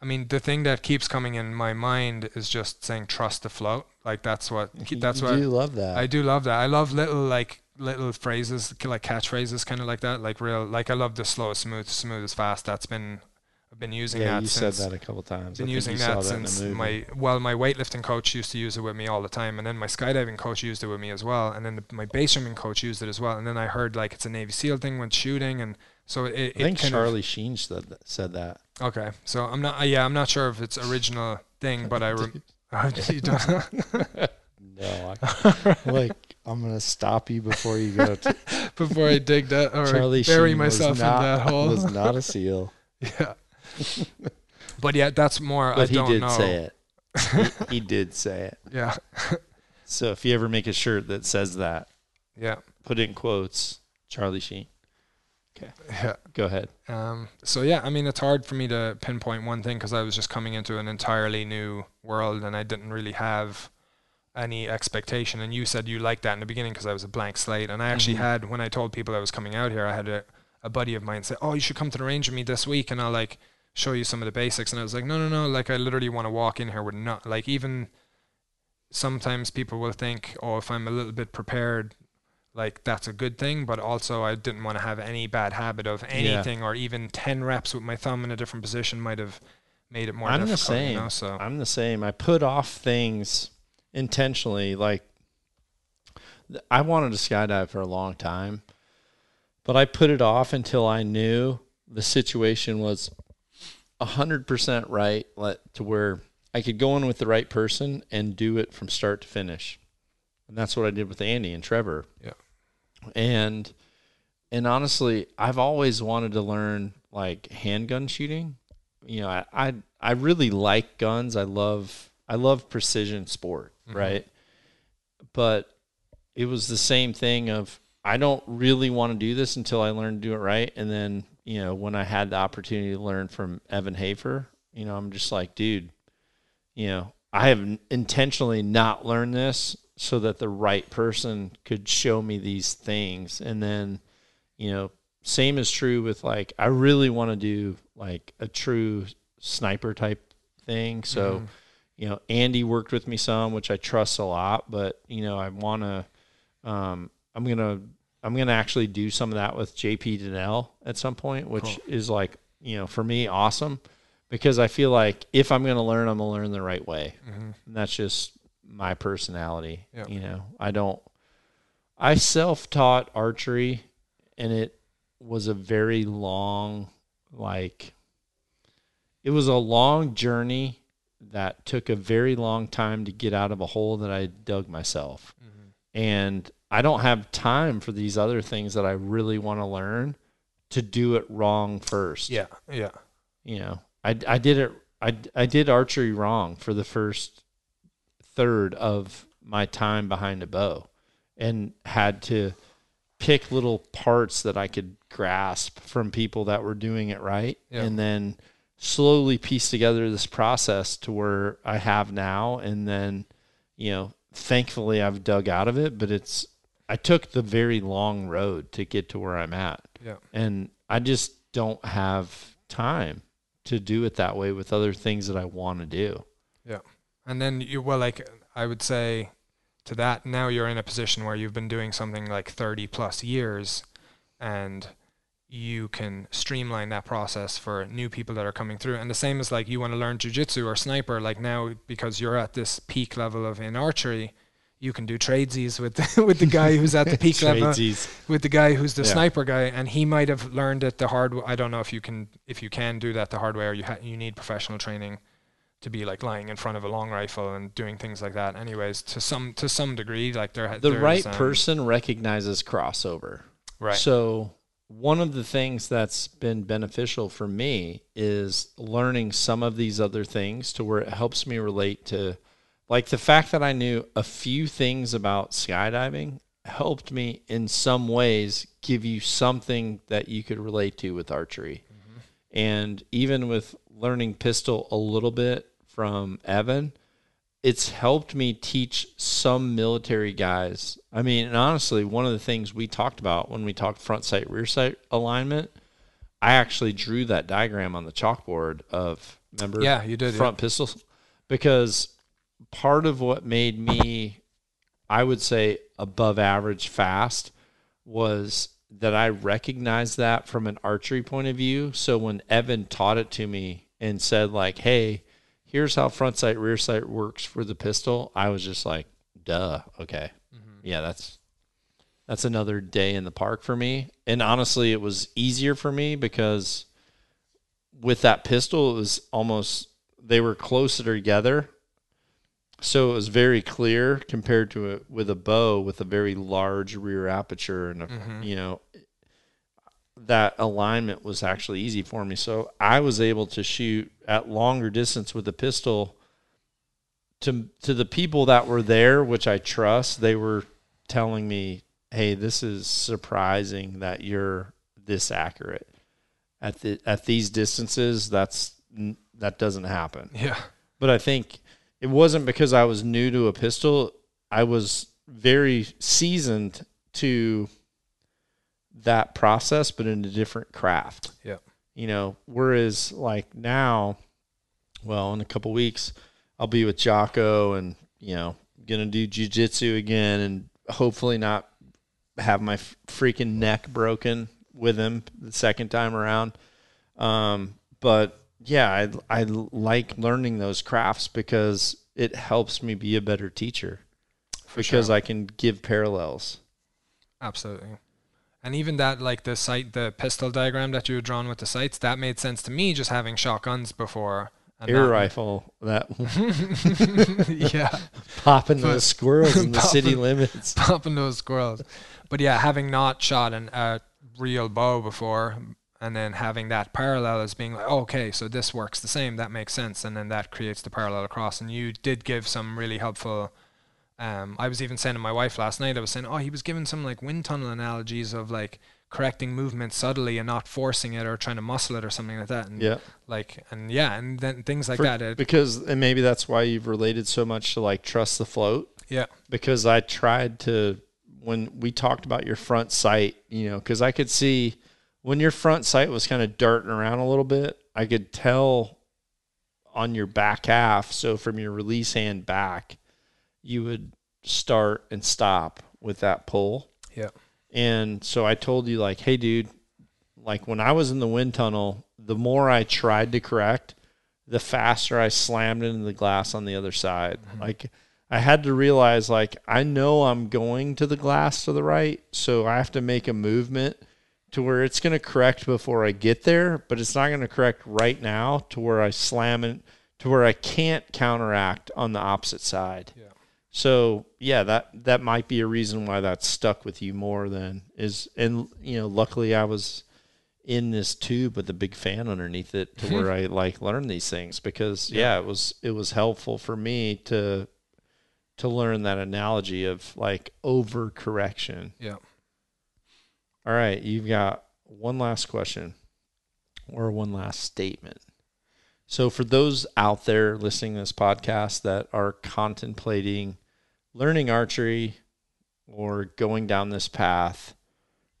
I mean, the thing that keeps coming in my mind is just saying trust the float. Like that's what that's you what do love that. I do love that. I love little like little phrases, like catchphrases, kind of like that. Like real, like I love the slow smooth, smooth is fast. That's been I've been using yeah, that. you since, said that a couple times. I Been using that that since my well, my weightlifting coach used to use it with me all the time, and then my skydiving coach used it with me as well, and then the, my base jumping coach used it as well, and then I heard like it's a Navy SEAL thing when shooting, and so it. it I think kind Charlie Sheen said that, said that. Okay, so I'm not. Uh, yeah, I'm not sure if it's original thing, but I. Rem- you don't know? No, I, like I'm gonna stop you before you go. To, before I dig that or Charlie bury Sheen was myself in that hole. Was not a seal, yeah. but yeah, that's more. I but he don't did know. say it. He, he did say it. Yeah, So if you ever make a shirt that says that, yeah, put it in quotes. Charlie Sheen. Yeah. Go ahead. Um, so yeah, I mean, it's hard for me to pinpoint one thing because I was just coming into an entirely new world and I didn't really have any expectation. And you said you liked that in the beginning because I was a blank slate. And I actually Mhm. had when I told people I was coming out here, I had a, a buddy of mine say, "Oh, you should come to the range with me this week, and I'll like show you some of the basics." And I was like, "No, no, no! Like I literally want to walk in here with not like even." Sometimes people will think, "Oh, if I'm a little bit prepared." Like that's a good thing, but also I didn't want to have any bad habit of anything, or even ten reps with my thumb in a different position might have made it more I'm the same. You know? So I'm the same. I put off things intentionally. Like I wanted to skydive for a long time, but I put it off until I knew the situation was hundred percent right, to where I could go in with the right person and do it from start to finish. And that's what I did with Andy and Trevor. Yeah. And and honestly, I've always wanted to learn like handgun shooting. You know, I I, I really like guns. I love I love precision sport, Mhm. right? But it was the same thing of I don't really want to do this until I learn to do it right. And then, you know, when I had the opportunity to learn from Evan Hafer, you know, I'm just like, dude, you know, I have intentionally not learned this so that the right person could show me these things. And then, you know, same is true with like, I really want to do like a true sniper type thing. So, Mhm. you know, Andy worked with me some, which I trust a lot, but you know, I want to, um, I'm going to, I'm going to actually do some of that with JP Dinnell at some point, which Cool. is like, you know, for me, awesome because I feel like if I'm going to learn, I'm going to learn the right way. Mhm. And that's just my personality. Yeah. You know, I don't, I self taught archery and it was a very long, like, it was a long journey that took a very long time to get out of a hole that I dug myself. Mhm. And I don't have time for these other things that I really want to learn to do it wrong first yeah, yeah, you know i, I did it I, I did archery wrong for the first third of my time behind a bow and had to pick little parts that i could grasp from people that were doing it right Yeah. and then slowly piece together this process to where i have now and then you know thankfully i've dug out of it but it's i took the very long road to get to where i'm at yeah. and I just don't have time to do it that way with other things that I want to do. And then you well, like I would say to that, now you're in a position where you've been doing something like 30 plus years, and you can streamline that process for new people that are coming through. And the same as like you want to learn jujitsu or sniper, like now because you're at this peak level of in archery. You can do tradesies with the, with the guy who's at the peak level, with the guy who's the Yeah. sniper guy, and he might have learned it the hard. w- I don't know if you can if you can do that the hard way, or you ha- you need professional training to be like lying in front of a long rifle and doing things like that. Anyways, to some to some degree, like there The right um, person recognizes crossover. right? So, one of the things that's been beneficial for me is learning some of these other things to where it helps me relate to like the fact that I knew a few things about skydiving helped me in some ways give you something that you could relate to with archery. And even with learning pistol a little bit from Evan, it's helped me teach some military guys. I mean, and honestly, one of the things we talked about when we talked front sight, rear sight alignment, I actually drew that diagram on the chalkboard of Remember? Yeah, you did. front pistols because part of what made me I would say above average fast was that I recognized that from an archery point of view. So when Evan taught it to me and said like, "Hey, here's how front sight rear sight works for the pistol," I was just like, "Duh, okay, yeah, that's that's another day in the park for me." And honestly, it was easier for me because with that pistol, it was almost they were closer together. So it was very clear compared to it with a bow with a very large rear aperture and a, Mhm. you know that alignment was actually easy for me. So I was able to shoot at longer distance with the pistol to to the people that were there, which I trust, they were telling me, "Hey, this is surprising that you're this accurate at the at these distances. That's that doesn't happen." Yeah. But I think it wasn't because I was new to a pistol. I was very seasoned to that process, but in a different craft. Yeah. You know, whereas like now, well, in a couple weeks, I'll be with Jocko and, you know, gonna do jujitsu again and hopefully not have my f- freaking neck broken with him the second time around. Um, but yeah, I, I like learning those crafts because it helps me be a better teacher For because sure. I can give parallels. Absolutely. And even that, like the sight, the pistol diagram that you had drawn with the sights, that made sense to me just having shotguns before. And Air that- rifle that yeah, popping those squirrels in the city limits. popping those squirrels. But yeah, having not shot an, a real bow before, and then having that parallel as being like, oh, okay, so this works the same, that makes sense, and then that creates the parallel across. And you did give some really helpful. Um, I was even saying to my wife last night, I was saying, oh, he was giving some like wind tunnel analogies of like correcting movement subtly and not forcing it or trying to muscle it or something like that. And Yeah. like, and yeah, and then things like For- that. It, because and maybe that's why you've related so much to like trust the float. yeah, Because I tried to when we talked about your front sight, you know, because I could see when your front sight was kind of darting around a little bit, I could tell on your back half. So from your release hand back, you would start and stop with that pull. Yeah. And so I told you like, hey dude, like when I was in the wind tunnel, the more I tried to correct, the faster I slammed into the glass on the other side. Mm-hmm. Like I had to realize like I know I'm going to the glass to the right, so I have to make a movement to where it's going to correct before I get there, but it's not going to correct right now to where I slam it to where I can't counteract on the opposite side. Yeah. So yeah, that that might be a reason why that stuck with you more than is and you know, luckily I was in this tube with a big fan underneath it to where I like learn these things because yeah, it was it was helpful for me to to learn that analogy of like overcorrection. yeah. All right, you've got one last question or one last statement. So, for those out there listening to this podcast that are contemplating learning archery or going down this path,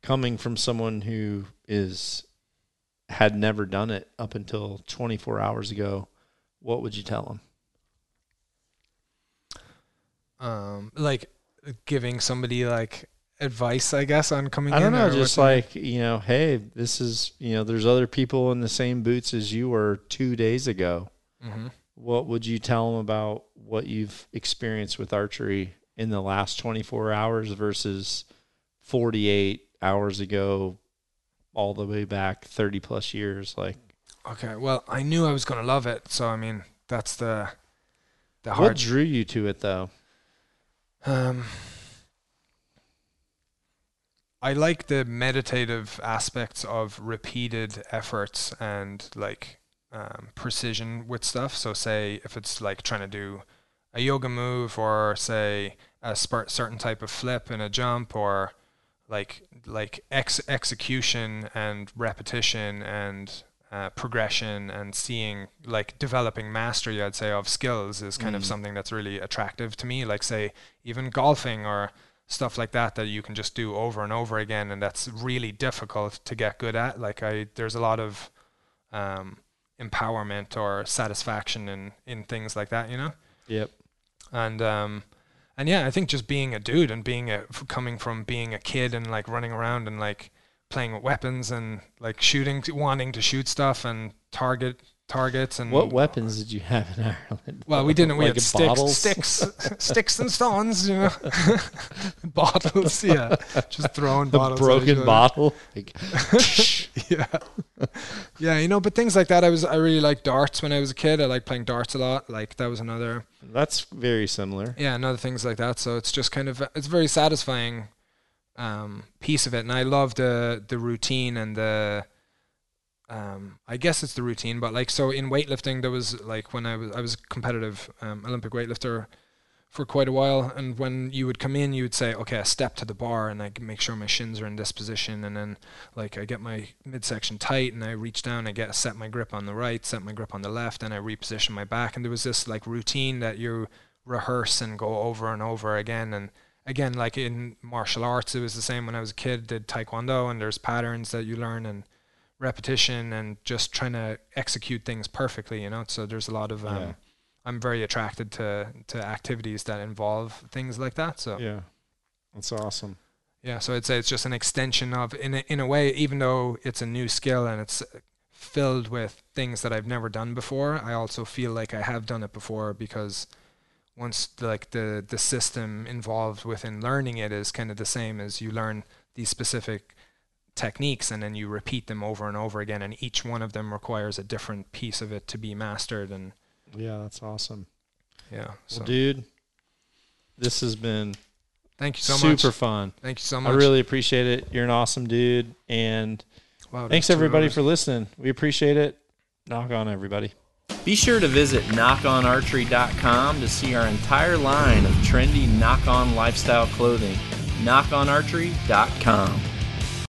coming from someone who is had never done it up until 24 hours ago, what would you tell them? Um, like giving somebody like advice, I guess, on coming. I don't in know, just like, you know, hey, this is, you know, there's other people in the same boots as you were two days ago. Mhm. What would you tell them about what you've experienced with archery in the last 24 hours versus 48 hours ago, all the way back 30 plus years? Like, Okay, well, I knew I was gonna love it, so I mean, that's the the what drew you to it though? Um, I like the meditative aspects of repeated efforts and like um, precision with stuff. So, say if it's like trying to do a yoga move, or say a spurt, certain type of flip in a jump, or like like ex- execution and repetition and uh, progression and seeing like developing mastery i'd say of skills is kind of Mm. something that's really attractive to me like say even golfing or stuff like that that you can just do over and over again and that's really difficult to get good at like i there's a lot of um, empowerment or satisfaction in in things like that, you know. Yep. And um, and yeah, I think just being a dude and being a f- coming from being a kid and like running around and like playing with weapons and like shooting, wanting to shoot stuff and target targets and What weapons did you have in Ireland? Well, we didn't. We Like had sticks, sticks, sticks and stones. You know, bottles. Yeah, just throwing A bottles. broken bottle. Like, yeah, yeah. You know, but things like that. I was. I really liked darts when I was a kid. I liked playing darts a lot. Like that was another. that's very similar. Yeah, and other things like that. So it's just kind of. It's very satisfying um, piece of it, and I love the the routine and the. Um, I guess it's the routine, but like so in weightlifting, there was like when I was I was competitive um, Olympic weightlifter for quite a while, and when you would come in, you would say, okay, I step to the bar and I make sure my shins are in this position, and then like I get my midsection tight, and I reach down, I get set my grip on the right, set my grip on the left, and I reposition my back, and there was this like routine that you rehearse and go over and over again, and again like in martial arts, it was the same when I was a kid, did taekwondo, and there's patterns that you learn and repetition and just trying to execute things perfectly, you know. So there's a lot of um, Yeah. I'm very attracted to to activities that involve things like that. So yeah. That's awesome. Yeah, so I'd say it's just an extension of in a, in a way, even though it's a new skill and it's filled with things that I've never done before, I also feel like I have done it before because once like the the system involved within learning it is kind of the same as you learn these specific techniques and then you repeat them over and over again and each one of them requires a different piece of it to be mastered and Yeah, that's awesome. yeah so Well, dude, this has been thank you so super much fun. thank you so much I really appreciate it. You're an awesome dude. And Wow, thanks everybody hours. for listening. We appreciate it. Nock On everybody. Be sure to visit nockonarchery.com to see our entire line of trendy Nock On lifestyle clothing. nockonarchery.com.